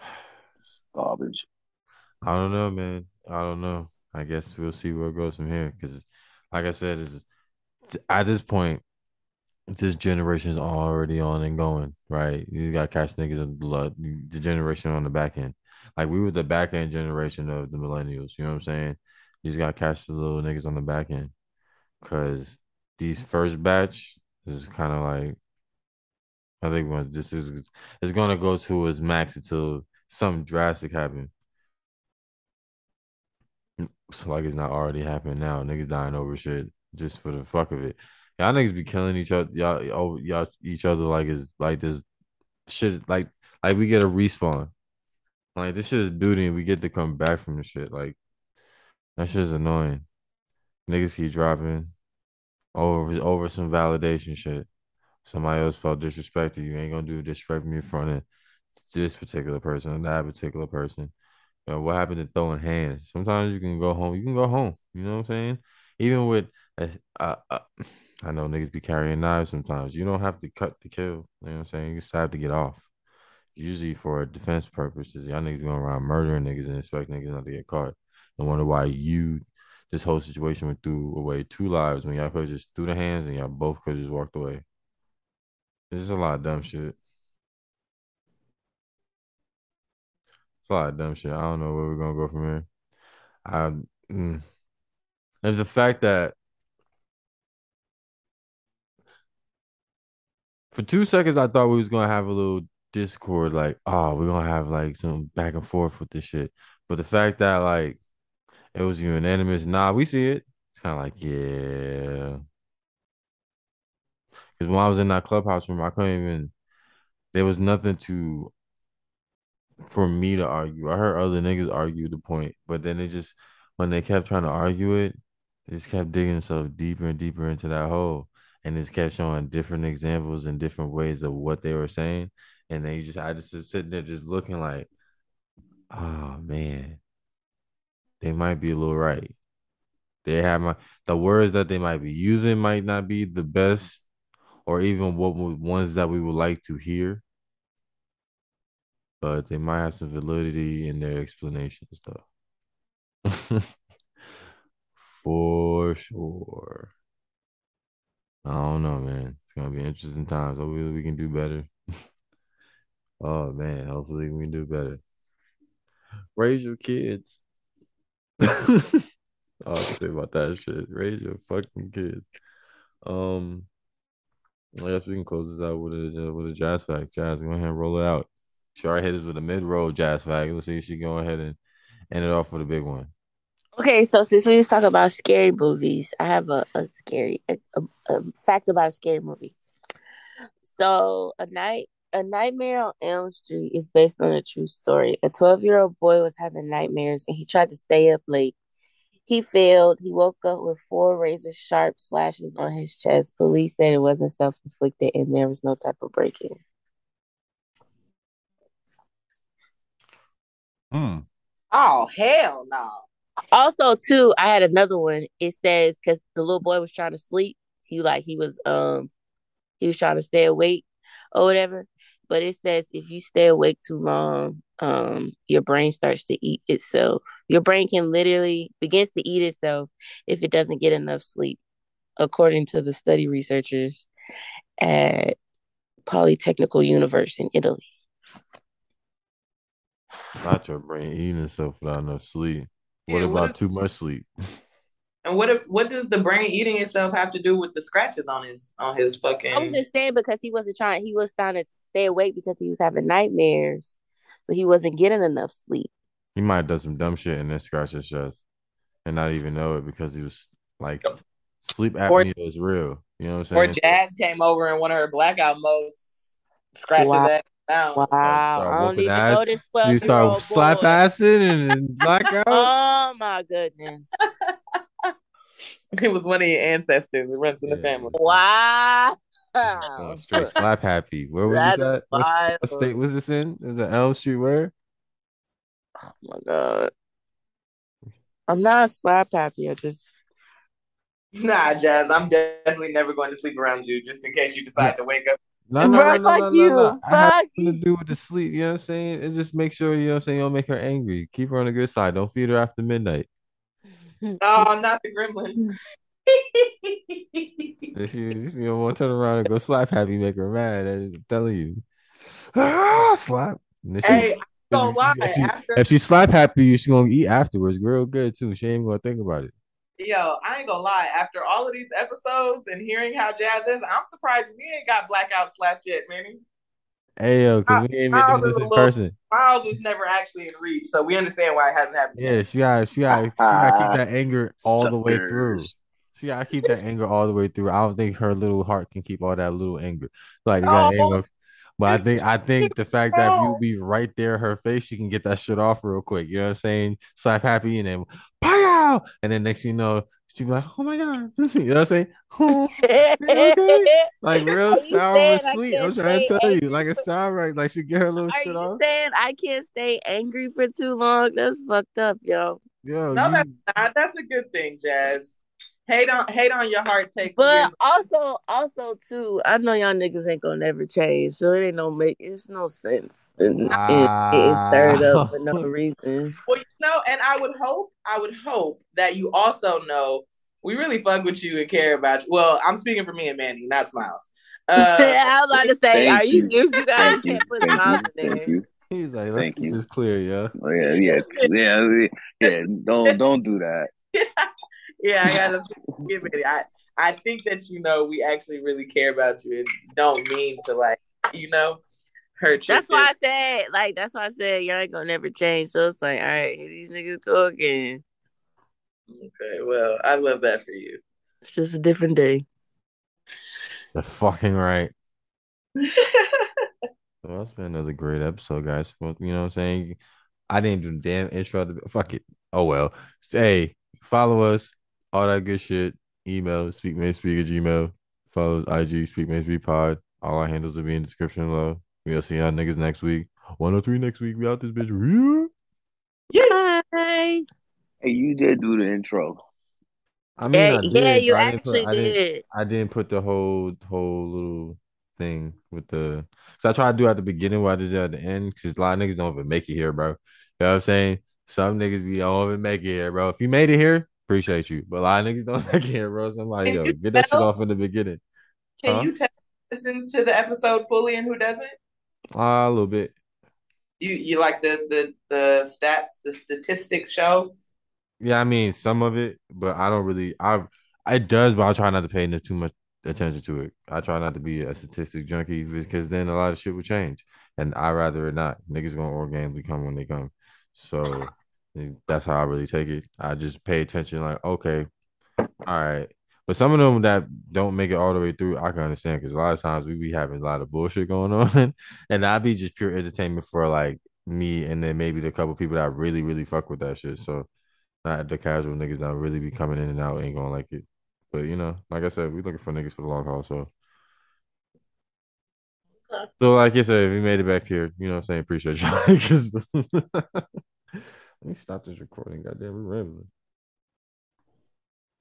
[SIGHS] Garbage. I don't know, man. I don't know. I guess we'll see where it goes from here. Because, like I said, is at this point, this generation is already on and going. Right, you got catch niggas in blood. The generation on the back end, like we were the back end generation of the millennials. You know what I'm saying? You just got to catch the little niggas on the back end. Cause these first batch is kind of like I think when this is it's gonna go to its max until something drastic happens. So like it's not already happening now. Niggas dying over shit just for the fuck of it. Y'all niggas be killing each other, y'all, y'all each other like it's like this shit. Like like we get a respawn. Like this shit is duty, and we get to come back from the shit. Like that shit is annoying. Niggas keep dropping over over some validation shit. Somebody else felt disrespected. You ain't gonna do disrespect me in front of this particular person or that particular person. You know, what happened to throwing hands? Sometimes you can go home. You can go home. You know what I'm saying? Even with, uh, uh, I know niggas be carrying knives sometimes. You don't have to cut to kill. You know what I'm saying? You just have to get off. Usually for defense purposes. Y'all niggas going around murdering niggas and expect niggas not to get caught. And wonder why you, this whole situation went through away two lives when y'all could just threw the hands and y'all both could just walked away. This is a lot of dumb shit. It's a lot of dumb shit. I don't know where we're gonna go from here. I mm. and the fact that for two seconds I thought we was gonna have a little discord, like, oh, we're gonna have like some back and forth with this shit. But the fact that like it was unanimous, nah, we see it. It's kind of like, yeah. Because when I was in that clubhouse room, I couldn't even. There was nothing to for me to argue. I heard other niggas argue the point, but then they just when they kept trying to argue it, they just kept digging themselves deeper and deeper into that hole, and just kept showing different examples and different ways of what they were saying, and they just I just sitting there just looking like, oh man, they might be a little right. They have my the words that they might be using might not be the best, or even what ones that we would like to hear but they might have some validity in their explanations, though. [LAUGHS] For sure. I don't know, man. It's gonna be interesting times. Hopefully, we can do better. Oh man, hopefully we can do better. Raise your kids. [LAUGHS] I'll say about that shit. Raise your fucking kids. Um, I guess we can close this out with a with a jazz fact. Jazz, go ahead and roll it out. She already hit us with a mid roll jazz fact. Let's see if she go ahead and end it off with a big one. Okay, so since we just talk about scary movies, I have a, a scary a, a, a fact about a scary movie. So a night a Nightmare on Elm Street is based on a true story. A 12 year old boy was having nightmares and he tried to stay up late. He failed. He woke up with four razor sharp slashes on his chest. Police said it wasn't self inflicted and there was no type of break in. Hmm. Oh hell no. Also, too, I had another one. It says because the little boy was trying to sleep, he like he was um he was trying to stay awake or whatever. But it says if you stay awake too long, um, your brain starts to eat itself. Your brain can literally begins to eat itself if it doesn't get enough sleep, according to the study researchers at Polytechnical University in Italy. Not your brain eating itself without enough sleep. What Yeah, about what if- too much sleep? [LAUGHS] And what if what does the brain eating itself have to do with the scratches on his on his fucking I was just saying because he wasn't trying. He was trying to stay awake because he was having nightmares, so he wasn't getting enough sleep. He might have done some dumb shit and then scratch his chest and not even know it because he was like sleep Or- apnea is real. You know what I'm saying? or saying? Jazz came over in one of her blackout modes, scratches Wow. that down. Wow, start I don't even ass. know this So you twelve year old start slap boy. acid and, and blackout. [LAUGHS] Oh my goodness! [LAUGHS] [LAUGHS] It was one of your ancestors. It runs in the family. Wow. Oh, straight slap happy. Where was That this at? What, what state was this in? It was at Elm Street. Where? Oh my god. I'm not slap happy. I just Nah, Jazz, I'm definitely never going to sleep around you just in case you decide to wake up. No, no, no, no, fuck no, no, you. no. I have Fuck nothing to do with the sleep. You know what I'm saying? And just make sure you know what I'm saying. You don't make her angry. Keep her on the good side. Don't feed her after midnight. [LAUGHS] Oh, not the gremlin. [LAUGHS] If you, you don't want to turn around and go slap happy, make her mad. I'm telling you. Ah, slap. And then she- hey, I'm if gonna she- lie. if she, After if she slap happy, she's gonna eat afterwards, real good too. She ain't gonna think about it. yo, I ain't gonna lie. After all of these episodes and hearing how Jazz is, I'm surprised we ain't got blackout slapped yet, Manny. Hey yo, because we ain't been Miles doing is this in little- person. Miles was never actually in reach, so we understand why it hasn't happened. Yeah, yet. she got she got she got to keep ah, that anger all the way through. Suckers. She got to keep that anger all the way through. I don't think her little heart can keep all that little anger. Like No. that anger. But I think I think the fact that you be right there, her face, she can get that shit off real quick. You know what I'm saying? Slap happy and then pow, and then next thing you know, she'd be like, "Oh my god," [LAUGHS] you know what I'm saying? [LAUGHS] Oh, okay, [LAUGHS] like real sour but sweet. I'm trying to tell you, like a sour, right? like she get her little Are shit you off. saying I can't stay angry for too long? That's fucked up, yo. Yo, No, you- that's not. That's a good thing, Jazz. Hate on hate on your heart take. But also, also too, I know y'all niggas ain't gonna never change, so it ain't no make. It's no sense in, in getting stirred up for no Ah. [LAUGHS] reason. well, you know, and I would hope, I would hope that you also know we really fuck with you and care about you. Well, I'm speaking for me and Mandy, not Smiles. [LAUGHS] Uh, I was about to say, are you you. you, [LAUGHS] you gotta Thank you. can't put Thank smiles you. in there. He's like, let's Thank you. this clear, yeah. Oh, yeah, yeah, yeah, yeah. Don't don't do that. Yeah, I gotta give it. I I think that you know we actually really care about you and don't mean to like you know hurt you. That's why I said, like, that's why I said y'all ain't gonna never change. So it's like, all right, here these niggas go again. Okay, well, I love that for you. It's just a different day. That's fucking right. [LAUGHS] Well, that's been another great episode, guys. Well, you know what I'm saying? I didn't do the damn intro. To, fuck it. Oh well. Hey, follow us. All that good shit. Email speak may speak at Gmail. Follow us IG speak may speak pod. All our handles will be in the description below. We'll see y'all niggas next week. 103 next week. We out this bitch. Bye. Hey, you did do the intro. I mean, Yeah, I did, yeah, you but I didn't put- actually I didn't- I didn't put the whole whole little thing with the. So I tried to do it at the beginning what I did at the end because a lot of niggas don't even make it here, bro. You know what I'm saying? Some niggas be don't even make it here, bro. If you made it here, appreciate you. But a lot of niggas don't [LAUGHS] make it bro. So I'm like, yo, get that shit off in the beginning. Can Huh? you tell who listens to the episode fully and who doesn't? Ah, a little bit. You you like the the the stats, the statistics show? Yeah, I mean some of it, but I don't really. I it does, but I try not to pay too much attention to it. I try not to be a statistic junkie because then a lot of shit would change, and I rather it not. Niggas gonna organically come when they come, so that's how I really take it. I just pay attention, like okay, all right. But some of them that don't make it all the way through, I can understand because a lot of times we be having a lot of bullshit going [LAUGHS] on, and I be just pure entertainment for like me, and then maybe the couple people that really really fuck with that shit. So not the casual niggas that really be coming in and out ain't gonna like it. But you know, like I said, we looking for niggas for the long haul. So, so like I said, if you made it back here, you know what I'm saying, appreciate y'all. [LAUGHS] Let me stop this recording. Goddamn, we're rambling.